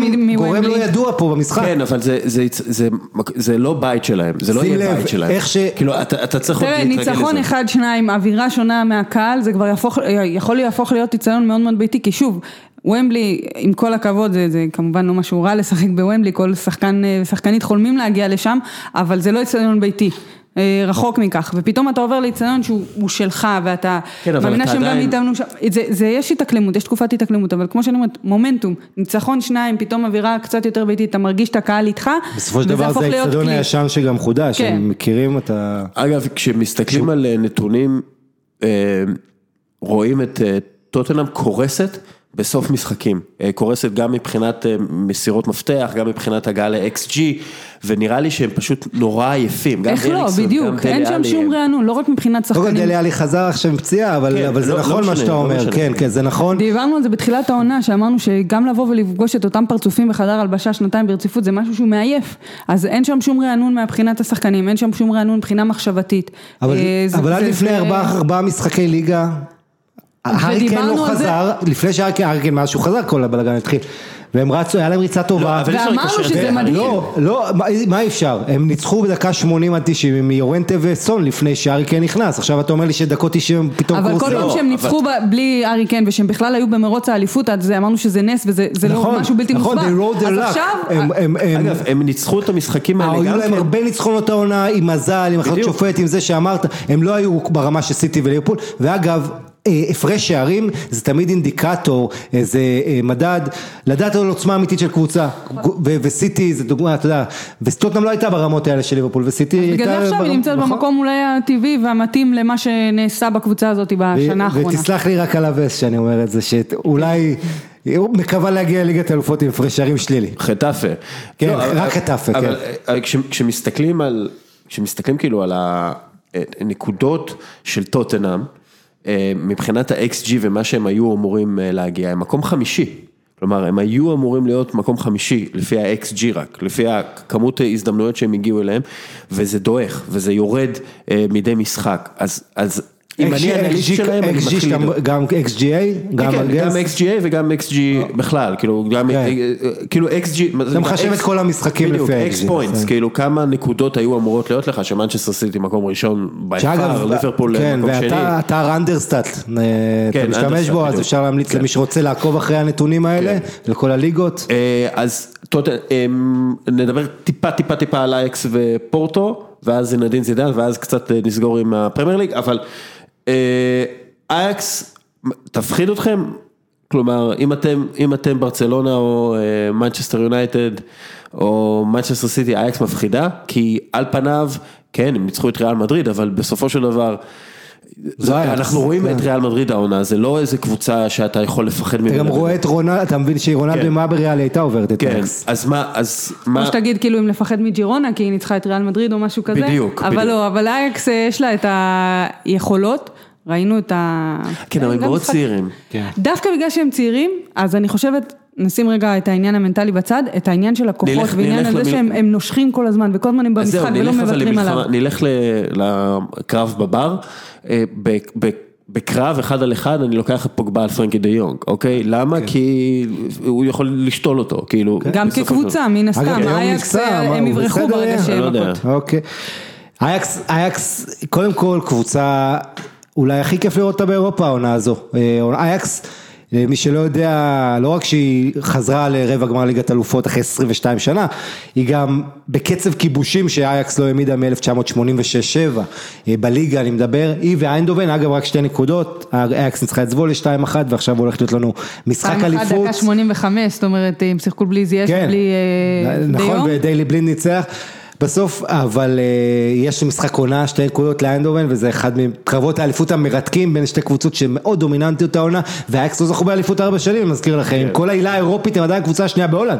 [SPEAKER 2] לא ידוע פה במשחק.
[SPEAKER 1] כן, אבל זה, זה, זה, זה, זה לא בית שלהם, זה לא יהיה בית שלהם.
[SPEAKER 2] איך ש-
[SPEAKER 1] כאילו, אתה, צריך עוד
[SPEAKER 3] תראה,
[SPEAKER 1] להתרגל לזה.
[SPEAKER 3] ניצחון אחד, שניים, אווירה שונה מהקהל, זה כבר יכול להפוך להיות ניצחון מאוד מאוד ביתי, כי שוב, ומבלי, עם כל הכבוד, זה, זה כמובן לא משהו רע לשחק בוומבלי, כל שחקן אה, ושחקנית חולמים להגיע לשם, אבל זה לא איצטדיון ביתי. אה, רחוק מכך, ופתאום אתה עובר לאיצטדיון שהוא הוא שלך, ואתה
[SPEAKER 1] כן, אבל
[SPEAKER 3] מאמינה
[SPEAKER 1] אתה
[SPEAKER 3] שהם גם
[SPEAKER 1] עדיין-
[SPEAKER 3] התאמנו שם, זה, זה יש התאקלמות, יש תקופת התאקלמות, אבל כמו שאני אומרת, מומנטום, ניצחון שניים, פתאום אווירה קצת יותר ביתית, אתה מרגיש את הקהל איתך,
[SPEAKER 2] בסופו של
[SPEAKER 3] וזה
[SPEAKER 2] דבר זה
[SPEAKER 3] להיות
[SPEAKER 2] האיצטדיון
[SPEAKER 3] כלי.
[SPEAKER 2] הישן שגם חודש,
[SPEAKER 3] כן.
[SPEAKER 2] הם מכירים את ה...
[SPEAKER 1] אגב, כשמסתכלים על אה, נתונים, רואים את טוטנאם קורסת בסוף משחקים. אה, קורסת גם מבחינת אה, מסירות מפתח, גם מבחינת הגעה ל-XG, ונראה לי שהם פשוט נורא עייפים.
[SPEAKER 3] איך לא, בדיוק, אין שם שום רענון, לא רק מבחינת
[SPEAKER 2] קודם כל
[SPEAKER 3] שחקנים.
[SPEAKER 2] דלי עלי חזר עכשיו עם פציעה, אבל
[SPEAKER 1] כן,
[SPEAKER 2] אבל זה
[SPEAKER 1] לא- לא
[SPEAKER 2] נכון מה שאתה
[SPEAKER 1] לא
[SPEAKER 2] אומר. כן, כן, זה נכון.
[SPEAKER 3] דיברנו על זה בתחילת העונה, שאמרנו שגם לבוא ולפגוש את אותם פרצופים בחדר הלבשה שנתיים ברציפות זה משהו שהוא מעייף. אז אין שם שום רענון מבחינת השחקנים, אין שם שום רענון מבחינה מחשבתית.
[SPEAKER 2] אבל
[SPEAKER 3] אה,
[SPEAKER 2] עד
[SPEAKER 3] זה-
[SPEAKER 2] לפני ארבעה משחקי ליגה, האריקן לא
[SPEAKER 3] על זה-
[SPEAKER 2] חזר, לפני שהאריקן, האריקן מאז שהוא חזר כל הבלאגן התחיל, והם רצו, היה להם ריצה טובה.
[SPEAKER 1] אפשר
[SPEAKER 3] ואמרנו שזה
[SPEAKER 1] זה.
[SPEAKER 3] מדהים.
[SPEAKER 2] לא, לא, מה- אפשר? הם ניצחו בדקה 80 עד 90 מיורנטה וסון לפני שאריקן נכנס, עכשיו אתה אומר לי שדקות 90 הם פתאום
[SPEAKER 3] אבל כל
[SPEAKER 2] קורסים.
[SPEAKER 3] פעם שהם ניצחו ב- בלי ארי קן ושהם בכלל היו במרוץ האליפות, אז זה- אמרנו שזה נס וזה זה לא
[SPEAKER 2] נכון,
[SPEAKER 3] משהו בלתי
[SPEAKER 2] נכון,
[SPEAKER 3] מוסבר.
[SPEAKER 2] they rode their luck.
[SPEAKER 3] עכשיו,
[SPEAKER 2] הם- הם- הם-
[SPEAKER 1] אגב, הם ניצחו את המשחקים האלה
[SPEAKER 2] היו להם
[SPEAKER 1] כן.
[SPEAKER 2] הרבה ניצחונות העונה עם מזל, עם החלטות. שופט, עם זה שאמרת, הם לא היו ברמה של סיטי וליברפול, ואגב, הפרש שערים זה תמיד אינדיקטור, איזה אה, מדד, לדעת על עוצמה אמיתית של קבוצה, ו- וסיטי זה דוגמה, אתה יודע, וסטוטנאם לא הייתה ברמות האלה של ליברפול, וסיטי הייתה...
[SPEAKER 3] בגלל זה עכשיו היא נמצאת
[SPEAKER 2] נכון.
[SPEAKER 3] במקום אולי הטבעי והמתאים למה שנעשה בקבוצה הזאת בשנה האחרונה.
[SPEAKER 2] ותסלח לי רק על הווסט שאני אומר את זה, שאולי, הוא מקווה להגיע לליגת האלופות עם הפרש שערים שלילי.
[SPEAKER 1] חטאפה.
[SPEAKER 2] כן,
[SPEAKER 1] לא, אבל-
[SPEAKER 2] רק חטאפה,
[SPEAKER 1] אבל
[SPEAKER 2] כן.
[SPEAKER 1] אה, כש- כשמסתכלים על, כשמסתכלים כאילו על הנקודות של טוטנאם, אה, מבחינת ה-XG ומה שהם היו אמורים אה, להגיע, הם מקום חמישי. כלומר, הם היו אמורים להיות מקום חמישי, לפי ה-XG רק, לפי הכמות ההזדמנויות שהם הגיעו אליהם, וזה דועך, וזה יורד אה, מדי משחק. אז, אז אם אני אנליסט שלהם, אני
[SPEAKER 2] XG
[SPEAKER 1] מתחיל לדאוג.
[SPEAKER 2] גם XGA, גם
[SPEAKER 1] כן, גם. XGA וגם XG בכלל, כאילו גם,
[SPEAKER 2] כן.
[SPEAKER 1] אה, אה, כאילו XG,
[SPEAKER 2] אתה מחשב את כל המשחקים
[SPEAKER 1] בדיוק,
[SPEAKER 2] לפי
[SPEAKER 1] X
[SPEAKER 2] ה-XG,
[SPEAKER 1] points,
[SPEAKER 2] בסדר.
[SPEAKER 1] כאילו כמה נקודות היו אמורות להיות לך, שמנצ'סטר סיטי מקום ראשון by far, ליברפול
[SPEAKER 2] כן,
[SPEAKER 1] מקום שני.
[SPEAKER 2] ואתה אתר Understat,
[SPEAKER 1] כן,
[SPEAKER 2] אתה משתמש בו, אז
[SPEAKER 1] בדיוק.
[SPEAKER 2] אפשר להמליץ
[SPEAKER 1] כן.
[SPEAKER 2] למי שרוצה לעקוב אחרי הנתונים האלה, לכל הליגות.
[SPEAKER 1] אה, אז אה, נדבר טיפה טיפה טיפה על אייקס ופורטו, ואז זינדין זידן, ואז קצת אה, נסגור עם הפרמייר ליג, אבל אה, אייקס תפחיד אתכם? כלומר, אם אתם, אם אתם ברצלונה או מנצ'סטר יונייטד או מנצ'סטר סיטי, אייקס מפחידה, כי על פניו, כן, הם ניצחו את ריאל מדריד, אבל בסופו של דבר, זה,
[SPEAKER 2] אייקס,
[SPEAKER 1] אנחנו רואים
[SPEAKER 2] כן.
[SPEAKER 1] את ריאל מדריד העונה, זה לא איזה קבוצה שאתה יכול לפחד
[SPEAKER 2] אתה
[SPEAKER 1] ממנה.
[SPEAKER 2] גם רואה את רונלד, אתה מבין שרונלדו
[SPEAKER 1] כן.
[SPEAKER 2] עם מה בריאלי הייתה עוברת את
[SPEAKER 1] כן,
[SPEAKER 2] האקס.
[SPEAKER 1] אז מה, אז
[SPEAKER 3] או
[SPEAKER 1] מה,
[SPEAKER 3] שתגיד כאילו אם לפחד מג'ירונה כי היא ניצחה את ריאל מדריד או משהו כזה.
[SPEAKER 1] בדיוק,
[SPEAKER 3] אבל
[SPEAKER 1] בדיוק.
[SPEAKER 3] לא, אבל אייקס אה, יש לה את היכולות, ראינו את ה...
[SPEAKER 1] כן, אבל הם
[SPEAKER 3] גם
[SPEAKER 1] מאוד צעירים.
[SPEAKER 2] כן.
[SPEAKER 3] דווקא בגלל שהם צעירים, אז אני חושבת, נשים רגע את העניין המנטלי בצד, את העניין של הכוחות
[SPEAKER 1] נלך-
[SPEAKER 3] ועניין
[SPEAKER 1] נלך
[SPEAKER 3] הזה
[SPEAKER 1] למיל-
[SPEAKER 3] שהם הם נושכים כל הזמן וכל הזמן הם
[SPEAKER 1] אז זהו,
[SPEAKER 3] במשחק ולא מוותרים עליו.
[SPEAKER 1] נלך ל- לקרב בבר, אה, ב- ב- בקרב אחד על אחד אני לוקח את פוגבה על פרנקי דה יונג, אוקיי? למה? כי הוא יכול לשתול אותו, כאילו.
[SPEAKER 3] גם
[SPEAKER 1] בסופו של
[SPEAKER 3] כקבוצה. מן הסתם, אייקס אה, הם יברחו ברגע שהם
[SPEAKER 1] לא.
[SPEAKER 2] אוקיי. אייקס, אייקס, קודם כל קבוצה, אולי הכי כיף לראות אותה באירופה העונה הזו. אה, אייקס, אה, מי שלא יודע, לא רק שהיא חזרה לרבע גמר ליגת אלופות אחרי 22 שנה, היא גם בקצב כיבושים שאייקס לא העמידה מ-1986-7 אה, בליגה, אני מדבר, היא ואיינדובן, אגב רק שתי נקודות, אייקס ניצחה את זוולה ל-2-1 ועכשיו הולך להיות לנו משחק אליפות.
[SPEAKER 3] פעם אחת דקה 85, זאת אומרת, הם שיחקו בלי זייש,
[SPEAKER 2] כן,
[SPEAKER 3] בלי
[SPEAKER 2] נכון,
[SPEAKER 3] דה יונג.
[SPEAKER 2] ודיילי בלינד ניצח. בסוף, אבל אה, יש משחק עונה, שתי נקודות לאיינדובן, וזה אחד מקרבות האליפות המרתקים בין שתי קבוצות שמאוד דומיננטיות העונה, ואייקס לא זכו באליפות ארבע שנים, אני מזכיר לכם, עם כל ההילה האירופית הם עדיין קבוצה שנייה בהולנד.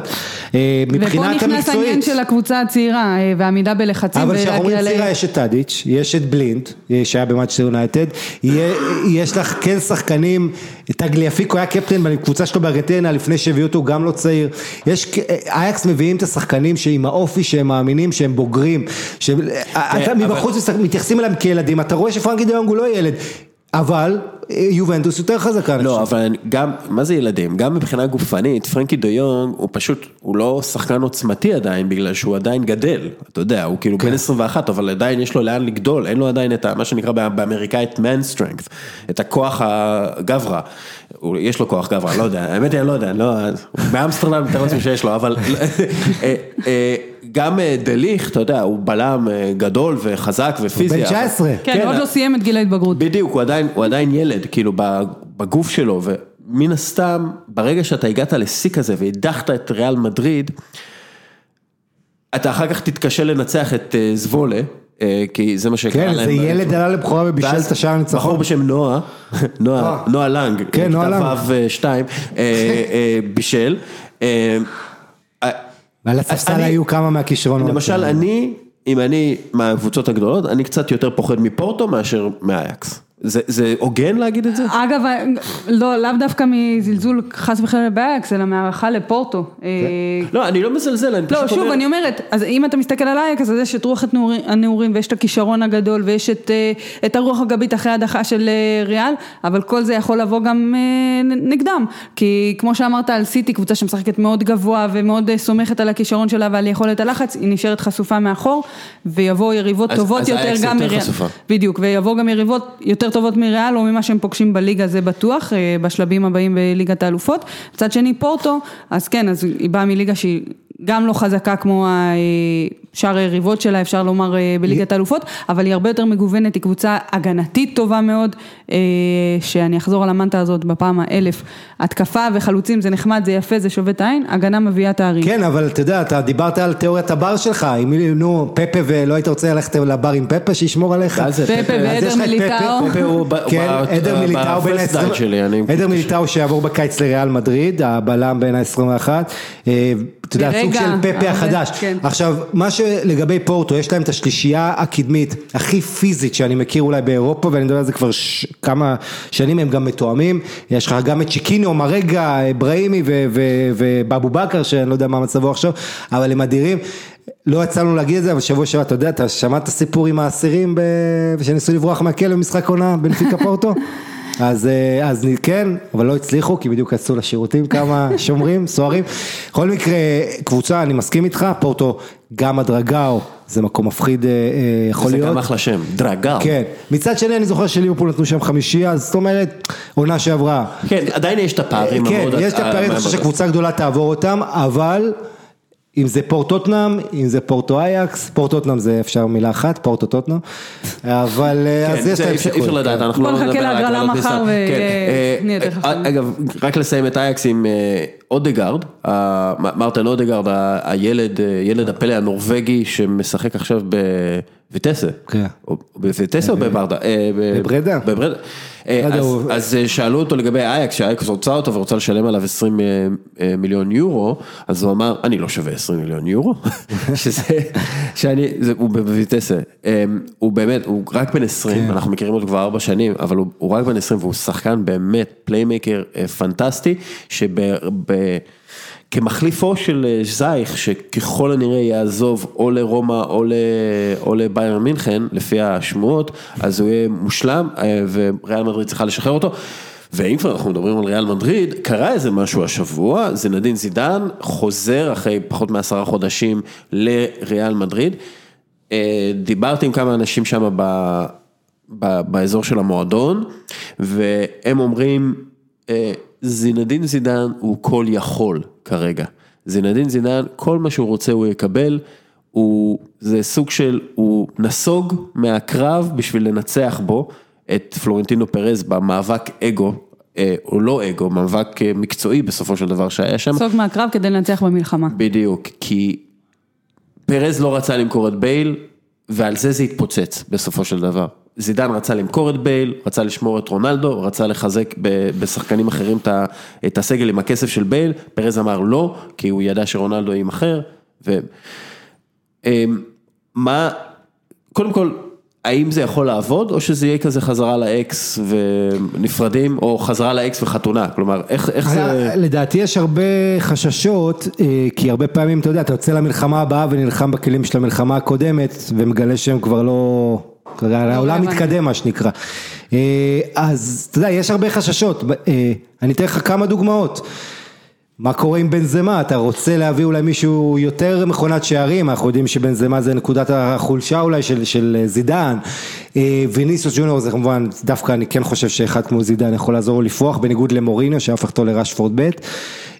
[SPEAKER 2] אה,
[SPEAKER 3] ופה נכנס העניין. של הקבוצה הצעירה אה, והעמידה בלחצים
[SPEAKER 2] אבל כשאנחנו אומרים. צעירה יש את טאדיץ', יש את בלינד, שהיה במנצ'סטר יונייטד, יש לך כן שחקנים, טגליאפיקו היה קפטן בקבוצה שלו בארגנטינה לפני שהביאו אותו, גם לא צעיר, יש, אייקס מביאים את השחקנים שעם האופי שהם מאמינים שהם בוגרים, שאתה
[SPEAKER 1] אבל-
[SPEAKER 2] מבחוץ משחק- מתייחסים אליהם כילדים, אתה רואה שפרנקי דה יונג הוא לא ילד, אבל אה, יובנטוס יותר חזקה,
[SPEAKER 1] לא. אבל גם, מה זה ילדים? גם מבחינה גופנית, פרנקי דה יונג הוא פשוט, הוא לא שחקן עוצמתי עדיין, בגלל שהוא עדיין גדל, אתה יודע, הוא כאילו
[SPEAKER 2] כן.
[SPEAKER 1] בן 21, אבל עדיין יש לו לאן לגדול, אין לו עדיין את ה- מה שנקרא בא- באמריקאית man strength, את הכוח הגברא, הוא- יש לו כוח גברא, לא יודע, האמת היא אני לא יודע, לא, באמסטרדם אתה רוצה שיש לו, אבל *laughs* אה, אה, גם אה, דליך, אתה יודע, הוא בלם אה, גדול וחזק ופיזי.
[SPEAKER 2] בן
[SPEAKER 1] אבל-
[SPEAKER 2] 19.
[SPEAKER 3] כן, עוד לא סיים את גיל ההתבגרות.
[SPEAKER 1] בדיוק, הוא עדיין, הוא עדיין ילד, כאילו בגוף שלו, ומן הסתם, ברגע שאתה הגעת לשיא כזה והדחת את ריאל מדריד, אתה אחר כך תתקשה לנצח את אה, זבולה, אה, כי זה מה שקרה
[SPEAKER 2] כן,
[SPEAKER 1] להם.
[SPEAKER 2] זה ילד עלה לבכורה ובישל את השער הניצחון.
[SPEAKER 1] בחור בשם נועה, *laughs* נועה,
[SPEAKER 2] אה.
[SPEAKER 1] נועה לנג,
[SPEAKER 2] כן, נועה לנג.
[SPEAKER 1] כתב שתיים, אה, אה, בישל.
[SPEAKER 2] ועל הספסל היו כמה מהכישרונות.
[SPEAKER 1] למשל אני, אם אני מהקבוצות הגדולות, אני קצת יותר פוחד מפורטו מאשר מאייקס. זה, הוגן להגיד את זה?
[SPEAKER 3] אגב, לא, לאו דווקא מזלזול חס וחלילה באייקס, אלא מהערכה לפורטו. אה,
[SPEAKER 1] לא, אני לא מזלזל, אני
[SPEAKER 3] לא,
[SPEAKER 1] פשוט
[SPEAKER 3] שוב,
[SPEAKER 1] אומר...
[SPEAKER 3] אני אומרת, אז אם אתה מסתכל על אייקס, אז יש את רוח הנעורים- ויש את הכישרון הגדול ויש את, אה, הרוח הגבית אחרי הדחה של אה, ריאל, אבל כל זה יכול לבוא גם אה, נגדם. כי כמו שאמרת על סיטי, קבוצה שמשחקת מאוד גבוה ומאוד סומכת על הכישרון שלה ועל יכולת הלחץ, היא נשארת חשופה מאחור, ויבואו יריבות טובות יותר גם מריאל. בדיוק, ויבואו גם יריבות יותר טובות מריאל או ממה שהם פוגשים בליגה זה בטוח, אה, בשלבים הבאים בליגת האלופות. מצד שני פורטו, אז כן, אז היא באה מליגה שהיא גם לא חזקה כמו ה- אה, שאר היריבות שלה, אפשר לומר אה, בליגת האלופות, אבל היא הרבה יותר מגוונת, היא קבוצה הגנתית טובה מאוד, אה, שאני אחזור על המנטה הזאת בפעם האלף, התקפה וחלוצים זה נחמד, זה יפה, זה שובת עין, הגנה מביאה תארים.
[SPEAKER 2] כן, אבל אתה יודע, אתה דיברת על תיאוריית הבר שלך, אם נו, פפה ולא היית רוצה ללכת לבר עם פפה שישמור עליך?
[SPEAKER 3] פפה ועדר
[SPEAKER 2] את
[SPEAKER 3] מיליטאו.
[SPEAKER 1] פפה הוא ב- *laughs*
[SPEAKER 2] כן, עדר מיליטאו בין
[SPEAKER 1] בפרסט
[SPEAKER 2] ה-20...
[SPEAKER 1] דייט שלי, אני-
[SPEAKER 2] עדר מיליטאו שיעבור בקיץ לריאל מדריד, הבלם בין ה-21. אתה יודע, סוג של פפה החדש.
[SPEAKER 3] כן.
[SPEAKER 2] עכשיו, מה שלגבי פורטו, יש להם את השלישייה הקדמית הכי פיזית שאני מכיר אולי באירופה, ואני מדבר על זה כבר ש... כמה שנים, הם גם מתואמים. יש לך גם את צ'יקינו, מרגה, אברהימי ו- ו- ובאבו בכר, שאני לא יודע מה מצבו עכשיו, אבל הם אדירים. לא יצאנו להגיד את זה, אבל שבוע שעבר, אתה יודע, אתה שמעת סיפור עם האסירים ב... שניסו לברוח מהכלא במשחק עונה בנפיקה פורטו? *laughs* אז, אה, אז כן, אבל לא הצליחו, כי בדיוק יצאו לשירותים כמה *laughs* שומרים, סוהרים. בכל מקרה, קבוצה, אני מסכים איתך, פורטו, גם הדרגאו, זה מקום מפחיד אה, אה, יכול
[SPEAKER 1] זה
[SPEAKER 2] להיות.
[SPEAKER 1] גם אחלה שם, דרגל.
[SPEAKER 2] כן, מצד שני אני זוכר שליברפול נתנו שם חמישייה, אז זאת אומרת, עונה שעברה.
[SPEAKER 1] כן, עדיין יש את הפערים
[SPEAKER 2] כן. יש את הפערים, אני חושב שקבוצה גדולה תעבור אותם, אבל אם זה פורטוטנאם, אם זה פורטו אייקס, פורטוטנאם זה אפשר מילה אחת, פורטו טוטנאם, אבל אה,
[SPEAKER 1] כן,
[SPEAKER 2] אז יש
[SPEAKER 1] זה
[SPEAKER 2] להם
[SPEAKER 1] אפשר- אי
[SPEAKER 2] סיכוי.
[SPEAKER 1] אפשר לדעת, אנחנו לא נדבר על ההגרלות
[SPEAKER 3] מחר
[SPEAKER 1] בכניסה.
[SPEAKER 3] ו- נהיה יותר
[SPEAKER 1] אה,
[SPEAKER 3] חכמים.
[SPEAKER 1] אגב, רק לסיים את אייקס עם אה, אודגרד, מרטין אודגרד, הילד, אה, ילד הפלא הנורבגי שמשחק עכשיו בוויטסה.
[SPEAKER 2] כן.
[SPEAKER 1] או בוויטסה או בברדה?
[SPEAKER 2] בברדה.
[SPEAKER 1] אה, אז- אה, שאלו אותו לגבי אייקס, שאייקס רוצה אותו ורוצה לשלם עליו 20 אה, מיליון יורו, אז הוא אמר, אני לא שווה 20 מיליון יורו, *laughs* שזה, שאני, זה, הוא בוויטסה, אה, הוא באמת, הוא רק בן 20, אנחנו מכירים אותו כבר 4 שנים, אבל הוא, הוא רק בן 20 והוא שחקן באמת פליימקר פנטסטי, שכמחליפו של אה, זייך, שככל הנראה יעזוב או לרומא או, ל, או לביירן מינכן, לפי השמועות, אז הוא יהיה מושלם, אה, וריאל מדריד צריכה לשחרר אותו. ואם כבר אנחנו מדברים על ריאל מדריד, קרה איזה משהו השבוע, זה נדין זידן חוזר אחרי פחות מעשרה חודשים לריאל מדריד. אה, דיברתי עם כמה אנשים שם ב, ב, באזור של המועדון, והם אומרים, זינדין זידן הוא כל יכול כרגע. זינדין זידן, כל מה שהוא רוצה הוא יקבל, הוא, זה סוג של, הוא נסוג מהקרב בשביל לנצח בו את פלורנטינו פרז במאבק אגו, אה, או לא אגו, מאבק אה, מקצועי בסופו של דבר שהיה שם.
[SPEAKER 3] סוג מהקרב כדי לנצח במלחמה.
[SPEAKER 1] בדיוק, כי פרז לא רצה למכור את בייל, ועל זה זה התפוצץ בסופו של דבר. זידן רצה למכור את בייל, רצה לשמור את רונלדו, רצה לחזק בשחקנים אחרים את הסגל עם הכסף של בייל, פרז אמר לא, כי הוא ידע שרונלדו יימכר, ו... אמ, מה, קודם כל, האם זה יכול לעבוד, או שזה יהיה כזה חזרה לאקס ונפרדים, או חזרה לאקס וחתונה, כלומר, איך, איך זה...
[SPEAKER 2] היה- לדעתי יש הרבה חששות, אה, כי הרבה פעמים, אתה יודע, אתה יוצא למלחמה הבאה ונלחם בכלים של המלחמה הקודמת, ומגלה שהם כבר לא... יודע, העולם. מתקדם, מה שנקרא. אה, אז אתה יודע, יש הרבה חששות. אה, אני אתן לך כמה דוגמאות. מה קורה עם בנזמה? אתה רוצה להביא אולי מישהו יותר מכונת שערים, אנחנו יודעים שבנזמה זה נקודת החולשה אולי של, של זידן. אה, ויניסוס ג'וניור זה כמובן, דווקא אני כן חושב שאחד כמו זידן יכול לעזור לו לפרוח, בניגוד למוריניו שהפך אותו לרשפורד ב'.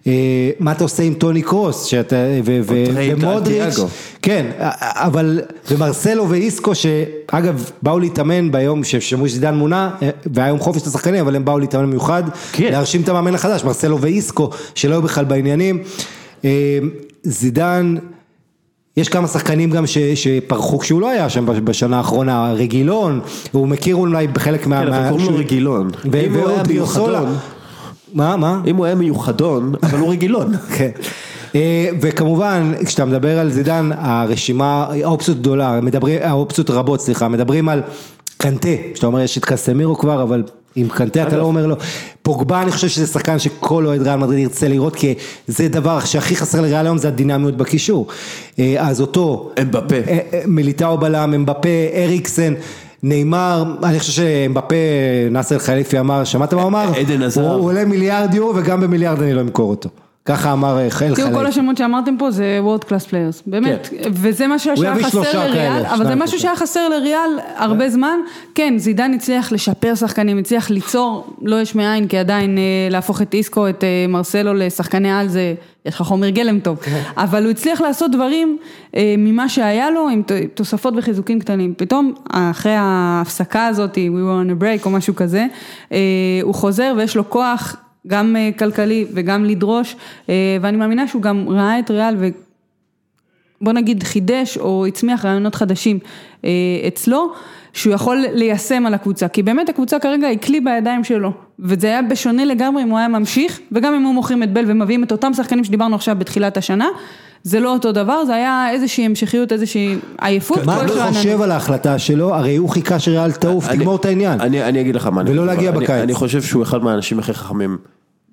[SPEAKER 2] אה, מה אתה עושה עם טוני קרוס, שאתה, ו, ו, ומודריץ'. כן, אבל, ומרסלו ואיסקו שאגב באו להתאמן ביום ששמעו שזידן מונה, אה, והיה יום חופש לשחקנים, אבל הם באו להתאמן במיוחד,
[SPEAKER 1] כן.
[SPEAKER 2] להרשים את המאמן החדש, מרסלו ואיסקו, שלא היו בכלל בעניינים. אה, זידן, יש כמה שחקנים גם ש, שפרחו כשהוא לא היה שם בשנה האחרונה, רגילון, הוא מכיר אולי בחלק מה...
[SPEAKER 1] כן, אבל קוראים לו רגילון.
[SPEAKER 2] ו-
[SPEAKER 1] אם הוא היה
[SPEAKER 2] ביוסולה. מה, מה?
[SPEAKER 1] אם הוא היה מיוחדון, אבל הוא רגילון. *laughs*
[SPEAKER 2] כן. אה, וכמובן, כשאתה מדבר על זידן, הרשימה, האופציות גדולה, מדברים, האופציות רבות, סליחה, מדברים על קנטה, שאתה אומר יש את קסמירו כבר, אבל עם קנטה אתה לא אומר לו, פוגבה אני חושב שזה שחקן שכל אוהד ריאל מדריד ירצה לראות, כי זה דבר שהכי חסר לריאל היום, זה הדינמיות בקישור. אה, אז אותו,
[SPEAKER 1] אמבפה.
[SPEAKER 2] אה, מיליטאו בלם, אמבפה, אריקסן. נאמר, אני חושב שאמבפה, נאסר אל חלאיפי אמר, שמעת מה הוא אמר?
[SPEAKER 1] אדן הזאר.
[SPEAKER 2] הוא עולה מיליארד יורו וגם במיליארד אני לא אמכור אותו. ככה אמר אה, חייל
[SPEAKER 3] תראו, כל. השמות שאמרתם פה זה world class players, באמת, וזה משהו שהיה חסר לריאל, אבל זה משהו. שהיה חסר לריאל הרבה זמן, כן, זידן הצליח לשפר שחקנים, הצליח ליצור, לא יש מאין, כי עדיין אה, להפוך את איסקו, את אה, מרסלו לשחקני על זה, יש לך חומר גלם טוב, אבל הוא הצליח לעשות דברים אה, ממה שהיה לו, עם תוספות וחיזוקים קטנים, פתאום אחרי ההפסקה הזאת, we were on a break או משהו כזה, אה, הוא חוזר ויש לו כוח. גם אה, כלכלי וגם לדרוש, אה, ואני מאמינה שהוא גם ראה את ריאל ו... בוא נגיד חידש או הצמיח רעיונות חדשים אה, אצלו, שהוא יכול ליישם על הקבוצה, כי באמת הקבוצה כרגע היא כלי בידיים שלו, וזה היה בשונה לגמרי אם הוא היה ממשיך, וגם אם הוא מוכרים את בל ומביאים את אותם שחקנים שדיברנו עכשיו בתחילת השנה, זה לא אותו דבר, זה היה איזושהי המשכיות, איזושהי עייפות.
[SPEAKER 2] מה אתה
[SPEAKER 3] רעננות.
[SPEAKER 2] חושב על ההחלטה שלו? הרי הוא חיכה שריאל תעוף, תגמור את העניין.
[SPEAKER 1] אני, אני אגיד לך מה אני
[SPEAKER 2] ולא
[SPEAKER 1] חושב,
[SPEAKER 2] להגיע
[SPEAKER 1] אני-
[SPEAKER 2] בקיץ.
[SPEAKER 1] אני חושב שהוא אחד מהאנשים הכי חכמים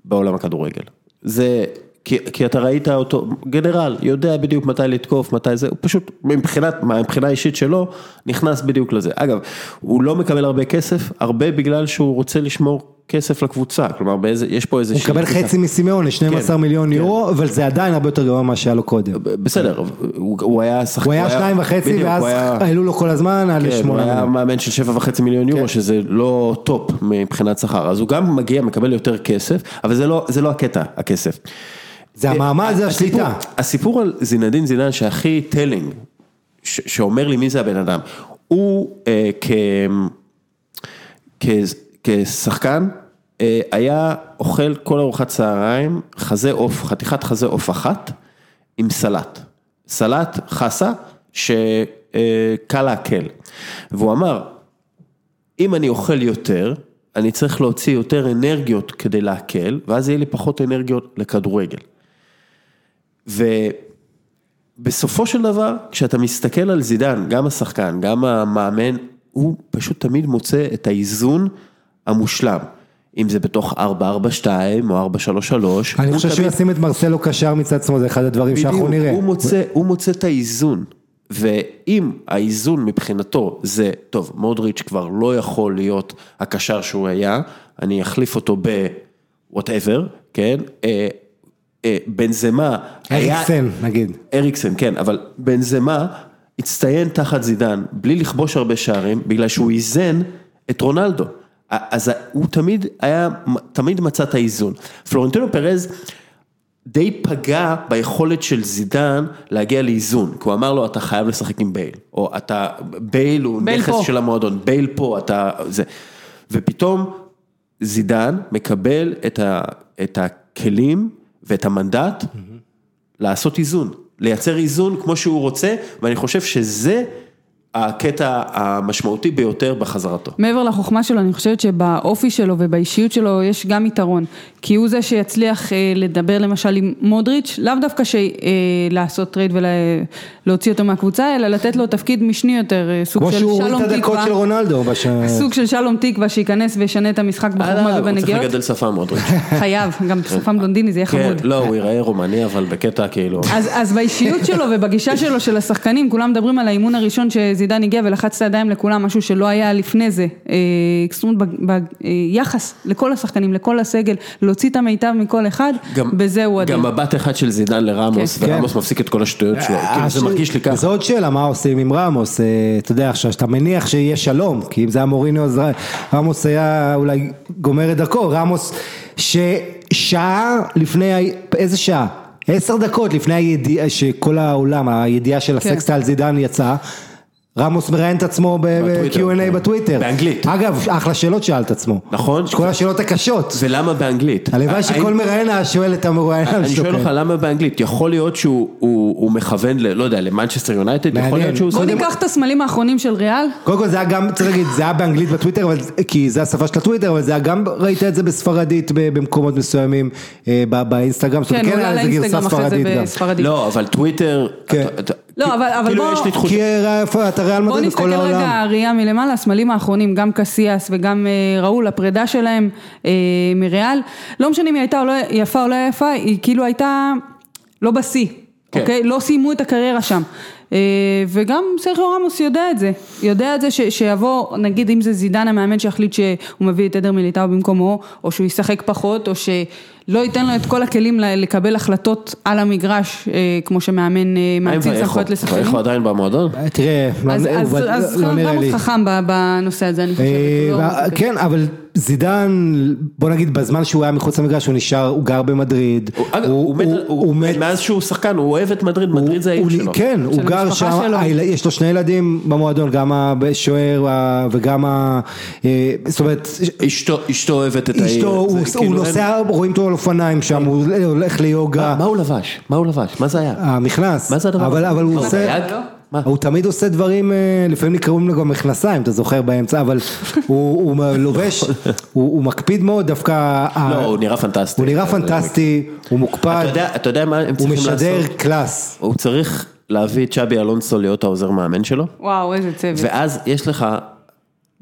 [SPEAKER 1] בעולם הכדורגל. זה, כי, כי אתה ראית אותו, גנרל, יודע בדיוק מתי לתקוף, מתי זה, הוא פשוט, מבחינת, מבחינה אישית שלו, נכנס בדיוק לזה. אגב, הוא לא מקבל הרבה כסף, הרבה בגלל שהוא רוצה לשמור כסף לקבוצה, כלומר, באיזה, יש פה איזה...
[SPEAKER 2] הוא מקבל חצי מסימאון, 12
[SPEAKER 1] כן,
[SPEAKER 2] מיליון
[SPEAKER 1] כן.
[SPEAKER 2] יורו, אבל זה עדיין הרבה יותר גרוע ממה שהיה לו קודם.
[SPEAKER 1] בסדר, הוא, הוא היה שחקן,
[SPEAKER 2] הוא היה שניים וחצי,
[SPEAKER 1] בדיוק,
[SPEAKER 2] ואז
[SPEAKER 1] הוא היה-
[SPEAKER 2] העלו לו כל הזמן על
[SPEAKER 1] כן, הוא
[SPEAKER 2] שמונה
[SPEAKER 1] היה. מאמן של שבע וחצי מיליון יורו, שזה לא טופ מבחינת שכר, אז הוא גם מגיע, מקבל יותר כסף, אבל זה לא, זה לא הקטע, הכסף.
[SPEAKER 2] זה המעמד, זה
[SPEAKER 1] הסיפור-
[SPEAKER 2] השליטה.
[SPEAKER 1] הסיפור על זינדין זידן שהכי telling, ש- שאומר לי מי זה הבן אדם, הוא אה, כ... כ... כשחקן אה, היה אוכל כל ארוחת צהריים חזה עוף, חתיכת חזה עוף אחת עם סלט. סלט חסה שקל לעכל. והוא אמר, אם אני אוכל יותר, אני צריך להוציא יותר אנרגיות כדי לעכל, ואז יהיה לי פחות אנרגיות לכדורגל. ובסופו של דבר, כשאתה מסתכל על זידן, גם השחקן, גם המאמן, הוא פשוט תמיד מוצא את האיזון המושלם. אם זה בתוך 442 או 433.
[SPEAKER 2] אני חושב שהוא ישים את מרסלו קשר מצד שמאל, זה אחד הדברים שאנחנו
[SPEAKER 1] בדיוק,
[SPEAKER 2] נראה.
[SPEAKER 1] הוא מוצא, הוא מוצא את האיזון, ואם האיזון מבחינתו זה, טוב, מודריץ' כבר לא יכול להיות הקשר שהוא היה, אני אחליף אותו ב-whatever, כן? אה, אה, בנזמה היה...
[SPEAKER 2] אריקסן, נגיד.
[SPEAKER 1] אריקסן, כן, אבל בנזמה הצטיין תחת זידן, בלי לכבוש הרבה שערים, בגלל שהוא איזן את רונלדו. אז הוא תמיד היה, תמיד מצא את האיזון. פלורנטינו פרז די פגע ביכולת של זידן להגיע לאיזון, כי הוא אמר לו אתה חייב לשחק עם בייל, או אתה, בייל הוא
[SPEAKER 3] בייל
[SPEAKER 1] נכס
[SPEAKER 3] פה.
[SPEAKER 1] של המועדון, בייל פה, אתה, זה, ופתאום זידן מקבל את, ה, את הכלים ואת המנדט לעשות איזון, לייצר איזון כמו שהוא רוצה, ואני חושב שזה הקטע המשמעותי ביותר בחזרתו.
[SPEAKER 3] מעבר לחוכמה שלו, אני חושבת שבאופי שלו ובאישיות שלו יש גם יתרון. כי הוא זה שיצליח אה, לדבר למשל עם מודריץ', לאו דווקא ש- אה, לעשות trade ולהוציא אותו מהקבוצה, אלא לתת לו תפקיד משני יותר, אה, סוג
[SPEAKER 2] כמו
[SPEAKER 3] של
[SPEAKER 2] שהוא הוריד
[SPEAKER 3] שלום
[SPEAKER 2] את הדקות
[SPEAKER 3] תקווה.
[SPEAKER 2] של רונלדו. בש-
[SPEAKER 3] סוג של שלום תקווה שייכנס וישנה את המשחק בחוכמה
[SPEAKER 1] אה, הוא צריך
[SPEAKER 3] ובנגיעות.
[SPEAKER 1] לגדל שפה מודריץ'. *laughs*
[SPEAKER 3] חייב, גם שפם בלונדיני זה יהיה
[SPEAKER 1] כן,
[SPEAKER 3] חמוד.
[SPEAKER 1] לא, הוא ייראה רומני, אבל בקטע כאילו...
[SPEAKER 3] אז, אז באישיות שלו ובגישה שלו של השחקנים, כולם מדברים על האימון הראשון שזידן הגיע ולחץ את הידיים לכולם, משהו שלא היה לפני זה. אה, זאת אומרת, ביחס לכל השחקנים, לכל הסגל, להוציא את המיטב מכל אחד,
[SPEAKER 1] גם-
[SPEAKER 3] בזה הוא אדיר.
[SPEAKER 1] גם מבט אחד של זידן לרמוס,
[SPEAKER 3] כן.
[SPEAKER 1] ורמוס מפסיק את כל השטויות שלו, כאילו זה מרגיש לי ככה.
[SPEAKER 2] זו עוד שאלה, מה עושים עם רמוס? אה, אתה יודע, עכשיו שאתה מניח שיהיה שלום, כי אם זה היה מוריניו, אז רמוס היה אולי גומר את דרכו, רמוס ששעה לפני, איזה שעה? עשר דקות לפני הידיעה, שכל העולם, הידיעה של
[SPEAKER 3] כן.
[SPEAKER 2] הסקסטה על זידן יצאה. רמוס מראיין את עצמו ב-Q&A
[SPEAKER 1] כן.
[SPEAKER 2] בטוויטר.
[SPEAKER 1] באנגלית.
[SPEAKER 2] אגב, אחלה שאלות שאל את עצמו.
[SPEAKER 1] נכון.
[SPEAKER 2] כל השאלות הקשות.
[SPEAKER 1] ולמה באנגלית?
[SPEAKER 2] הלוואי שכל
[SPEAKER 1] האם-
[SPEAKER 2] מראיין היה שואל את המרואיין
[SPEAKER 1] אני
[SPEAKER 2] שלו.
[SPEAKER 1] שואל אותך למה באנגלית, יכול להיות שהוא הוא- הוא מכוון, ל- לא יודע, למנצ'סטר יונייטד, יכול. להיות שהוא...
[SPEAKER 3] בוא ניקח את הסמלים האחרונים של ריאל.
[SPEAKER 2] קודם כל זה היה גם, צריך להגיד, זה היה באנגלית בטוויטר, אבל, כי זה השפה של הטוויטר, אבל זה היה גם, ראית את זה בספרדית במקומות מסוימים, אה, באינסטגרם,
[SPEAKER 3] כן,
[SPEAKER 2] אומרת,
[SPEAKER 3] הוא עלה לאינסטגרם אחרי זה. בספרדית.
[SPEAKER 1] לא, אבל טוויטר...
[SPEAKER 3] לא, אבל- אבל
[SPEAKER 1] כאילו
[SPEAKER 3] בוא-
[SPEAKER 1] יש לי תחושה...
[SPEAKER 2] כי אה, איפה אתה ריאל
[SPEAKER 3] בוא
[SPEAKER 2] מדריד
[SPEAKER 3] נסתכל
[SPEAKER 2] בכל
[SPEAKER 3] רגע
[SPEAKER 2] העולם.
[SPEAKER 3] ראייה מלמעלה, הסמלים האחרונים, גם קסיאס וגם אה, ראול, הפרידה שלהם אה, מריאל, לא משנה אם היא הייתה או לא יפה או לא יפה, היא כאילו הייתה לא בשיא,
[SPEAKER 1] כן.
[SPEAKER 3] אוקיי? לא סיימו את הקריירה שם. אה, וגם סרחיו רמוס יודע את זה, יודע את זה ש, שיבוא, נגיד אם זה זידן המאמן שיחליט שהוא מביא את עדר מיליטאו במקומו, או שהוא ישחק פחות, או שלא ייתן לו את כל הכלים לקבל החלטות על המגרש, אה, כמו שמאמן אה,
[SPEAKER 1] ואיכו?
[SPEAKER 3] סמכויות לשחקנים.
[SPEAKER 1] ואיכו עדיין במועדון?
[SPEAKER 2] אה, תראה, לא-
[SPEAKER 3] אז, אז,
[SPEAKER 2] הוא-
[SPEAKER 3] אז
[SPEAKER 2] לא נראה
[SPEAKER 3] רמוס
[SPEAKER 2] לי.
[SPEAKER 3] חכם בנושא הזה, אני חושבת.
[SPEAKER 2] אה,
[SPEAKER 3] הוא לא.
[SPEAKER 2] כן, אבל זידן, בוא נגיד בזמן שהוא היה מחוץ למגרש, הוא נשאר, הוא גר במדריד.
[SPEAKER 1] הוא- מת- הוא- מאז שהוא שחקן, הוא אוהב את מדריד, מדריד זה העיר שלו.
[SPEAKER 2] כן, הוא גר שם, יש לו שני ילדים במועדון, גם השוער וגם ה... אה, זאת אומרת,
[SPEAKER 1] אשתו אשתו אוהבת את העיר.
[SPEAKER 2] אשתו, הוא
[SPEAKER 1] כאילו
[SPEAKER 2] נוסע, רואים אותו על אופניים שם, הוא הולך ליוגה,
[SPEAKER 1] מה הוא לבש? מה הוא לבש? מה זה היה?
[SPEAKER 2] המכנס,
[SPEAKER 1] מה זה הדבר
[SPEAKER 2] אבל
[SPEAKER 1] הזה?
[SPEAKER 2] אבל הוא עושה? הוא תמיד עושה דברים, אה, לפעמים נקראים לו גם מכנסיים, אתה זוכר באמצע, אבל הוא הוא לובש, הוא הוא מקפיד מאוד דווקא, ה-
[SPEAKER 1] לא, הוא נראה פנטסטי.
[SPEAKER 2] הוא נראה פנטסטי, הוא מוקפד,
[SPEAKER 1] אתה יודע- אתה יודע מה הם
[SPEAKER 2] הוא משדר
[SPEAKER 1] לעשות?
[SPEAKER 2] קלאס.
[SPEAKER 1] הוא צריך להביא את צ'אבי אלונסו להיות העוזר מאמן שלו,
[SPEAKER 3] וואו, איזה צוות.
[SPEAKER 1] ואז יש לך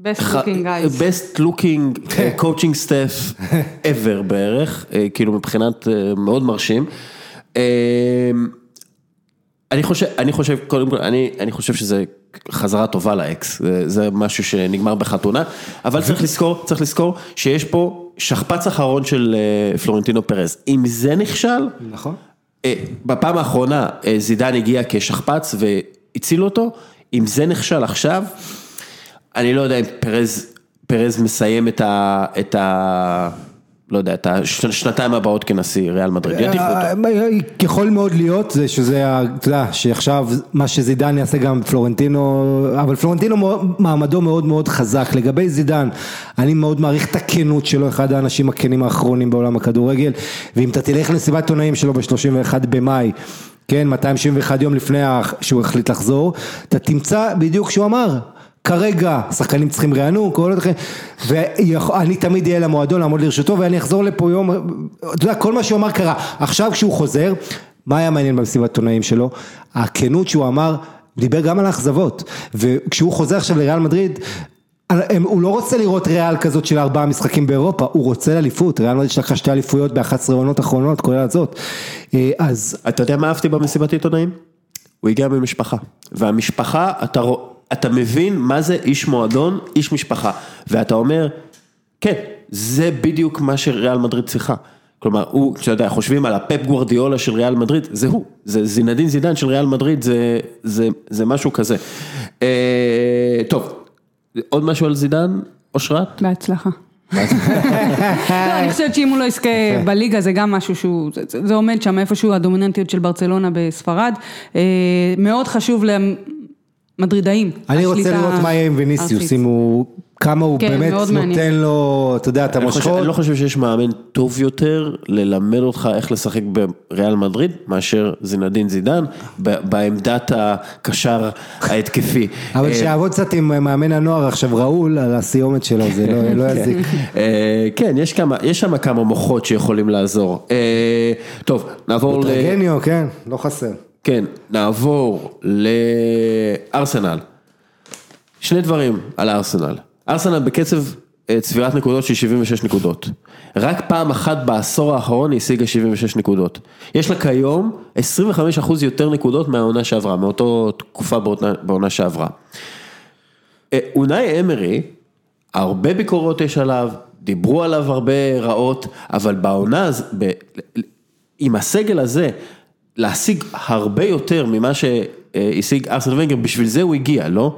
[SPEAKER 3] best looking guys.
[SPEAKER 1] best looking
[SPEAKER 2] כן.
[SPEAKER 1] uh, coaching staff ever בערך, uh, כאילו מבחינת מאוד מרשים. אני חושב, אני חושב, קודם כל, אני, אני חושב שזה חזרה טובה לאקס, זה, זה משהו שנגמר בחתונה, אבל צריך לזכור, צריך לזכור שיש פה שכפ"ץ אחרון של uh, פלורנטינו פרז, אם זה נכשל,
[SPEAKER 2] נכון.
[SPEAKER 1] אה, בפעם האחרונה אה, זידן הגיע כשכפ"ץ והצילו אותו, אם זה נכשל עכשיו, אני לא יודע אם פרז, פרז מסיים את ה... לא יודע, את השנתיים הבאות כנשיא ריאל מדריד, ידיחו אותו.
[SPEAKER 2] אה, יכול מאוד להיות זה שזה, אתה יודע, שעכשיו מה שזידן יעשה גם פלורנטינו, אבל פלורנטינו מעמדו מאוד מאוד חזק. לגבי זידן, אני מאוד מעריך את הכנות שלו, אחד האנשים הכנים האחרונים בעולם הכדורגל, ואם אתה תלך למסיבת עיתונאים שלו ב-31 במאי, כן, 271 יום לפני שהוא החליט לחזור, אתה תמצא בדיוק שהוא אמר. כרגע שחקנים צריכים רענון, כל אחרי, ואני תמיד אהיה למועדון לעמוד לרשותו ואני אחזור לפה יום, אתה יודע, כל מה שהוא אמר קרה, עכשיו כשהוא חוזר, מה היה מעניין במסיבת עיתונאים שלו? הכנות שהוא אמר, דיבר גם על האכזבות, וכשהוא חוזר עכשיו לריאל מדריד, הוא לא רוצה לראות ריאל כזאת של ארבעה משחקים באירופה, הוא רוצה אליפות, ריאל מדריד שלקחה שתי אליפויות ב-11 עונות אחרונות, כולל הזאת, אה, אז
[SPEAKER 1] אתה יודע מה אהבתי במסיבת עיתונאים? הוא הגיע ממשפחה, והמשפחה, אתה, רוא- אתה מבין מה זה איש מועדון, איש משפחה, ואתה אומר, כן, זה בדיוק מה שריאל מדריד צריכה. כלומר, הוא, אתה יודע, חושבים על הפפ גוורדיולה של ריאל מדריד, זה הוא, זה זינדין זידן של ריאל מדריד, זה, זה, זה משהו כזה. אה, טוב, עוד משהו על זידן? אושרת?
[SPEAKER 3] בהצלחה. לא, אני חושבת שאם הוא לא יזכה בליגה זה גם משהו שהוא, זה- זה עומד שם איפשהו הדומיננטיות של ברצלונה בספרד. אה, מאוד חשוב למדרידאים.
[SPEAKER 2] אני רוצה לראות מה יהיה עם ויניסיוס. אם הוא, כמה הוא
[SPEAKER 3] כן,
[SPEAKER 2] באמת. נותן לו, אתה יודע, את המושכות.
[SPEAKER 1] אני לא חושב שיש מאמן טוב יותר ללמד אותך איך לשחק בריאל מדריד מאשר זינדין זידן ב- בעמדת הקשר ההתקפי. *laughs*
[SPEAKER 2] אבל
[SPEAKER 1] אה,
[SPEAKER 2] שיעבוד קצת עם מאמן הנוער עכשיו ראול על הסיומת שלו, זה לא- לא יזיק. *laughs*
[SPEAKER 1] אה, כן, יש כמה, יש שם כמה מוחות שיכולים לעזור. אה, טוב, נעבור ל...
[SPEAKER 2] טרגניו, כן, לא חסר.
[SPEAKER 1] כן, נעבור לארסנל. שני דברים על הארסנל. ארסנל בקצב אה, צבירת נקודות של 76 נקודות. רק פעם אחת בעשור האחרון היא השיגה 76 נקודות. יש לה כיום 25% יותר נקודות מהעונה שעברה, מאותו תקופה בעונה, שעברה. אה, אונאי אמרי, הרבה ביקורות יש עליו, דיברו עליו הרבה רעות, אבל בעונה, ב- עם הסגל הזה, להשיג הרבה יותר ממה שהשיג ארסן ונגר, בשביל זה הוא הגיע, לא?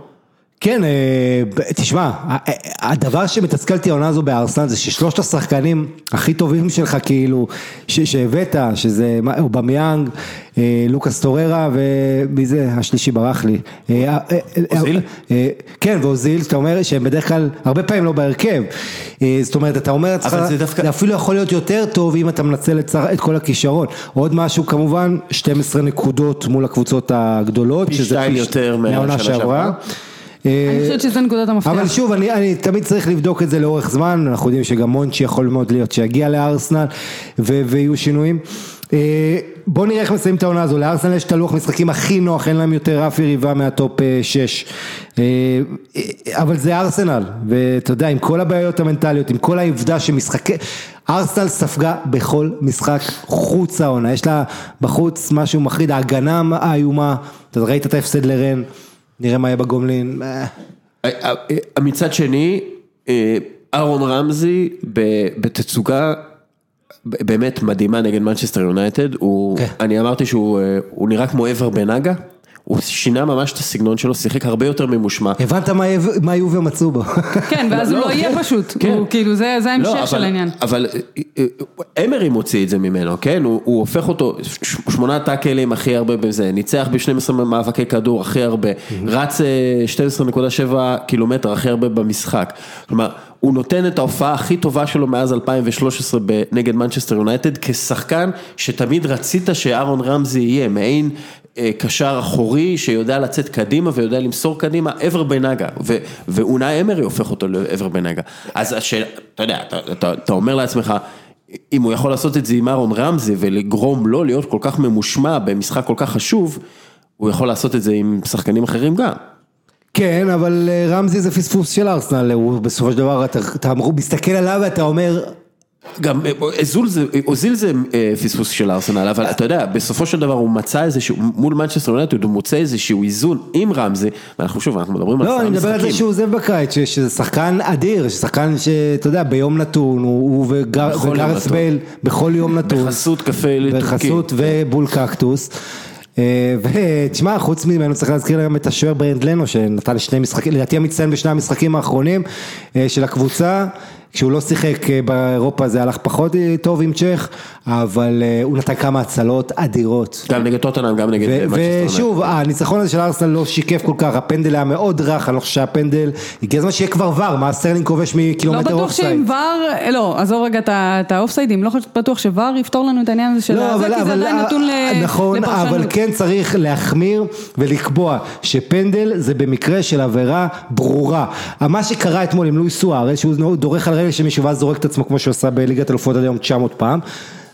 [SPEAKER 2] כן, אה, תשמע, ה- ה- הדבר שמתסכל אותי העונה הזו בארסנל זה ששלושת השחקנים הכי טובים שלך כאילו, שהבאת, שזה אובמיאנג, אה, לוקאס טוררה ומי זה, השלישי ברח לי. אה, אה, אה,
[SPEAKER 1] אוזיל?
[SPEAKER 2] אה, כן, ואוזיל, שאתה אומר שהם בדרך כלל, הרבה פעמים לא בהרכב. אה, זאת אומרת, אתה אומר לעצמך,
[SPEAKER 1] זה דווקא-
[SPEAKER 2] זה אפילו יכול להיות יותר טוב אם אתה מנצל את את כל הכישרון. עוד משהו כמובן, 12 נקודות מול הקבוצות הגדולות.
[SPEAKER 1] פי שתיים יותר מהשנה שעברה.
[SPEAKER 2] אה,
[SPEAKER 3] אני חושבת שזה נקודת המפתח.
[SPEAKER 2] אבל שוב, אני, אני תמיד צריך לבדוק את זה לאורך זמן, אנחנו יודעים שגם מונצ'י יכול מאוד להיות שיגיע לארסנל ו- ויהיו שינויים. אה, בוא נראה איך מסיימים את העונה הזו, לארסנל יש את הלוח משחקים הכי נוח, אין להם יותר אף יריבה מהטופ 6. אבל זה ארסנל, ואתה יודע, עם כל הבעיות המנטליות, עם כל העובדה שמשחקי... ארסנל ספגה בכל משחק חוץ העונה, יש לה בחוץ משהו מחריד, ההגנה האיומה, אתה ראית את ההפסד לרן, נראה מה יהיה בגומלין. אה.
[SPEAKER 1] אה, אה, מצד שני, אה, אהרון רמזי בתצוגה באמת מדהימה נגד מנצ'סטר יונייטד,
[SPEAKER 2] כן.
[SPEAKER 1] אני אמרתי שהוא אה, הוא נראה כמו אבר בנגה, הוא שינה ממש את הסגנון שלו, שיחק הרבה יותר ממושמע.
[SPEAKER 2] הבנת מה יב- מה יובל מצאו בו.
[SPEAKER 3] כן, ואז הוא
[SPEAKER 1] לא,
[SPEAKER 3] לא יהיה
[SPEAKER 1] כן,
[SPEAKER 3] פשוט.
[SPEAKER 1] כן.
[SPEAKER 3] הוא כאילו, זה זה
[SPEAKER 1] לא,
[SPEAKER 3] ההמשך של העניין.
[SPEAKER 1] אבל אה, אה, אמרי מוציא את זה ממנו, כן? הוא, הופך אותו, שמונה טאקלים הכי הרבה בזה, ניצח ב-12 מאבקי כדור הכי הרבה, רץ אה, 12.7 קילומטר הכי הרבה במשחק. כלומר, הוא נותן את ההופעה הכי טובה שלו מאז 2013 ב- נגד מנצ'סטר יונייטד, כשחקן שתמיד רצית שאהרון רמזי יהיה, מעין אה, קשר אחורי שיודע לצאת קדימה ויודע למסור קדימה, אבר בנגה, ו- ואונאי אמרי הופך אותו לאבר בנגה. אז השאלה, אתה יודע, אתה, אומר לעצמך, אם הוא יכול לעשות את זה עם אהרון רמזי ולגרום לו להיות כל כך ממושמע במשחק כל כך חשוב, הוא יכול לעשות את זה עם שחקנים אחרים גם.
[SPEAKER 2] כן, אבל אה, רמזי זה פספוס של ארסנל, הוא בסופו של דבר, אתה, אמרו- מסתכל עליו ואתה אומר,
[SPEAKER 1] גם אה, אזול זה, אוזיל זה אה, פספוס של ארסנל, אבל אתה יודע, בסופו של דבר הוא מצא איזשהו, מול מנצ'סטר יונייטד הוא מוצא איזשהו איזון עם רמזי, ואנחנו שוב, אנחנו מדברים על
[SPEAKER 2] לא,
[SPEAKER 1] עשרה
[SPEAKER 2] אני מדבר על זה
[SPEAKER 1] משחקים.
[SPEAKER 2] שהוא עוזב בקיץ, שזה שחקן אדיר, שחקן שאתה יודע, ביום נתון, הוא
[SPEAKER 1] וגארת'.
[SPEAKER 2] בייל, בכל יום נתון,
[SPEAKER 1] בחסות קפה טורקי.
[SPEAKER 2] בחסות ובול קקטוס. אה, ותשמע, חוץ ממנו צריך להזכיר גם את השוער ברנד לנו שנתן שני משחקים, לדעתי המצטיין בשני המשחקים האחרונים אה, של הקבוצה, כשהוא לא שיחק אה, באירופה זה הלך פחות אה, טוב עם צ'ך, אבל אה, הוא נתן כמה הצלות אדירות.
[SPEAKER 1] גם נגד טוטנאם, גם נגד.
[SPEAKER 2] ושוב, הניצחון הזה של ארסנל לא שיקף כל כך, הפנדל היה מאוד רך, אני לא חושב שהפנדל, הגיע הזמן שיהיה כבר VAR, מה סטרלינג כובש
[SPEAKER 3] לא
[SPEAKER 2] מקילומטר
[SPEAKER 3] בטוח
[SPEAKER 2] אופסייד.
[SPEAKER 3] שעם VAR, לא, עזוב רגע את האופסיידים, לא בטוח ש VAR יפתור לנו את העניין הזה של
[SPEAKER 2] לא, אבל,
[SPEAKER 3] כי זה עדיין נתון
[SPEAKER 2] נכון,
[SPEAKER 3] לפרשנות.
[SPEAKER 2] אבל כן צריך להחמיר ולקבוע שפנדל זה במקרה של עבירה ברורה. מה שקרה אתמול עם לואי סוארז, שהוא דורך על רגל של מישהו ואז זורק את עצמו כמו שהוא עשה בליגת אלופות עד היום 900 פעם,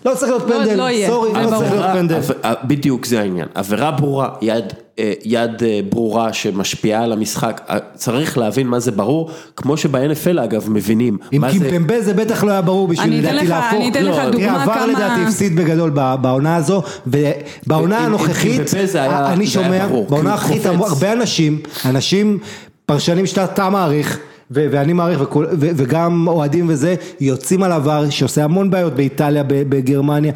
[SPEAKER 2] לא צריך להיות
[SPEAKER 3] לא,
[SPEAKER 2] פנדל,
[SPEAKER 3] לא יהיה,
[SPEAKER 2] סורי, לא. צריך להיות פנדל.
[SPEAKER 1] עבירה- בדיוק זה העניין, עבירה ברורה, יד, אה, יד אה, ברורה שמשפיעה על המשחק, אה, צריך להבין מה זה ברור, כמו שב-NFL אגב מבינים,
[SPEAKER 2] עם
[SPEAKER 1] מה זה,
[SPEAKER 2] קימפמבה זה בטח לא היה ברור בשביל
[SPEAKER 3] אני אתן
[SPEAKER 2] לדעתי
[SPEAKER 3] לך-
[SPEAKER 2] להפוך.
[SPEAKER 3] אני אתן לך
[SPEAKER 2] לא,
[SPEAKER 3] דוגמה
[SPEAKER 2] תראה, עבר
[SPEAKER 3] כמה-
[SPEAKER 2] לדעתי הפסיד בגדול בעונה הזו, ובעונה הנוכחית,
[SPEAKER 1] קימפמבה
[SPEAKER 2] אני שומע, בעונה
[SPEAKER 1] הוא
[SPEAKER 2] הנוכחית הרבה אנשים, אנשים, פרשנים שאתה אתה מעריך, ואני מעריך, וכל- ו- וגם אוהדים וזה, יוצאים על עבר שעושה המון בעיות באיטליה, בגרמניה,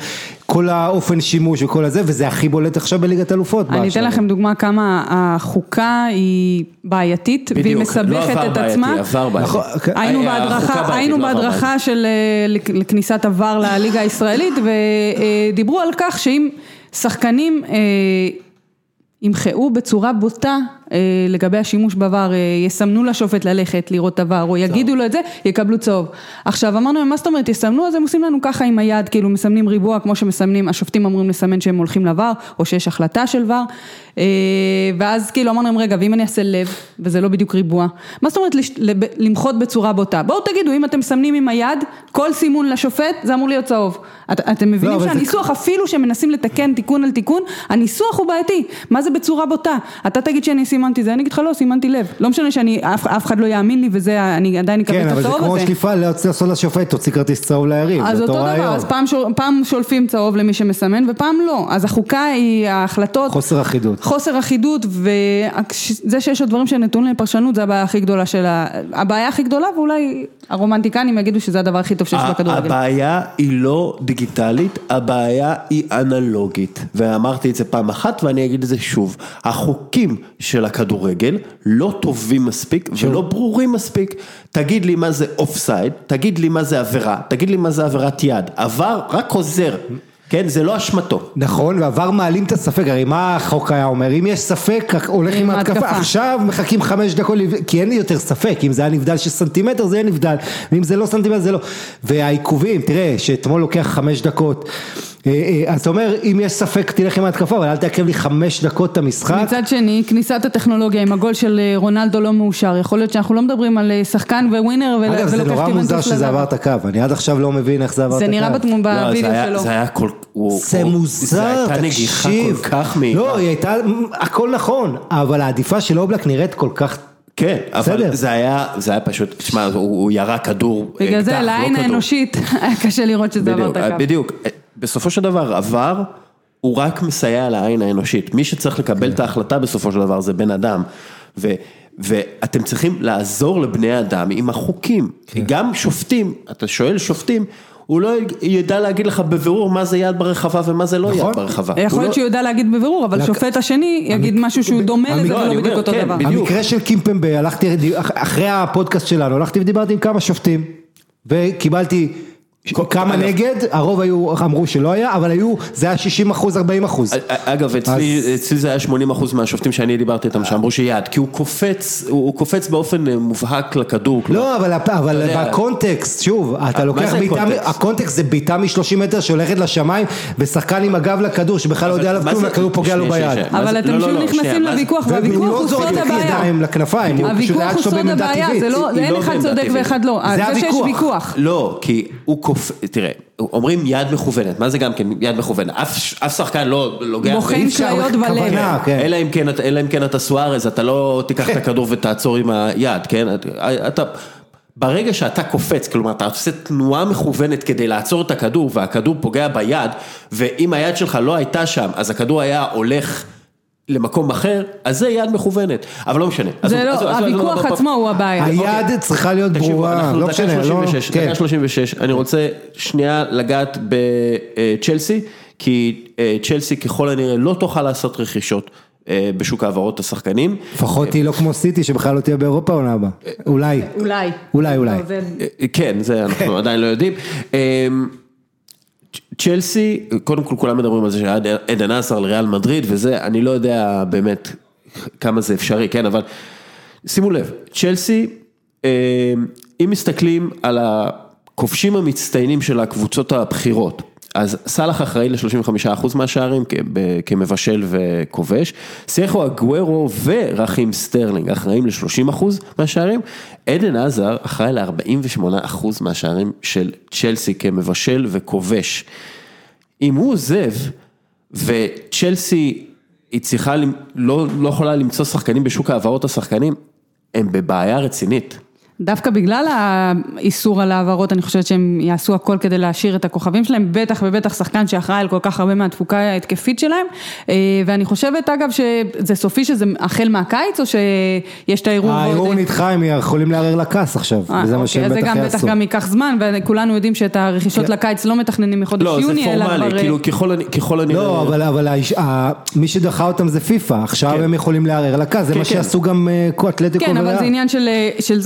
[SPEAKER 2] כל האופן שימוש וכל הזה, וזה הכי בולט עכשיו בליגת אלופות.
[SPEAKER 3] אני אתן. לכם דוגמה כמה החוקה היא בעייתית, והיא
[SPEAKER 1] בדיוק,
[SPEAKER 3] מסבכת
[SPEAKER 1] לא עבר
[SPEAKER 3] את
[SPEAKER 1] בעייתי,
[SPEAKER 3] עצמה.
[SPEAKER 1] עבר בעייתי.
[SPEAKER 2] נכון,
[SPEAKER 3] היינו
[SPEAKER 1] היה- החוקה
[SPEAKER 3] בהדרכה,
[SPEAKER 1] בעייתית,
[SPEAKER 3] היינו
[SPEAKER 1] לא עבר
[SPEAKER 3] בהדרכה של אה, לכניסת עבר לליגה הישראלית ודיברו על כך שאם שחקנים אה, ימחאו בצורה בוטה אה, לגבי השימוש בעבר, אה, יסמנו לשופט ללכת לראות עבר או יגידו לו את זה, יקבלו צהוב. עכשיו אמרנו להם, מה זאת אומרת יסמנו? אז הם עושים לנו ככה עם היד, כאילו מסמנים ריבוע כמו שמסמנים, השופטים אמורים לסמן שהם הולכים לעבר או שיש החלטה של ור. אה, ואז כאילו אמרנו להם, רגע, ואם אני אעשה לב, וזה לא בדיוק ריבוע, מה זאת אומרת למחות בצורה בוטה? בואו תגידו, אם אתם מסמנים עם היד, כל סימון לשופט, זה אמור להיות צהוב. את, אתם מבינים
[SPEAKER 2] אבל זה-
[SPEAKER 3] שהניסוח, אפילו שמנסים לתקן תיקון על תיקון, הניסוח הוא בעייתי. מה זה בצורה בוטה? אתה תגיד שאני סימנתי זה, אני אגיד לך לא, סימנתי לב. לא משנה שאני, אף, אף אחד לא יאמין לי וזה, אני עדיין אקבל
[SPEAKER 2] כן,
[SPEAKER 3] את
[SPEAKER 2] אבל זה
[SPEAKER 3] הצהוב
[SPEAKER 2] כמו
[SPEAKER 3] הזה.
[SPEAKER 2] שליפה, לעשות לשופט, תוציא כרטיס צהוב ליריב,
[SPEAKER 3] אז אותו
[SPEAKER 2] אותו
[SPEAKER 3] דבר. אז פעם, שול, פעם שולפים צהוב למי שמסמן ופעם לא. אז החוקה היא ההחלטות.
[SPEAKER 2] חוסר אחידות.
[SPEAKER 3] חוסר אחידות וזה שיש עוד דברים שנתונים לפרשנות זה הבעיה הכי גדולה של ה... הבעיה הכי גדולה ואולי הרומנטיקנים יגידו שזה הדבר הכי טוב שיש בכדורגל.
[SPEAKER 1] הבעיה היא לא דיגיטלית, הבעיה היא אנלוגית. ואמרתי את זה פעם אחת ואני אגיד את זה שוב. החוקים של הכדורגל לא טובים מספיק ולא ברורים מספיק. תגיד לי מה זה אוף סייד, תגיד לי מה זה עבירה, תגיד לי מה זה עבירת יד. ה VAR רק עוזר, כן? זה לא אשמתו.
[SPEAKER 2] נכון, וה VAR מעלים את הספק, הרי מה החוק היה אומר, אם יש ספק, הולך עם ההתקפה. עכשיו מחכים חמש דקות, לב- כי אין לי יותר ספק, אם זה היה נבדל של סנטימטר זה יהיה נבדל, ואם זה לא סנטימטר זה לא, והעיכובים, תראה, שאתמול לוקח חמש דקות, אתה אומר, אם יש ספק תלך עם ההתקפה, אבל אל תעכב לי חמש דקות את המשחק,
[SPEAKER 3] מצד שני, כניסת הטכנולוגיה עם הגול של אה, רונלדו לא מאושר, יכול להיות שאנחנו לא מדברים על אה, שחקן וווינר ול-
[SPEAKER 2] אגב זה
[SPEAKER 3] ולוקח
[SPEAKER 2] נורא מוזר שזה
[SPEAKER 3] לזר.
[SPEAKER 2] עבר את הקו, אני עד עכשיו לא מבין איך זה עבר את
[SPEAKER 3] זה
[SPEAKER 2] הקו.
[SPEAKER 3] נראה
[SPEAKER 1] לא, זה
[SPEAKER 3] בווידאו
[SPEAKER 1] היה-
[SPEAKER 3] שלו.
[SPEAKER 1] זה היה כל...
[SPEAKER 2] זה מוזר,
[SPEAKER 1] זה הייתה נגיחה
[SPEAKER 2] תקשיב.
[SPEAKER 1] כל כך מהירה.
[SPEAKER 2] לא, היא הייתה, הכל נכון, אבל העדיפה של אובלק נראית כל כך,
[SPEAKER 1] כן, אבל. זה היה, זה היה פשוט, תשמע, הוא, הוא ירה כדור,
[SPEAKER 3] בגלל
[SPEAKER 1] אקדח,
[SPEAKER 3] זה
[SPEAKER 1] לא
[SPEAKER 3] לעין. האנושית *laughs* היה קשה לראות שזה עבר את הקו.
[SPEAKER 1] בדיוק, בסופו של דבר עבר, הוא רק מסייע לעין האנושית, מי שצריך לקבל את ההחלטה בסופו של דבר זה בן אדם, ו, ואתם צריכים לעזור לבני אדם עם החוקים, כי גם שופטים, אתה שואל שופטים, הוא לא ידע להגיד לך בבירור מה זה יד ברחבה ומה זה לא
[SPEAKER 2] נכון.
[SPEAKER 1] יד ברחבה.
[SPEAKER 3] יכול להיות
[SPEAKER 1] לא-
[SPEAKER 3] שהוא יודע להגיד בבירור, אבל
[SPEAKER 2] לק-
[SPEAKER 3] שופט השני יגיד משהו שהוא דומה לזה
[SPEAKER 2] לא,
[SPEAKER 3] ולא בדיוק אותו
[SPEAKER 1] כן,
[SPEAKER 3] דבר.
[SPEAKER 1] בדיוק.
[SPEAKER 2] המקרה של קימפמבה, הלכתי, אח- אחרי הפודקאסט שלנו, הלכתי ודיברתי עם כמה שופטים, וקיבלתי כמה נגד, הרוב היו, אמרו שלא היה, אבל היו, זה היה 60 אחוז, 40 אחוז.
[SPEAKER 1] אגב, אצלי, אצלי זה היה 80% מהשופטים שאני דיברתי איתם שאמרו שיד, כי הוא קופץ, הוא הוא קופץ באופן אה, מובהק לכדור.
[SPEAKER 2] לא, אבל, אבל. בקונטקסט, שוב, אתה לוקח בעיטה,
[SPEAKER 1] קונטקסט?
[SPEAKER 2] הקונטקסט זה בעיטה מ-30 מטר שהולכת לשמיים, ושחקן עם הגב לכדור, שבכלל לא יודע עליו כלום,
[SPEAKER 1] זה-
[SPEAKER 2] הכדור פוגע לו ביד.
[SPEAKER 3] אבל אתם
[SPEAKER 1] לא, לא,
[SPEAKER 3] שוב
[SPEAKER 1] לא,
[SPEAKER 3] נכנסים לוויכוח, והוויכוח
[SPEAKER 2] לא
[SPEAKER 3] הוא סוד הבעיה. הוויכוח הוא סוד הבעיה. זה לא, אין
[SPEAKER 1] לא
[SPEAKER 3] אחד צודק. ואחד לא,
[SPEAKER 2] זה
[SPEAKER 3] זה שיש
[SPEAKER 2] הוויכוח.
[SPEAKER 3] ויכוח.
[SPEAKER 1] לא, כי הוא קופ... תראה, אומרים יד מכוונת, מה זה גם כן יד מכוונת? אף, אף שחקן לא לוגע...
[SPEAKER 3] בוחן
[SPEAKER 1] אי אפשר-
[SPEAKER 3] כליות
[SPEAKER 2] כן.
[SPEAKER 1] אלא אם כן, אתה- אלא אם כן אתה סוארז, אתה לא תיקח את הכדור ותעצור עם היד, כן? אתה- אתה... ברגע שאתה קופץ, כלומר אתה עושה תנועה מכוונת כדי לעצור את הכדור והכדור פוגע ביד ואם היד שלך לא הייתה שם אז הכדור היה הולך למקום אחר, אז זה יד מכוונת, אבל לא משנה.
[SPEAKER 3] זה לא, הוויכוח עצמו הוא הבעיה.
[SPEAKER 2] היד צריכה להיות ברורה, לא משנה, לא,
[SPEAKER 1] 36,
[SPEAKER 2] כן.
[SPEAKER 1] דקה 36, אני רוצה שנייה לגעת בצ'לסי, כי אה, צ'לסי ככל הנראה לא תוכל לעשות רכישות אה, בשוק העברות השחקנים.
[SPEAKER 2] לפחות היא לא כמו סיטי שבכלל לא תהיה באירופה עונה הבאה, אולי,
[SPEAKER 3] אולי.
[SPEAKER 2] אולי, אולי.
[SPEAKER 3] לא,
[SPEAKER 1] אה, כן, זה אנחנו עדיין לא יודעים. צ'לסי, קודם כל כולם מדברים על זה שאדן הזאר לריאל מדריד וזה, אני לא יודע באמת כמה זה אפשרי, כן, אבל שימו לב, צ'לסי, אה, אם מסתכלים על הכובשים המצטיינים של הקבוצות הבכירות, אז סאלח אחראי ל-35% מהשערים כמבשל וכובש, סרחיו אגוארו ורחים סטרלינג אחראים ל-30% מהשערים, אדן הזאר אחראי ל-48% מהשערים של צ'לסי כמבשל וכובש. אם הוא עוזב וצ'לסי היא צריכה, לא, לא יכולה למצוא שחקנים בשוק העברות השחקנים, הם בבעיה רצינית.
[SPEAKER 3] דווקא בגלל האיסור על העברות, אני חושבת שהם יעשו הכל כדי להשאיר את הכוכבים שלהם, בטח ובטח שחקן שאחראי על כל כך הרבה מהתפוקה ההתקפית שלהם, אה, ואני חושבת אגב שזה סופי שזה החל מהקיץ, או שיש את הערעור?
[SPEAKER 2] הערעור נדחה, הם יכולים לערער לכס עכשיו,
[SPEAKER 3] אה,
[SPEAKER 2] וזה מה
[SPEAKER 3] אוקיי,
[SPEAKER 2] שהם
[SPEAKER 3] אז זה
[SPEAKER 2] בטח
[SPEAKER 3] גם
[SPEAKER 2] יעשו.
[SPEAKER 3] בטח גם ייקח זמן, וכולנו יודעים שאת הרכישות
[SPEAKER 2] כן.
[SPEAKER 3] לקיץ לא מתכננים מחודש
[SPEAKER 1] לא, זה
[SPEAKER 3] יוני, אלא כבר...
[SPEAKER 1] פורמלי,
[SPEAKER 3] אה,
[SPEAKER 1] כאילו ככל הנ- ככל הנראה...
[SPEAKER 2] לא, אבל, אבל האיש- ה- מי שדחה אותם זה פיפא, עכשיו
[SPEAKER 1] כן.
[SPEAKER 2] הם יכולים לערער לכס, זה
[SPEAKER 1] כן,
[SPEAKER 2] מה
[SPEAKER 1] כן.
[SPEAKER 2] שעשו גם אה, אתלטיקו
[SPEAKER 3] כן, אבל
[SPEAKER 2] וריאל.
[SPEAKER 3] זה עניין של, אה, של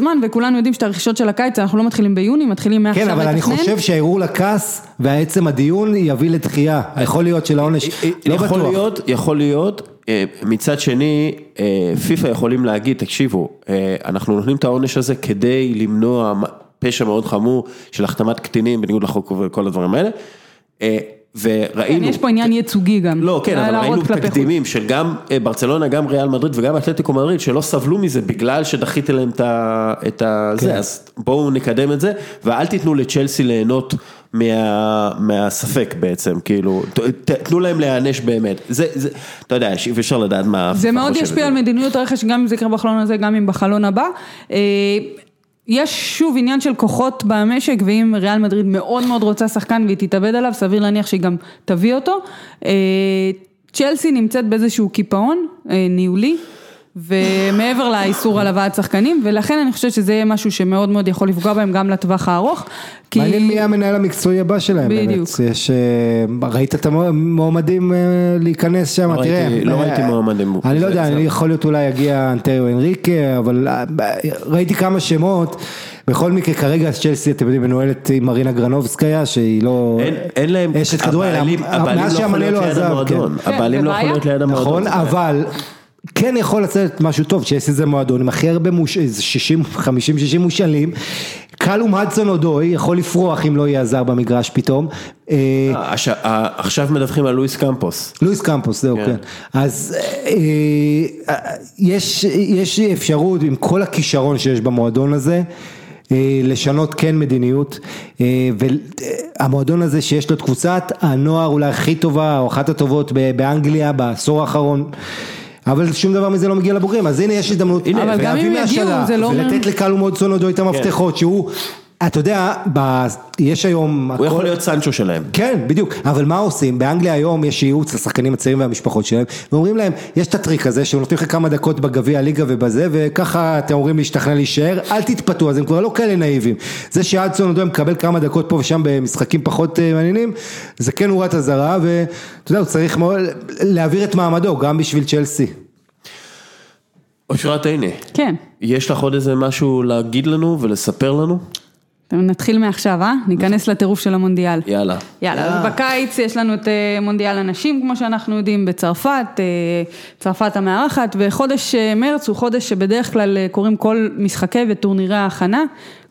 [SPEAKER 3] זמן, וכולנו יודעים שאת הרכישות של הקיץ, אנחנו לא מתחילים ביוני, מתחילים מעכשיו
[SPEAKER 2] כן, אבל אני
[SPEAKER 3] לתכנן.
[SPEAKER 2] חושב שהערעור לכס ועצם הדיון יביא לדחייה, יכול להיות של העונש, לא
[SPEAKER 1] יכול
[SPEAKER 2] בטוח.
[SPEAKER 1] להיות, יכול להיות, אה, מצד שני, אה, פיפ"א יכולים להגיד, תקשיבו, אה, אנחנו נותנים את העונש הזה כדי למנוע פשע מאוד חמור של החתמת קטינים בניגוד לחוק וכל הדברים האלה. אה,
[SPEAKER 3] כן,
[SPEAKER 1] וראינו,
[SPEAKER 3] יש פה עניין ייצוגי גם.
[SPEAKER 1] לא, כן, אבל
[SPEAKER 3] להראות
[SPEAKER 1] ראינו. תקדימים של גם אה, ברצלונה, גם ריאל מדריד וגם אתלטיקו מדריד שלא סבלו מזה בגלל שדחיתי להם את ה-
[SPEAKER 2] כן.
[SPEAKER 1] זה, אז בואו נקדם את זה, ואל תיתנו לצ'לסי ליהנות מה- מהספק בעצם, כאילו, תנו להם להיענש באמת, זה, אתה יודע, אי אפשר לדעת מה...
[SPEAKER 3] זה מאוד ישפיע. על מדיניות הרכש, גם אם זה יקרה בחלון הזה, גם אם בחלון הבא. יש שוב עניין של כוחות במשק, ואם ריאל מדריד מאוד מאוד רוצה שחקן והיא תתאבד עליו, סביר להניח שהיא גם תביא אותו. אה, צ'לסי נמצאת באיזשהו קיפאון אה, ניהולי. ומעבר לאיסור על הבאת שחקנים, ולכן אני חושבת שזה יהיה משהו שמאוד מאוד יכול לפגוע בהם גם לטווח הארוך. כי-
[SPEAKER 2] מעניין מי המנהל המקצועי הבא שלהם באמת,
[SPEAKER 3] בדיוק.
[SPEAKER 2] יש, אה, ראית את המועמדים אה, להיכנס שם,
[SPEAKER 1] לא
[SPEAKER 2] תראה,
[SPEAKER 1] ראיתי- לא
[SPEAKER 2] אה,
[SPEAKER 1] ראיתי מועמדים.
[SPEAKER 2] אני לא יודע, אני יכול להיות אולי יגיע אנטריו אנריקה, אבל ראיתי כמה שמות, בכל מקרה כרגע צ'לסי אתם יודעים מנוהלת עם מרינה גרנובסקיה שהיא לא
[SPEAKER 1] אין, אין להם,
[SPEAKER 2] אשת כדורגל,
[SPEAKER 1] הבעלים, הבעלים
[SPEAKER 2] מאז
[SPEAKER 1] לא יכול
[SPEAKER 2] שהמנהל
[SPEAKER 1] להיות
[SPEAKER 2] לא
[SPEAKER 1] ליד
[SPEAKER 2] עזב,
[SPEAKER 1] המועדון,
[SPEAKER 3] כן.
[SPEAKER 1] הבעלים לא
[SPEAKER 3] זה
[SPEAKER 1] יכול להיות. ליד המועדון.
[SPEAKER 2] נכון,
[SPEAKER 1] זה בעיה.
[SPEAKER 2] אבל כן יכול לצאת משהו טוב, צ'לסי זה מועדון עם הכי הרבה מוש... איזה 60, 50-60 מושאלים, קלום הדסון אודוי יכול לפרוח אם לא יהיה זר במגרש פתאום. אה,
[SPEAKER 1] עכשיו מדווחים על לואיס קמפוס.
[SPEAKER 2] לואיס קמפוס, זהו,
[SPEAKER 1] כן.
[SPEAKER 2] כן. אז אה, אה, יש, אפשרות עם כל הכישרון שיש במועדון הזה. לשנות כן מדיניות והמועדון הזה שיש לו את קבוצת הנוער אולי הכי טובה או אחת הטובות באנגליה בעשור האחרון אבל שום דבר מזה לא מגיע לבוגרים אז הנה יש הזדמנות
[SPEAKER 3] אבל גם אם יגיעו, זה לא אומר-
[SPEAKER 2] ולתת לקלום אודסון עוד את המפתחות שהוא אתה יודע ב- יש היום
[SPEAKER 1] הוא
[SPEAKER 2] הכל-
[SPEAKER 1] יכול להיות סנצ'ו שלהם.
[SPEAKER 2] כן, בדיוק, אבל מה עושים? באנגליה היום יש ייעוץ לשחקנים הצעירים והמשפחות שלהם, ואומרים להם, יש את הטריק הזה, שהוא נותן לך כמה דקות בגביע הליגה ובזה, וככה אתם אומרים להשתכנע להישאר, אל תתפתו, אז הם כבר לא כאלה נאיבים. זה שאדסון עוד מקבל כמה דקות פה ושם במשחקים פחות אה, מעניינים, זה כן נורת אזהרה, ואתה יודע, הוא צריך מאוד להעביר את מעמדו, גם בשביל צ'לסי.
[SPEAKER 1] אושרת הנה,
[SPEAKER 3] כן.
[SPEAKER 1] יש לך עוד איזה משהו להגיד לנו ולספר לנו?
[SPEAKER 3] נתחיל מעכשיו, אה? ניכנס לטירוף של המונדיאל.
[SPEAKER 1] יאללה.
[SPEAKER 3] יאללה, אז בקיץ יש לנו את אה, מונדיאל הנשים, כמו שאנחנו יודעים, בצרפת, אה, צרפת המארחת, וחודש אה, מרץ הוא חודש שבדרך כלל קוראים כל משחקי וטורנירי ההכנה.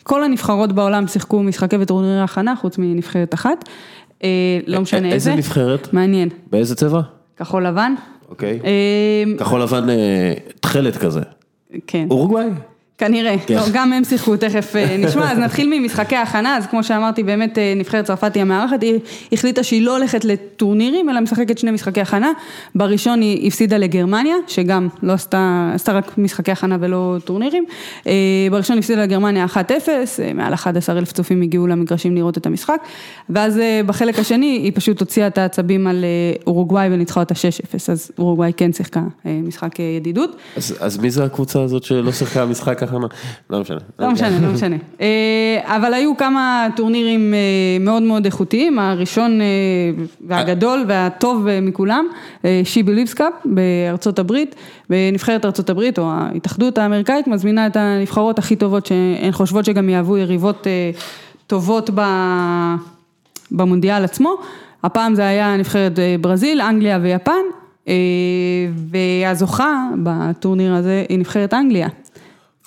[SPEAKER 3] כל הנבחרות בעולם שיחקו משחקי וטורנירי הכנה, חוץ מנבחרת אחת. לא משנה
[SPEAKER 1] איזה
[SPEAKER 3] איזה.
[SPEAKER 1] נבחרת?
[SPEAKER 3] מעניין.
[SPEAKER 1] באיזה צבע?
[SPEAKER 3] כחול לבן.
[SPEAKER 1] אוקיי. כחול לבן תכלת כזה.
[SPEAKER 3] כן.
[SPEAKER 1] אורוגוואי?
[SPEAKER 3] כנראה,
[SPEAKER 1] כן.
[SPEAKER 3] לא, גם הם שיחקו, תכף אה, נשמע, אז נתחיל ממשחקי ההכנה, אז כמו שאמרתי, באמת אה, נבחרת צרפת היא המארחת, היא החליטה שהיא לא הולכת לטורנירים, אלא משחקת שני משחקי הכנה, בראשון היא הפסידה לגרמניה, שגם לא עשתה, עשתה רק משחקי הכנה ולא טורנירים, אה, בראשון הפסידה לגרמניה 1-0, אה, מעל 11 אלף צופים הגיעו למגרשים לראות את המשחק, ואז בחלק השני היא פשוט הוציאה את העצבים על אורוגוואי וניצחה אותה 6-0, אז אורוגוואי כן שיחקה משחק ידידות.
[SPEAKER 1] אז, אז מי זה הקבוצה הזאת שלא שיחקה משחק הכנה? לא משנה.
[SPEAKER 3] לא משנה, לא *laughs* משנה. אה, אבל היו כמה טורנירים אה, מאוד מאוד איכותיים, הראשון אה, והגדול והטוב מכולם, שיבי ליבסקאפ בארצות הברית, בנבחרת ארצות הברית, או ההתאחדות האמריקאית, מזמינה את הנבחרות הכי טובות שהן חושבות שגם יהוו יריבות טובות במונדיאל עצמו. הפעם זה היה נבחרת ברזיל, אנגליה ויפן, והזוכה בטורניר הזה היא נבחרת אנגליה.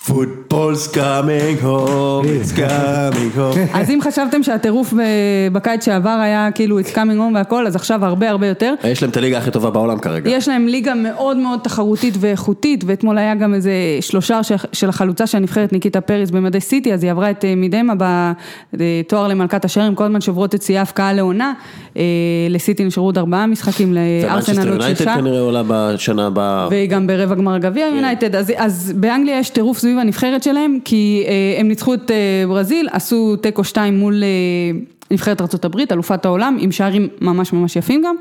[SPEAKER 1] Football's coming home, it's coming home. *laughs*
[SPEAKER 3] אז אם חשבתם שהטירוף ב- בקיץ שעבר היה כאילו it's coming home והכל, אז עכשיו הרבה הרבה יותר.
[SPEAKER 1] יש להם את הליגה הכי טובה בעולם כרגע.
[SPEAKER 3] יש להם ליגה מאוד מאוד תחרותית ואיכותית, ואתמול היה גם איזה שלושה של- החלוצה של הנבחרת ניקיטה פריס במדי סיטי, אז היא עברה את אה, מידמה בתואר למלכת השערים, כל הזמן שוברות את שיאי ההפקעה לעונה. לסיטי נשארו עוד ארבעה משחקים, לארסנל עוד
[SPEAKER 1] יונייטד
[SPEAKER 3] שישה.
[SPEAKER 1] כנראה עולה בשנה הבאה.
[SPEAKER 3] והיא גם ברבע גמר גביע יונייטד, אז, אז באנגליה יש טירוף סביב הנבחרת שלהם, כי אה, הם ניצחו את אה, ברזיל, עשו תיקו 2 מול אה, נבחרת ארה"ב, אלופת העולם, עם שערים ממש ממש יפים גם,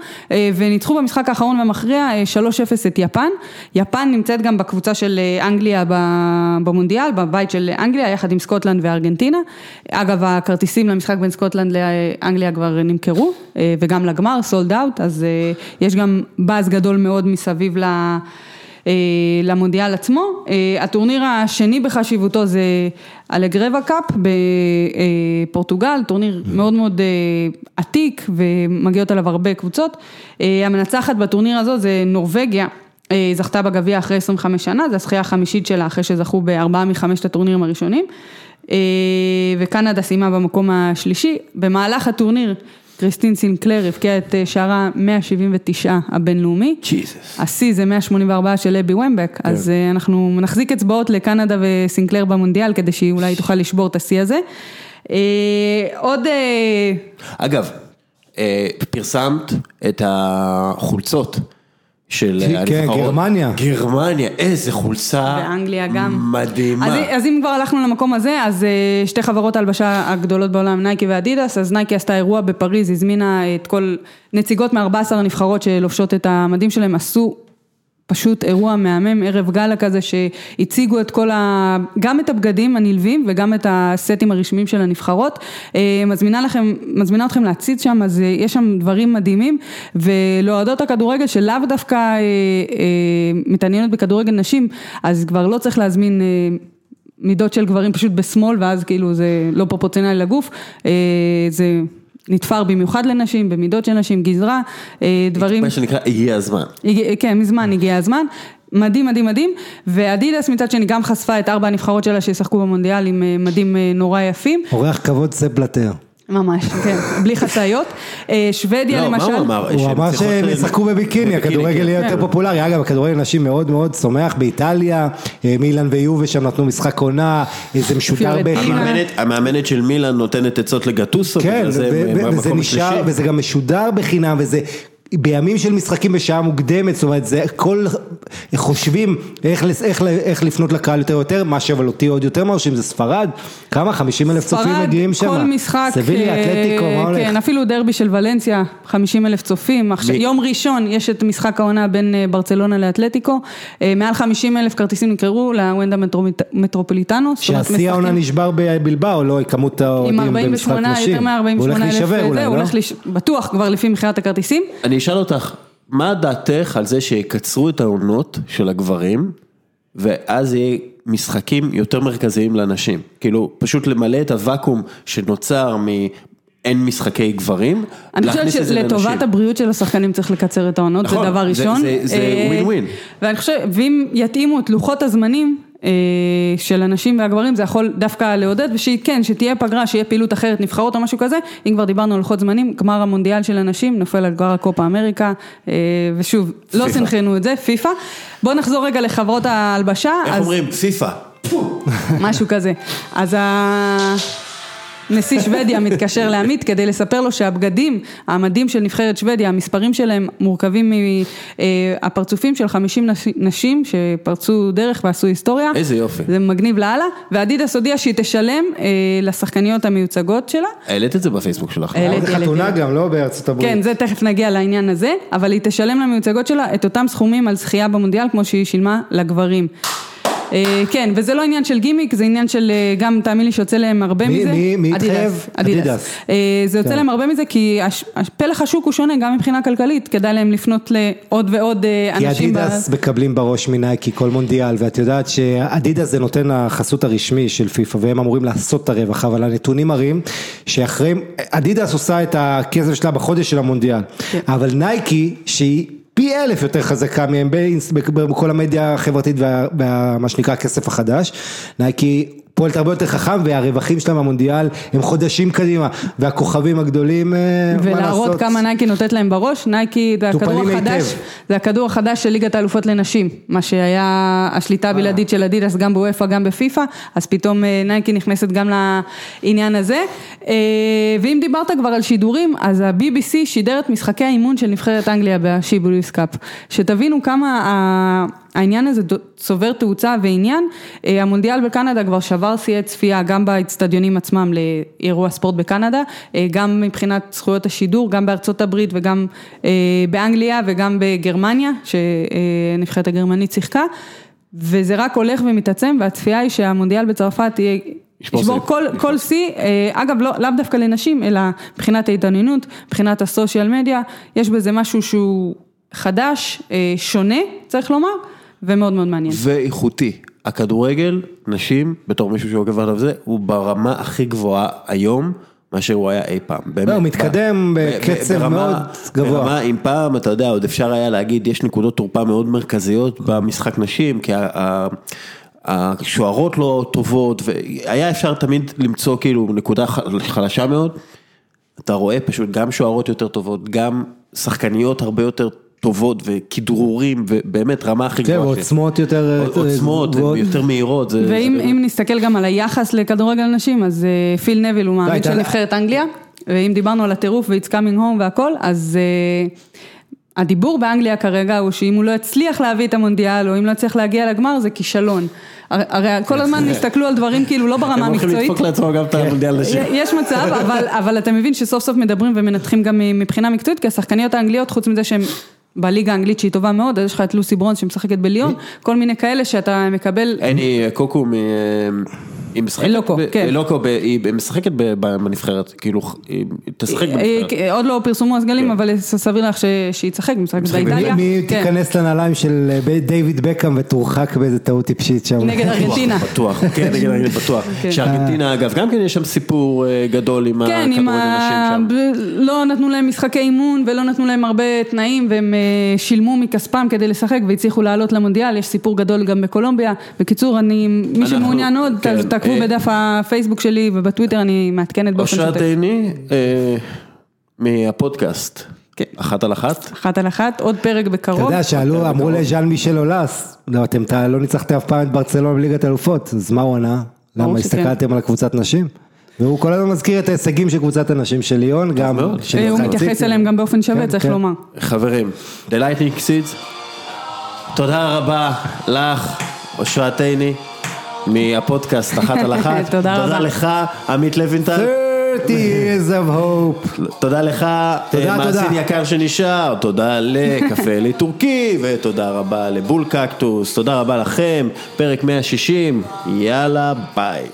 [SPEAKER 3] וניצחו במשחק האחרון והמכריע אה, 3-0 את יפן. יפן נמצאת גם בקבוצה של אנגליה במונדיאל, בבית של אנגליה, יחד עם סקוטלנד וארגנטינה. אגב, הכרטיסים למשחק בין סקוטלנד לאנגליה כבר נמכרו, וגם לגמר, sold out, אז יש גם באז גדול מאוד מסביב ל... אה, למונדיאל עצמו. אה, הטורניר השני בחשיבותו זה אלגרבה Cup בפורטוגל, טורניר מאוד מאוד אה, עתיק ומגיעות עליו הרבה קבוצות. אה, המנצחת בטורניר הזה זה נורבגיה. אה, זכתה בגביע אחרי 25 שנה, זו הזכייה החמישית שלה אחרי שזכו בארבעה מחמשת הטורנירים הראשונים. אה, וקנדה סיימה במקום השלישי. במהלך הטורניר קריסטין סינקלר הבקיעה את אה, שערה 179 הבינלאומי.
[SPEAKER 1] ג'יזוס.
[SPEAKER 3] השיא זה 184 של אבי וומבק, אז אה, אנחנו נחזיק אצבעות לקנדה וסינקלר במונדיאל כדי שהיא אולי תוכל לשבור את השיא הזה. אה, עוד,
[SPEAKER 1] אגב, פרסמת את החולצות של
[SPEAKER 2] כן. גרמניה.
[SPEAKER 1] גרמניה, איזה חולצה
[SPEAKER 3] באנגליה גם.
[SPEAKER 1] מדהימה.
[SPEAKER 3] אז, אז אם כבר הלכנו למקום הזה, אז אה, שתי חברות ההלבשה הגדולות בעולם, נייקי ואדידס, אז נייקי עשתה אירוע בפריז, הזמינה את כל נציגות מ-14 הנבחרות שלובשות את המדים שלהם, עשו פשוט אירוע מהמם, ערב גאלה כזה שהציגו את כל ה... גם את הבגדים הנלווים וגם את הסטים הרשמיים של הנבחרות. אה, מזמינה לכם, מזמינה אתכם להציץ שם, אז אה, יש שם דברים מדהימים, ולאוהדות הכדורגל שלאו דווקא אה, אה, מתעניינות בכדורגל נשים, אז כבר לא צריך להזמין אה, מידות של גברים פשוט בשמאל, ואז כאילו זה לא פרופורציונלי לגוף, אה, זה... נתפר במיוחד לנשים, במידות של נשים, גזרה, אה, דברים...
[SPEAKER 1] מה שנקרא, הגיע הזמן.
[SPEAKER 3] הגיע, כן, מזמן הגיע הזמן. מדהים, מדהים, מדהים. ואדידס מצד שני גם חשפה את ארבע הנבחרות שלה שישחקו במונדיאל עם אה, מדים אה, נורא יפים.
[SPEAKER 2] אורח כבוד ספ פלטר.
[SPEAKER 3] ממש, כן, בלי חצאיות. אה, שוודיה
[SPEAKER 1] לא, מה
[SPEAKER 3] למשל.
[SPEAKER 1] הוא אמר?
[SPEAKER 2] הוא אמר שהם ישחקו בביקיני, הכדורגל יהיה
[SPEAKER 3] כן.
[SPEAKER 2] יותר פופולרי, אגב הכדורגל נשים מאוד מאוד צומח באיטליה, אה, מילאן ויובה שם נתנו משחק עונה, אה, זה משודר. בחינם.
[SPEAKER 1] המאמנת, של מילאן נותנת עצות לגטוסו,
[SPEAKER 2] כן, וזה נשאר. וזה גם משודר בחינם, וזה בימים של משחקים בשעה מוקדמת, זאת אומרת, זה כל, חושבים איך, לס- איך, ל- איך לפנות לקהל יותר יותר, מה שאבל אותי עוד יותר מרשים זה ספרד, כמה? 50 אלף צופים
[SPEAKER 3] ספרד,
[SPEAKER 2] מגיעים שם,
[SPEAKER 3] כל משחק,
[SPEAKER 2] סביליה,
[SPEAKER 3] אה,
[SPEAKER 2] אתלטיקו, מה הולך?
[SPEAKER 3] כן, אפילו דרבי של ולנסיה, 50 אלף צופים, עכשיו,
[SPEAKER 1] מי-
[SPEAKER 3] יום ראשון יש את משחק העונה בין אה, ברצלונה לאתלטיקו, אה, מעל 50 אלף כרטיסים נמכרו לוונדה מטרו- מטרופוליטנו,
[SPEAKER 2] שהשיא העונה נשבר בבלבאו, לא, כמות
[SPEAKER 3] עם
[SPEAKER 2] האוהדים במשחק
[SPEAKER 3] 48,
[SPEAKER 2] נשים,
[SPEAKER 3] יותר מ-48
[SPEAKER 2] הוא הולך
[SPEAKER 3] אלף,
[SPEAKER 2] להישבר
[SPEAKER 3] זה,
[SPEAKER 2] אולי,
[SPEAKER 3] הוא
[SPEAKER 2] לא?
[SPEAKER 3] הולך להיש... בטוח כבר לפי מכירת הכרטיסים.
[SPEAKER 1] אני אשאל אותך, מה דעתך על זה שיקצרו את העונות של הגברים, ואז יהיה משחקים יותר מרכזיים לנשים? כאילו, פשוט למלא את הוואקום שנוצר מ... אין משחקי גברים,
[SPEAKER 3] אני חושבת שלטובת. הבריאות של השחקנים צריך לקצר את העונות, זה
[SPEAKER 1] נכון,
[SPEAKER 3] דבר
[SPEAKER 1] זה-
[SPEAKER 3] ראשון.
[SPEAKER 1] זה-
[SPEAKER 3] אה,
[SPEAKER 1] ווין ווין.
[SPEAKER 3] ואני חושבת, ואם יתאימו את לוחות הזמנים אה, של הנשים והגברים, זה יכול דווקא לעודד, ושכן, שתהיה פגרה, שיהיה פעילות אחרת, נבחרות או משהו כזה, אם כבר דיברנו על לוחות זמנים, גמר המונדיאל של הנשים, נופל על גמר הקופה אמריקה, אה, ושוב, לא
[SPEAKER 1] פיפ"א.
[SPEAKER 3] סנכרנו את זה, פיפא. בואו נחזור רגע לחברות ההלבשה.
[SPEAKER 1] איך
[SPEAKER 3] אז-
[SPEAKER 1] אומרים? פיפא.
[SPEAKER 3] משהו כזה. אז ה... נשיא שוודיה מתקשר לעמית כדי לספר לו שהבגדים, המדים של נבחרת שוודיה, המספרים שלהם מורכבים מהפרצופים של 50 נש- נשים שפרצו דרך ועשו היסטוריה.
[SPEAKER 1] איזה יופי.
[SPEAKER 3] זה מגניב לאללה, ואדידס הודיעה שהיא תשלם אה, לשחקניות המיוצגות שלה.
[SPEAKER 1] העלית את זה בפייסבוק שלך.
[SPEAKER 3] העליתי,
[SPEAKER 2] זה
[SPEAKER 3] העליתי.
[SPEAKER 2] חתונה גם, לא בארצות הברית.
[SPEAKER 3] כן, זה תכף נגיע לעניין הזה, אבל היא תשלם למיוצגות שלה את אותם סכומים על זכייה במונדיאל כמו שהיא שילמה לגברים. אה, כן, וזה לא עניין של גימיק, זה עניין של אה, גם, תאמין לי שיוצא להם הרבה
[SPEAKER 2] מי-
[SPEAKER 3] מזה.
[SPEAKER 2] מי- מי התחייב?
[SPEAKER 3] אדידס. אה, זה יוצא
[SPEAKER 2] כן.
[SPEAKER 3] להם הרבה מזה כי פלח השוק הוא שונה גם מבחינה כלכלית, כדאי להם לפנות לעוד ועוד
[SPEAKER 2] כי
[SPEAKER 3] אנשים. ב-
[SPEAKER 2] אדידס מקבלים בראש מנייקי כל מונדיאל, ואת יודעת שאדידס זה נותן החסות הרשמי של פיפ"א, והם אמורים לעשות את הרווח, אבל הנתונים מראים שאחרי, אדידס עושה את הכסף שלה בחודש של המונדיאל,
[SPEAKER 3] כן.
[SPEAKER 2] אבל נייקי, שהיא פי אלף יותר חזקה מהם בכל המדיה החברתית ומה שנקרא הכסף החדש, נייקי פועלת הרבה יותר חכם והרווחים שלה מהמונדיאל הם חודשים קדימה והכוכבים הגדולים, אה,
[SPEAKER 3] ולהראות? כמה נייקי נותנת להם בראש, נייקי זה הכדור החדש. זה הכדור החדש של ליגת האלופות לנשים, מה שהיה השליטה הבלעדית של אדידס גם באופ"א גם בפיפא, אז פתאום אה, נייקי נכנסת גם לעניין הזה. אה, ואם דיברת כבר על שידורים, אז ה-BBC שידר את משחקי האימון של נבחרת אנגליה בשיבוליס קאפ, שתבינו כמה העניין הזה צובר תאוצה ועניין, אה, המונדיאל בקנדה כבר שבר שיאי צפייה גם באצטדיונים עצמם לאירוע ספורט בקנדה, אה, גם מבחינת זכויות השידור, גם בארצות הברית וגם אה, באנגליה וגם בגרמניה, שנבחרת הגרמנית שיחקה, וזה רק הולך ומתעצם והצפייה היא שהמונדיאל בצרפת יהיה...
[SPEAKER 1] ישבור.
[SPEAKER 3] כל, כל שיא, אגב לא, לאו דווקא לנשים, אלא מבחינת ההתעניינות, מבחינת הסושיאל מדיה, יש בזה משהו שהוא חדש, שונה, צריך לומר, ומאוד מאוד מעניין.
[SPEAKER 1] ואיכותי. הכדורגל, נשים, בתור מישהו שעוקב עליו זה, הוא ברמה הכי גבוהה היום, מאשר הוא היה אי פעם. באמת.
[SPEAKER 2] לא, הוא מתקדם
[SPEAKER 1] ב-
[SPEAKER 2] בקצב
[SPEAKER 1] ברמה-
[SPEAKER 2] מאוד גבוה.
[SPEAKER 1] ברמה, אם פעם, אתה יודע, עוד אפשר היה להגיד, יש נקודות תורפה מאוד מרכזיות במשחק נשים, כי השוערות לא טובות, והיה אפשר תמיד למצוא כאילו נקודה חלשה מאוד. אתה רואה פשוט גם שוערות יותר טובות, גם שחקניות הרבה יותר טובות וכדרורים, ובאמת רמה הכי
[SPEAKER 2] כן,
[SPEAKER 1] גבוהה.
[SPEAKER 2] ועוצמות יותר, אה,
[SPEAKER 1] עוצמות. יותר מהירות.
[SPEAKER 3] ואם נסתכל גם על היחס לכדורגל נשים, אז אה, פיל נביל הוא מאמן של נבחרת אנגליה, ואם דיברנו על הטירוף ו-It's coming home והכל, אז הדיבור באנגליה כרגע הוא שאם הוא לא יצליח להביא את המונדיאל, או אם לא יצליח להגיע לגמר, זה כישלון. הרי- כל הזמן הסתכלו על דברים כאילו לא ברמה
[SPEAKER 1] הם הולכים
[SPEAKER 3] המקצועית.
[SPEAKER 1] לדפוק לעצמם גם את המונדיאל נשים.
[SPEAKER 3] יש מצב, אבל, אבל אתה מבין שסוף סוף מדברים ומנתחים גם מבחינה מקצועית, כי השחקניות האנגליות, חוץ מזה שהן בליגה האנגלית שהיא טובה מאוד, אז יש לך את לוסי ברונס שמשחקת בליון, כל מיני כאלה שאתה מקבל,
[SPEAKER 1] אין, היא קוקו, מ- היא משחקת,
[SPEAKER 3] לוקו,
[SPEAKER 1] ב-
[SPEAKER 3] כן.
[SPEAKER 1] ב- היא משחקת ב- בנבחרת, כאילו, היא תשחק בנבחרת.
[SPEAKER 3] אה, עוד לא פרסמו הסגלים, אבל סביר לך ש- שהיא תשחק, משחקת באיטליה,
[SPEAKER 2] מי
[SPEAKER 3] כן,
[SPEAKER 2] תיכנס לנעליים של אה, דיוויד בקאם ותורחק באיזה טעות טיפשית שם.
[SPEAKER 3] נגד *laughs* ארגנטינה.
[SPEAKER 1] בטוח, כן, נגד *laughs* ארגנטינה בטוח.
[SPEAKER 3] כן.
[SPEAKER 1] שארגנטינה אגב, גם כן יש שם סיפור אה, גדול עם
[SPEAKER 3] כן,
[SPEAKER 1] הכדורגל
[SPEAKER 3] עם
[SPEAKER 1] נשים
[SPEAKER 3] ה...
[SPEAKER 1] שם.
[SPEAKER 3] לא נתנו להם משחקי אימון ולא נתנו להם הרבה תנאים והם אה, שילמו מכספם כדי לשחק והצליחו לעלות למונדיאל, יש סיפור גדול גם בקולומביה. בקיצור, אני, מי שמעוניין עוד,
[SPEAKER 1] כן,
[SPEAKER 3] ת- תעקבו
[SPEAKER 1] אה,
[SPEAKER 3] בדף הפייסבוק שלי ובטוויטר אני מעדכנת באופן
[SPEAKER 1] אושרת
[SPEAKER 3] שוטף.
[SPEAKER 1] עיני, אה, מהפודקאסט,
[SPEAKER 3] כן.
[SPEAKER 1] אחת על אחת.
[SPEAKER 3] אחת על אחת, עוד פרק
[SPEAKER 2] אתה
[SPEAKER 3] בקרוב.
[SPEAKER 2] יודע, שאלו, אמרו לז'אן מישל אולס, לא, אתם לא ניצחתם אף פעם את ברצלונה בליגת אלופות, אז מה הוא ענה? למה. הסתכלתם על הקבוצת נשים? והוא כל הזמן מזכיר את ההישגים של קבוצת הנשים של ליון, גם
[SPEAKER 3] אה, הוא מתייחס. אליהם גם באופן שווה,
[SPEAKER 2] כן,
[SPEAKER 3] צריך
[SPEAKER 2] כן.
[SPEAKER 3] לומר.
[SPEAKER 1] חברים, The Lightning Seeds, תודה רבה לך, אושרת עיני, מהפודקאסט אחת על אחת. *laughs*
[SPEAKER 3] תודה רבה.
[SPEAKER 1] תודה לך, עמית לוינטל.
[SPEAKER 2] 30 years of hope.
[SPEAKER 1] תודה לך, אה, מאזין
[SPEAKER 2] תודה.
[SPEAKER 1] יקר שנשאר, תודה לקפה *laughs* אלי טורקי, ותודה רבה לבול קקטוס, תודה רבה לכם, פרק 160, יאללה ביי.